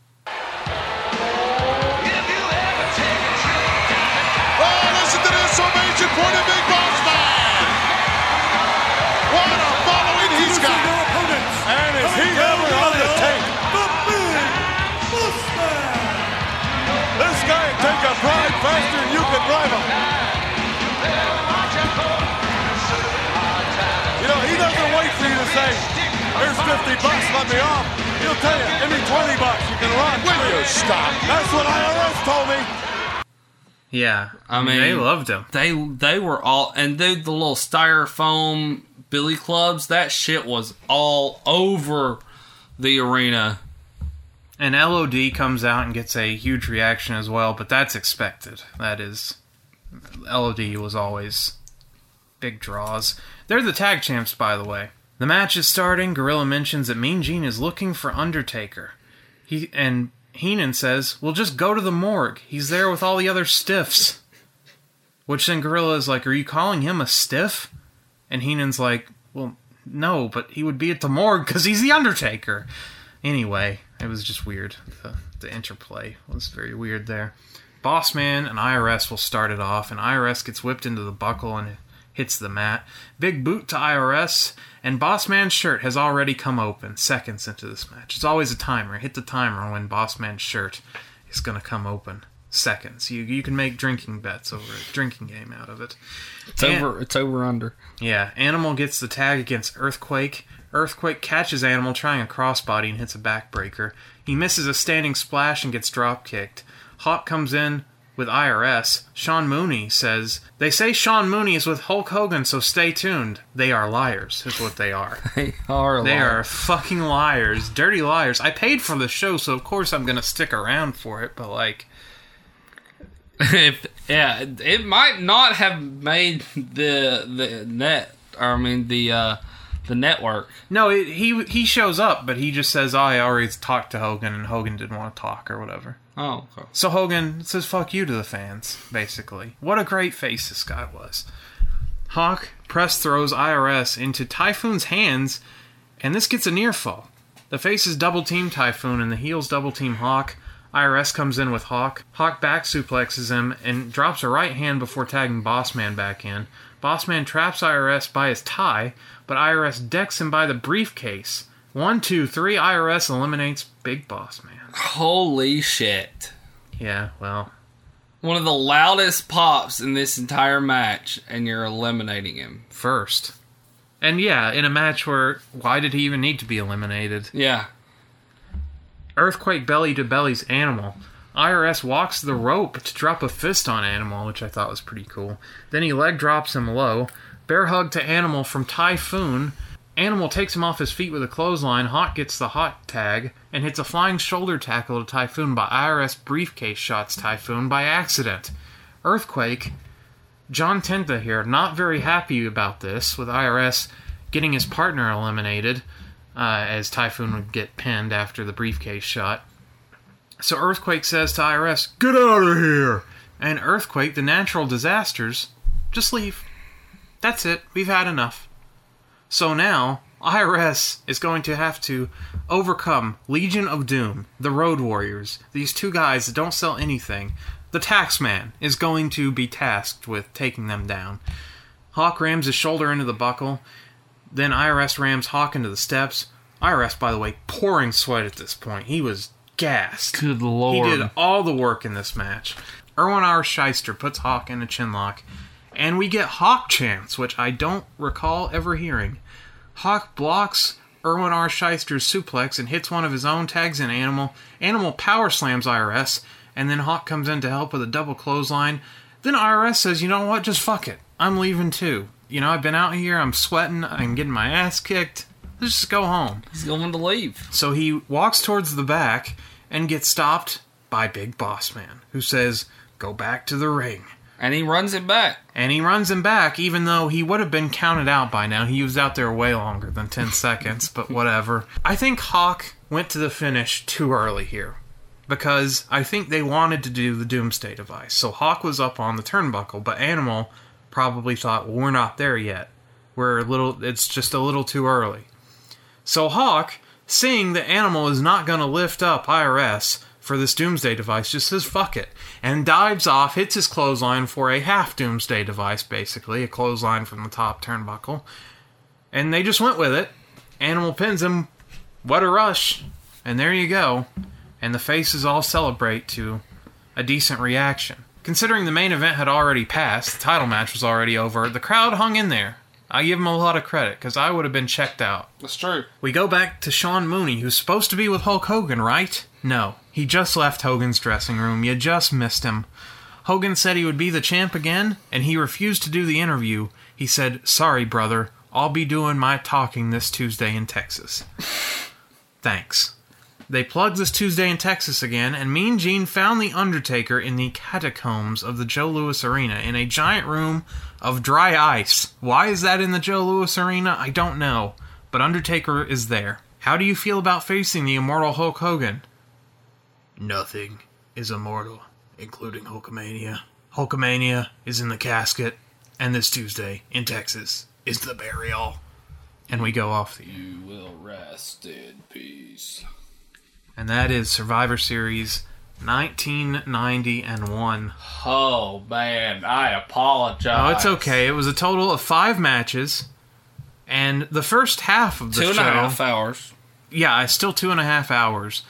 50 bucks, let me off. He'll tell you, give me 20 bucks, you can run. Will you stop? That's what IRS told me. Yeah. I mean, they loved him. They they were all and dude, the little styrofoam billy clubs. That shit was all over the arena. And LOD comes out and gets a huge reaction as well, but that's expected. That is. LOD was always big draws. They're the tag champs, by the way. The match is starting. Gorilla mentions that Mean Gene is looking for Undertaker. He and Heenan says, "Well, just go to the morgue. He's there with all the other stiffs." Which then Gorilla is like, "Are you calling him a stiff?" And Heenan's like, "Well, no, but he would be at the morgue because he's the Undertaker." Anyway, it was just weird. The, the interplay was very weird there. Bossman and IRS will start it off, and IRS gets whipped into the buckle and hits the mat. Big boot to IRS, and Bossman's shirt has already come open seconds into this match. It's always a timer. Hit the timer when Bossman's shirt is going to come open. Seconds. You you can make drinking bets over a drinking game out of it. It's over. It's over under. yeah, Animal gets the tag against Earthquake. Earthquake catches Animal trying a crossbody and hits a backbreaker. He misses a standing splash and gets drop kicked. Hawk comes in with IRS. Sean Mooney says, They say Sean Mooney is with Hulk Hogan, so stay tuned. They are liars, is what they are. They are. They liars. are fucking liars. Dirty liars. I paid for the show, so of course I'm going to stick around for it, but like. if yeah, it might not have made the the net. I mean the uh, the network. No, it, he he shows up, but he just says, oh, I already talked to Hogan, and Hogan didn't want to talk or whatever. Oh, okay. So Hogan says "fuck you" to the fans, basically. What a great face this guy was. Hawk press throws IRS into Typhoon's hands, and this gets a near fall. The faces double team Typhoon, and the heels double team Hawk. IRS comes in with Hawk. Hawk back suplexes him and drops a right hand before tagging Bossman back in. Bossman traps IRS by his tie, but IRS decks him by the briefcase. One, two, three. IRS eliminates Big Boss Man. Holy shit. Yeah, well, One of the loudest pops in this entire match, and you're eliminating him. first. And yeah, in a match where why did he even need to be eliminated? Yeah. Earthquake belly to belly's Animal. IRS walks the rope to drop a fist on Animal, which I thought was pretty cool. Then he leg drops him low. Bear hug to Animal from Typhoon. Animal takes him off his feet with a clothesline. Hawk gets the hot tag and hits a flying shoulder tackle to Typhoon, by IRS briefcase shots Typhoon by accident. Earthquake John Tenta here, not very happy about this, with IRS getting his partner eliminated, uh, as Typhoon would get pinned after the briefcase shot. So Earthquake says to IRS, Get out of here! And Earthquake, the natural disasters, just leave. That's it. We've had enough. So now, IRS is going to have to overcome Legion of Doom, the Road Warriors, these two guys that don't sell anything. The Taxman is going to be tasked with taking them down. Hawk rams his shoulder into the buckle. Then IRS rams Hawk into the steps. IRS, by the way, pouring sweat at this point. He was gassed. Good lord. He did all the work in this match. Irwin R. Schyster puts Hawk in a chinlock, and we get Hawk chants, which I don't recall ever hearing. Hawk blocks Irwin R. Schyster's suplex and hits one of his own tags in Animal. Animal power slams IRS, and then Hawk comes in to help with a double clothesline. Then IRS says, you know what, just fuck it. I'm leaving too. You know, I've been out here, I'm sweating, I'm getting my ass kicked. Let's just go home. He's going to leave. So he walks towards the back and gets stopped by Big Boss Man, who says, Go back to the ring. And he runs it back. And he runs him back, even though he would have been counted out by now. He was out there way longer than 10 seconds, but whatever. I think Hawk went to the finish too early here. Because I think they wanted to do the Doomsday device. So Hawk was up on the turnbuckle, but Animal probably thought, well, we're not there yet. We're a little, it's just a little too early. So Hawk, seeing that Animal is not going to lift up IRS for this Doomsday device, just says fuck it and dives off, hits his clothesline for a half Doomsday device, basically a clothesline from the top turnbuckle, and they just went with it. Animal pins him. What a rush! And there you go. And the faces all celebrate to a decent reaction. Considering the main event had already passed, the title match was already over, the crowd hung in there. I give him a lot of credit because I would have been checked out. That's true. We go back to Sean Mooney, who's supposed to be with Hulk Hogan, right? No, he just left Hogan's dressing room. You just missed him. Hogan said he would be the champ again, and he refused to do the interview. He said, Sorry, brother, I'll be doing my talking this Tuesday in Texas. Thanks. They plugged this Tuesday in Texas again, and Mean Gene found The Undertaker in the catacombs of the Joe Louis Arena in a giant room of dry ice. Why is that in the Joe Louis Arena? I don't know. But Undertaker is there. How do you feel about facing the immortal Hulk Hogan? Nothing is immortal, including Hulkamania. Hulkamania is in the casket, and this Tuesday in Texas is the burial. And we go off the You will rest in peace. and that is Survivor Series 1990 and 1. Oh man, I apologize. Oh, it's okay. It was a total of five matches, and the first half of the Two and show. a half hours. Yeah, it's still two and a half hours.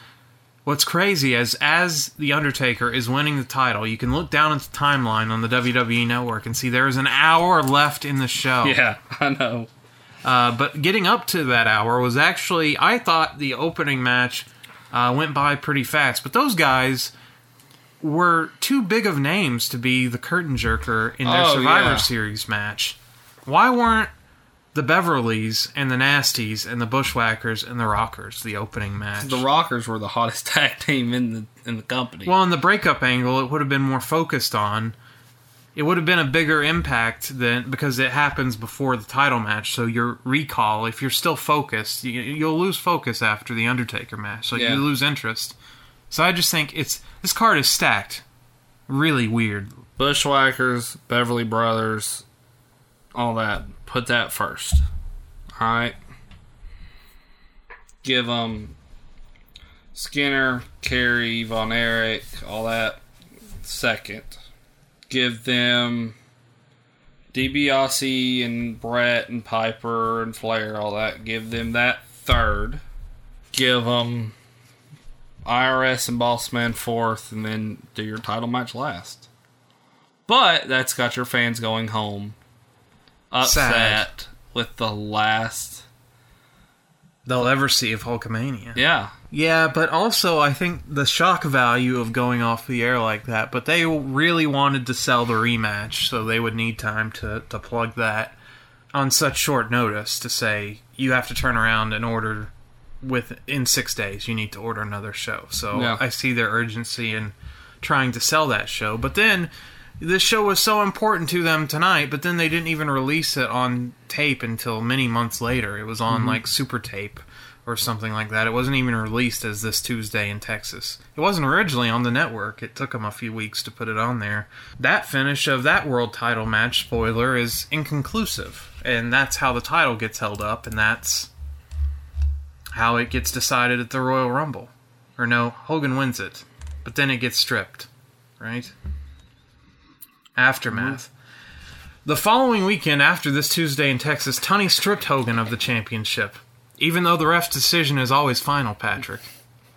What's crazy is as the Undertaker is winning the title, you can look down at the timeline on the WWE Network and see there is an hour left in the show. Yeah, I know. Uh, but getting up to that hour was actually, I thought the opening match uh, went by pretty fast. But those guys were too big of names to be the curtain jerker in their Oh, Survivor yeah. Series match. Why weren't the Beverlys and the Nasties and the Bushwhackers and the Rockers the opening match? The Rockers were the hottest tag team in the in the company. Well, in the breakup angle, it would have been more focused on. It would have been a bigger impact than because it happens before the title match. So your recall, if you're still focused, you, you'll lose focus after the Undertaker match. So Yeah. you lose interest. So I just think it's this card is stacked, really weird. Bushwhackers, Beverly Brothers, all that. Put that first. All right. Give them Skinner, Kerry, Von Erich, all that second. Give them DiBiase and Bret and Piper and Flair, all that. Give them that third. give um, them IRS and Boss Man fourth, and then do your title match last. But that's got your fans going home upset Sad. with the last. They'll ever see of Hulkamania. Yeah. Yeah, but also I think the shock value of going off the air like that. But they really wanted to sell the rematch, so they would need time to to plug that on such short notice to say you have to turn around and order with in six days. You need to order another show. So Yeah. I see their urgency in trying to sell that show. But then this show was so important to them tonight, but then they didn't even release it on tape until many months later. It was on Mhm. like Super Tape or something like that. It wasn't even released as this Tuesday in Texas. It wasn't originally on the network. It took them a few weeks to put it on there. That finish of that world title match, spoiler, is inconclusive. And that's how the title gets held up, and that's how it gets decided at the Royal Rumble. Or no, Hogan wins it, but then it gets stripped, right? Aftermath. The following weekend after this Tuesday in Texas, Tunney stripped Hogan of the championship. Even though the ref's decision is always final, Patrick.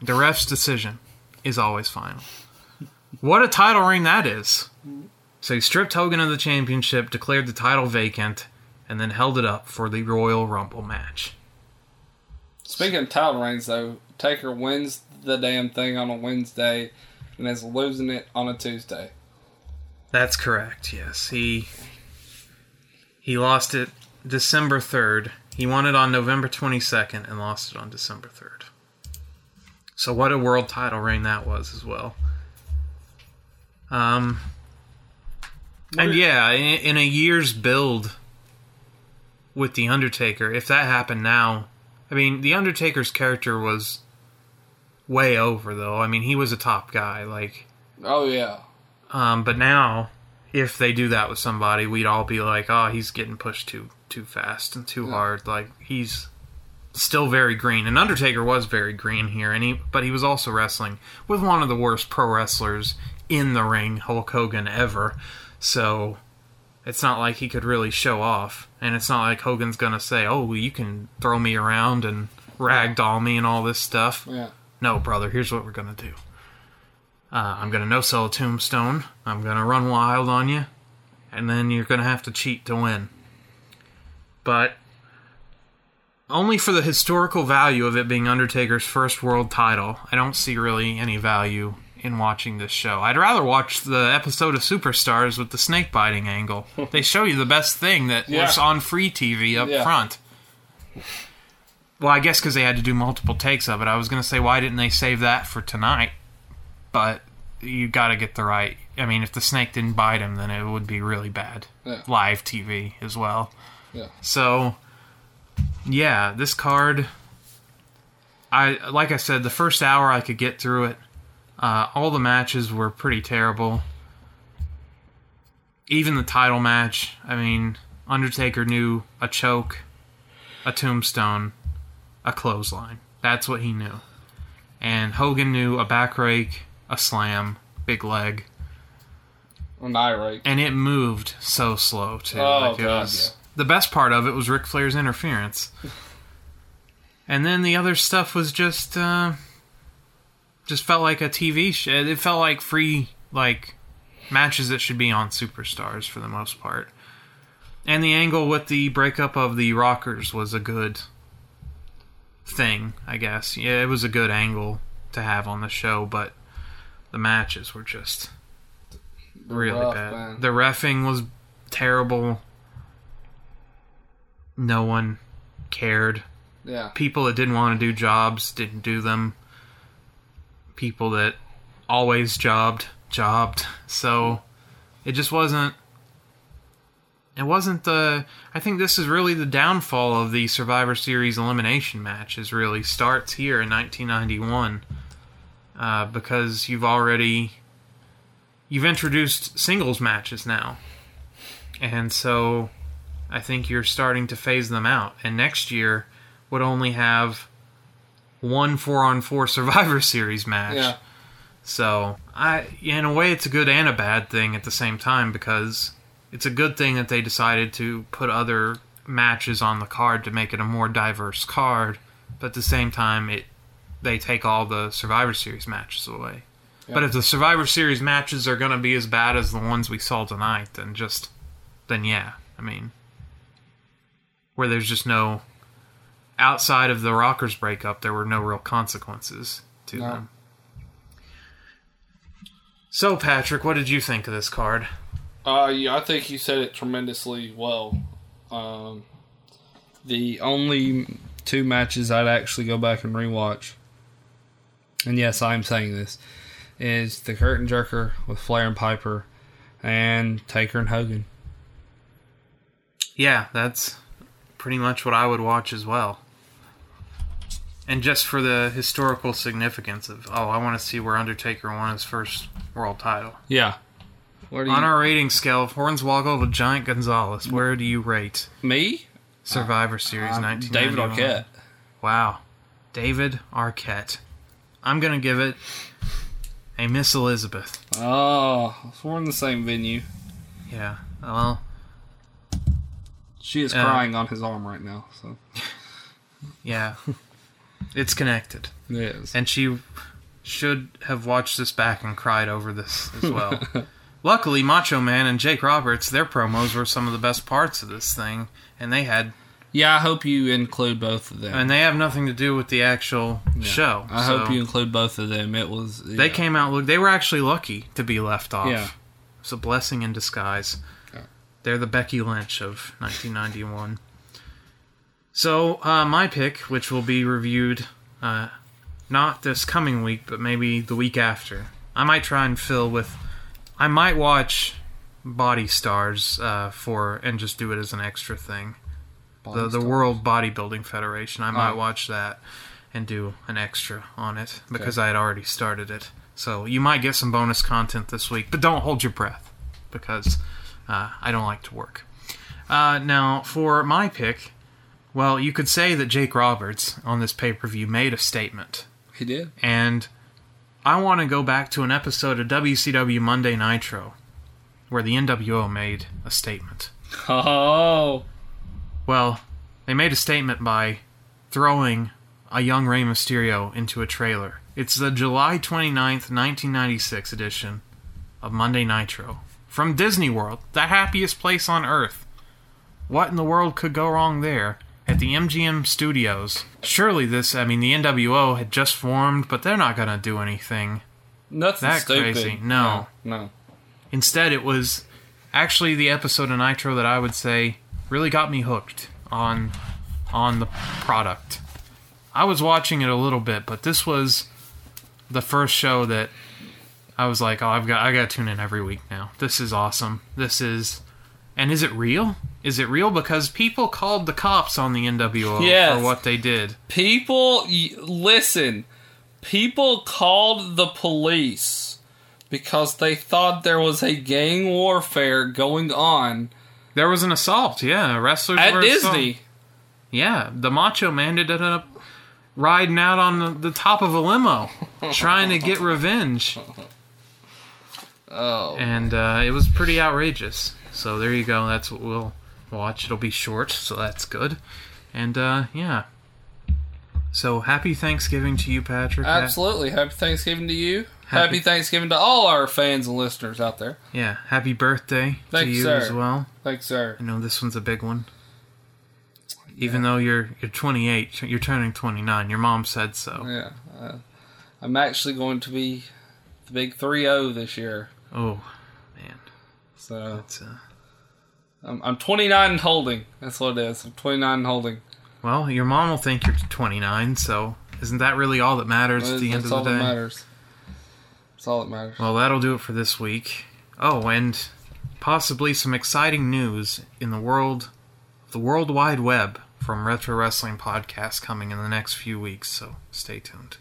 The ref's decision is always final. What a title reign that is. So he stripped Hogan of the championship, declared the title vacant, and then held it up for the Royal Rumble match. Speaking of title reigns, though, Taker wins the damn thing on a Wednesday and is losing it on a Tuesday. That's correct. Yes, he he lost it December third. He won it on November twenty second and lost it on December third. So what a world title reign that was as well. Um, and yeah, in, in a year's build with the Undertaker, if that happened now, I mean, the Undertaker's character was way over though. I mean, he was a top guy, like. Oh, yeah. Um, but now, if they do that with somebody, we'd all be like, "Oh, he's getting pushed too too fast and too hard." Like he's still very green. And Undertaker was very green here, and he but he was also wrestling with one of the worst pro wrestlers in the ring, Hulk Hogan ever. So it's not like he could really show off, and it's not like Hogan's gonna say, "Oh, you can throw me around and ragdoll me and all this stuff." Yeah. No, brother. Here's what we're gonna do. Uh, I'm gonna no sell a tombstone. I'm gonna run wild on you, and then you're gonna have to cheat to win. But only for the historical value of it being Undertaker's first world title, I don't see really any value in watching this show. I'd rather watch the episode of Superstars with the snake biting angle. they show you the best thing that Yeah. was on free TV up Yeah. front. Well, I guess because they had to do multiple takes of it. I was going to say, why didn't they save that for tonight? But you got to get the right. I mean, if the snake didn't bite him, then it would be really bad. Yeah. Live TV as well. Yeah. So, yeah, this card. I like I said, the first hour I could get through it. Uh, all the matches were pretty terrible. Even the title match. I mean, Undertaker knew a choke, a tombstone, a clothesline. That's what he knew. And Hogan knew a back rake, a slam, big leg, An eye rake. and it moved so slow too. Oh, like God, was, The best part of it was Ric Flair's interference, and then the other stuff was just uh, just felt like a TV show. It felt like free like matches that should be on Superstars for the most part. And the angle with the breakup of the Rockers was a good thing, I guess. Yeah, it was a good angle to have on the show, but the matches were just really rough, bad. man. The refing was terrible. No one cared. Yeah. People that didn't want to do jobs didn't do them. People that always jobbed jobbed. So it just wasn't it wasn't the I think this is really the downfall of the Survivor Series elimination matches really starts here in 1991 uh, because you've already you've introduced singles matches now. And so I think you're starting to phase them out. And next year would only have one four on four Survivor Series match. Yeah. So I in a way it's a good and a bad thing at the same time because it's a good thing that they decided to put other matches on the card to make it a more diverse card, but at the same time it they take all the Survivor Series matches away. But if the Survivor Series matches are going to be as bad as the ones we saw tonight, then just then yeah, I mean, where there's just no outside of the Rockers breakup, there were no real consequences to No. them. So, Patrick, what did you think of this card? Uh, yeah, I think you said it tremendously well. Um, the only two matches I'd actually go back and rewatch, and yes, I'm saying this, is the Curtain Jerker with Flair and Piper, and Taker and Hogan. Yeah, that's pretty much what I would watch as well. And just for the historical significance of, oh, I want to see where Undertaker won his first world title. Yeah. On you, our rating scale of Hornswoggle to Giant Gonzalez, where do you rate me? Survivor Series Uh, 1991? David Arquette. Wow. David Arquette. I'm going to give it a Miss Elizabeth. Oh, we're in the same venue. Yeah. Well, She is Uh, crying on his arm right now. So yeah. it's connected. it is. And she should have watched this back and cried over this as well. Luckily, Macho Man and Jake Roberts, their promos were some of the best parts of this thing, and they had Yeah, I hope you include both of them. and they have nothing to do with the actual show. I so hope you include both of them. It was They yeah. came out look. They were actually lucky to be left off. Yeah. It's a blessing in disguise. They're the Becky Lynch of 1991. So uh, my pick, which will be reviewed uh, not this coming week, but maybe the week after. I might try and fill with. I might watch Body Stars uh, for and just do it as an extra thing. The the World Bodybuilding Federation. I might Oh. watch that and do an extra on it because I had already started it. So you might get some bonus content this week, but don't hold your breath because uh, I don't like to work. Uh, now, for my pick, well, you could say that Jake Roberts on this pay per view made a statement. He did. And I want to go back to an episode of WCW Monday Nitro where the NWO made a statement. Oh, Well, they made a statement by throwing a young Rey Mysterio into a trailer. It's the July 29th, 1996 edition of Monday Nitro from Disney World, the happiest place on earth. What in the world could go wrong there? At the MGM studios. Surely this, I mean, the NWO had just formed, but they're not going to do anything nothing that stupid. crazy. No. no. Instead, it was actually the episode of Nitro that I would say really got me hooked on on the product. I was watching it a little bit, but this was the first show that I was like, "Oh, I've got I got to tune in every week now. This is awesome. This is and is it real? Is it real because people called the cops on the NWO Yes. for what they did. People, listen. People called the police because they thought there was a gang warfare going on There was an assault, yeah. Wrestlers at Disney. assault- Yeah, the Macho Man ended up riding out on the, the top of a limo, trying to get revenge, Oh, and uh, it was pretty outrageous. So there you go. That's what we'll watch. It'll be short, so that's good. And uh, yeah. So happy Thanksgiving to you, Patrick. Absolutely. Happy Thanksgiving to you. Happy- Happy, Thanksgiving to all our fans and listeners out there. yeah, happy birthday to you, sir. as well. Thanks, sir. I know this one's a big one. Even though you're you're 28, you're turning 29. Your mom said so. Yeah. Uh, I'm actually going to be the big 3 0 this year. Oh, man. So That's, uh, I'm, I'm 29 and holding. That's what it is. I'm 29 and holding. well, your mom will think you're 29, so isn't that really all that matters at the end That's of all the that day? matters. That's all that matters. Well, that'll do it for this week. Oh, and possibly some exciting news in the world, the World Wide Web from Retro Wrestling Podcast coming in the next few weeks, so stay tuned.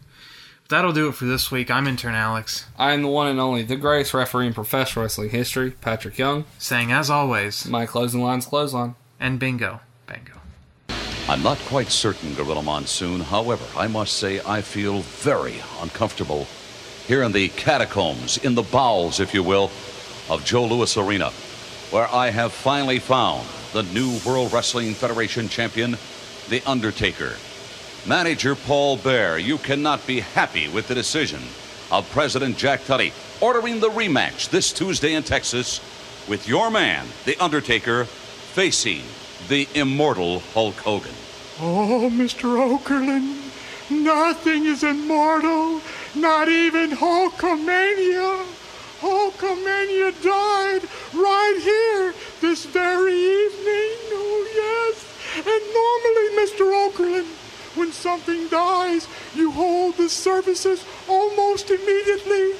That'll do it for this week. I'm intern Alex, I am the one and only, the greatest referee in professional wrestling history, Patrick Young. saying as always, My closing line's clothesline. and bingo, bingo. I'm not quite certain, Gorilla Monsoon. However, I must say I feel very uncomfortable here in the catacombs, in the bowels, if you will, of Joe Louis Arena, where I have finally found the new World Wrestling Federation champion, The Undertaker. Manager Paul Bearer, you cannot be happy with the decision of President Jack Tunney ordering the rematch this Tuesday in Texas with your man, The Undertaker, facing the immortal Hulk Hogan. Oh, Mr. Okerlund, nothing is immortal, not even Hulkamania. Hulkamania died right here this very evening. Oh, yes. And normally, Mr. Okerlund, when something dies, you hold the services almost immediately.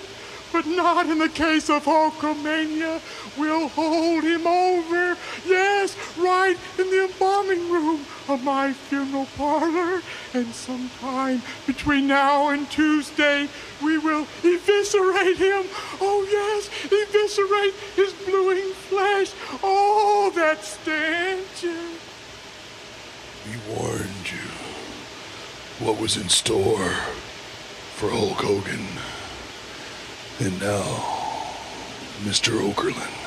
But not in the case of Hulkamania. We'll hold him over, yes, right in the embalming room of my funeral parlor. And sometime between now and Tuesday, we will eviscerate him. Oh, yes, eviscerate his bluing flesh. Oh, that stench. We warned you what was in store for Hulk Hogan. And now, Mr. Okerlund,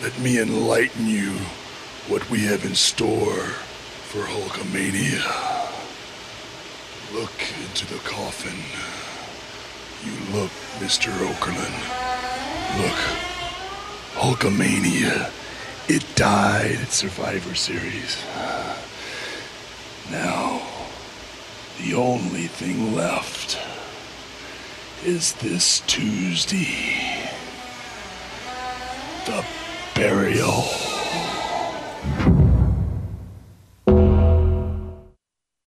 let me enlighten you what we have in store for Hulkamania. Look into the coffin. You look, Mr. Okerlund. Look. Hulkamania. It died at Survivor Series. Now, the only thing left is this Tuesday. The burial.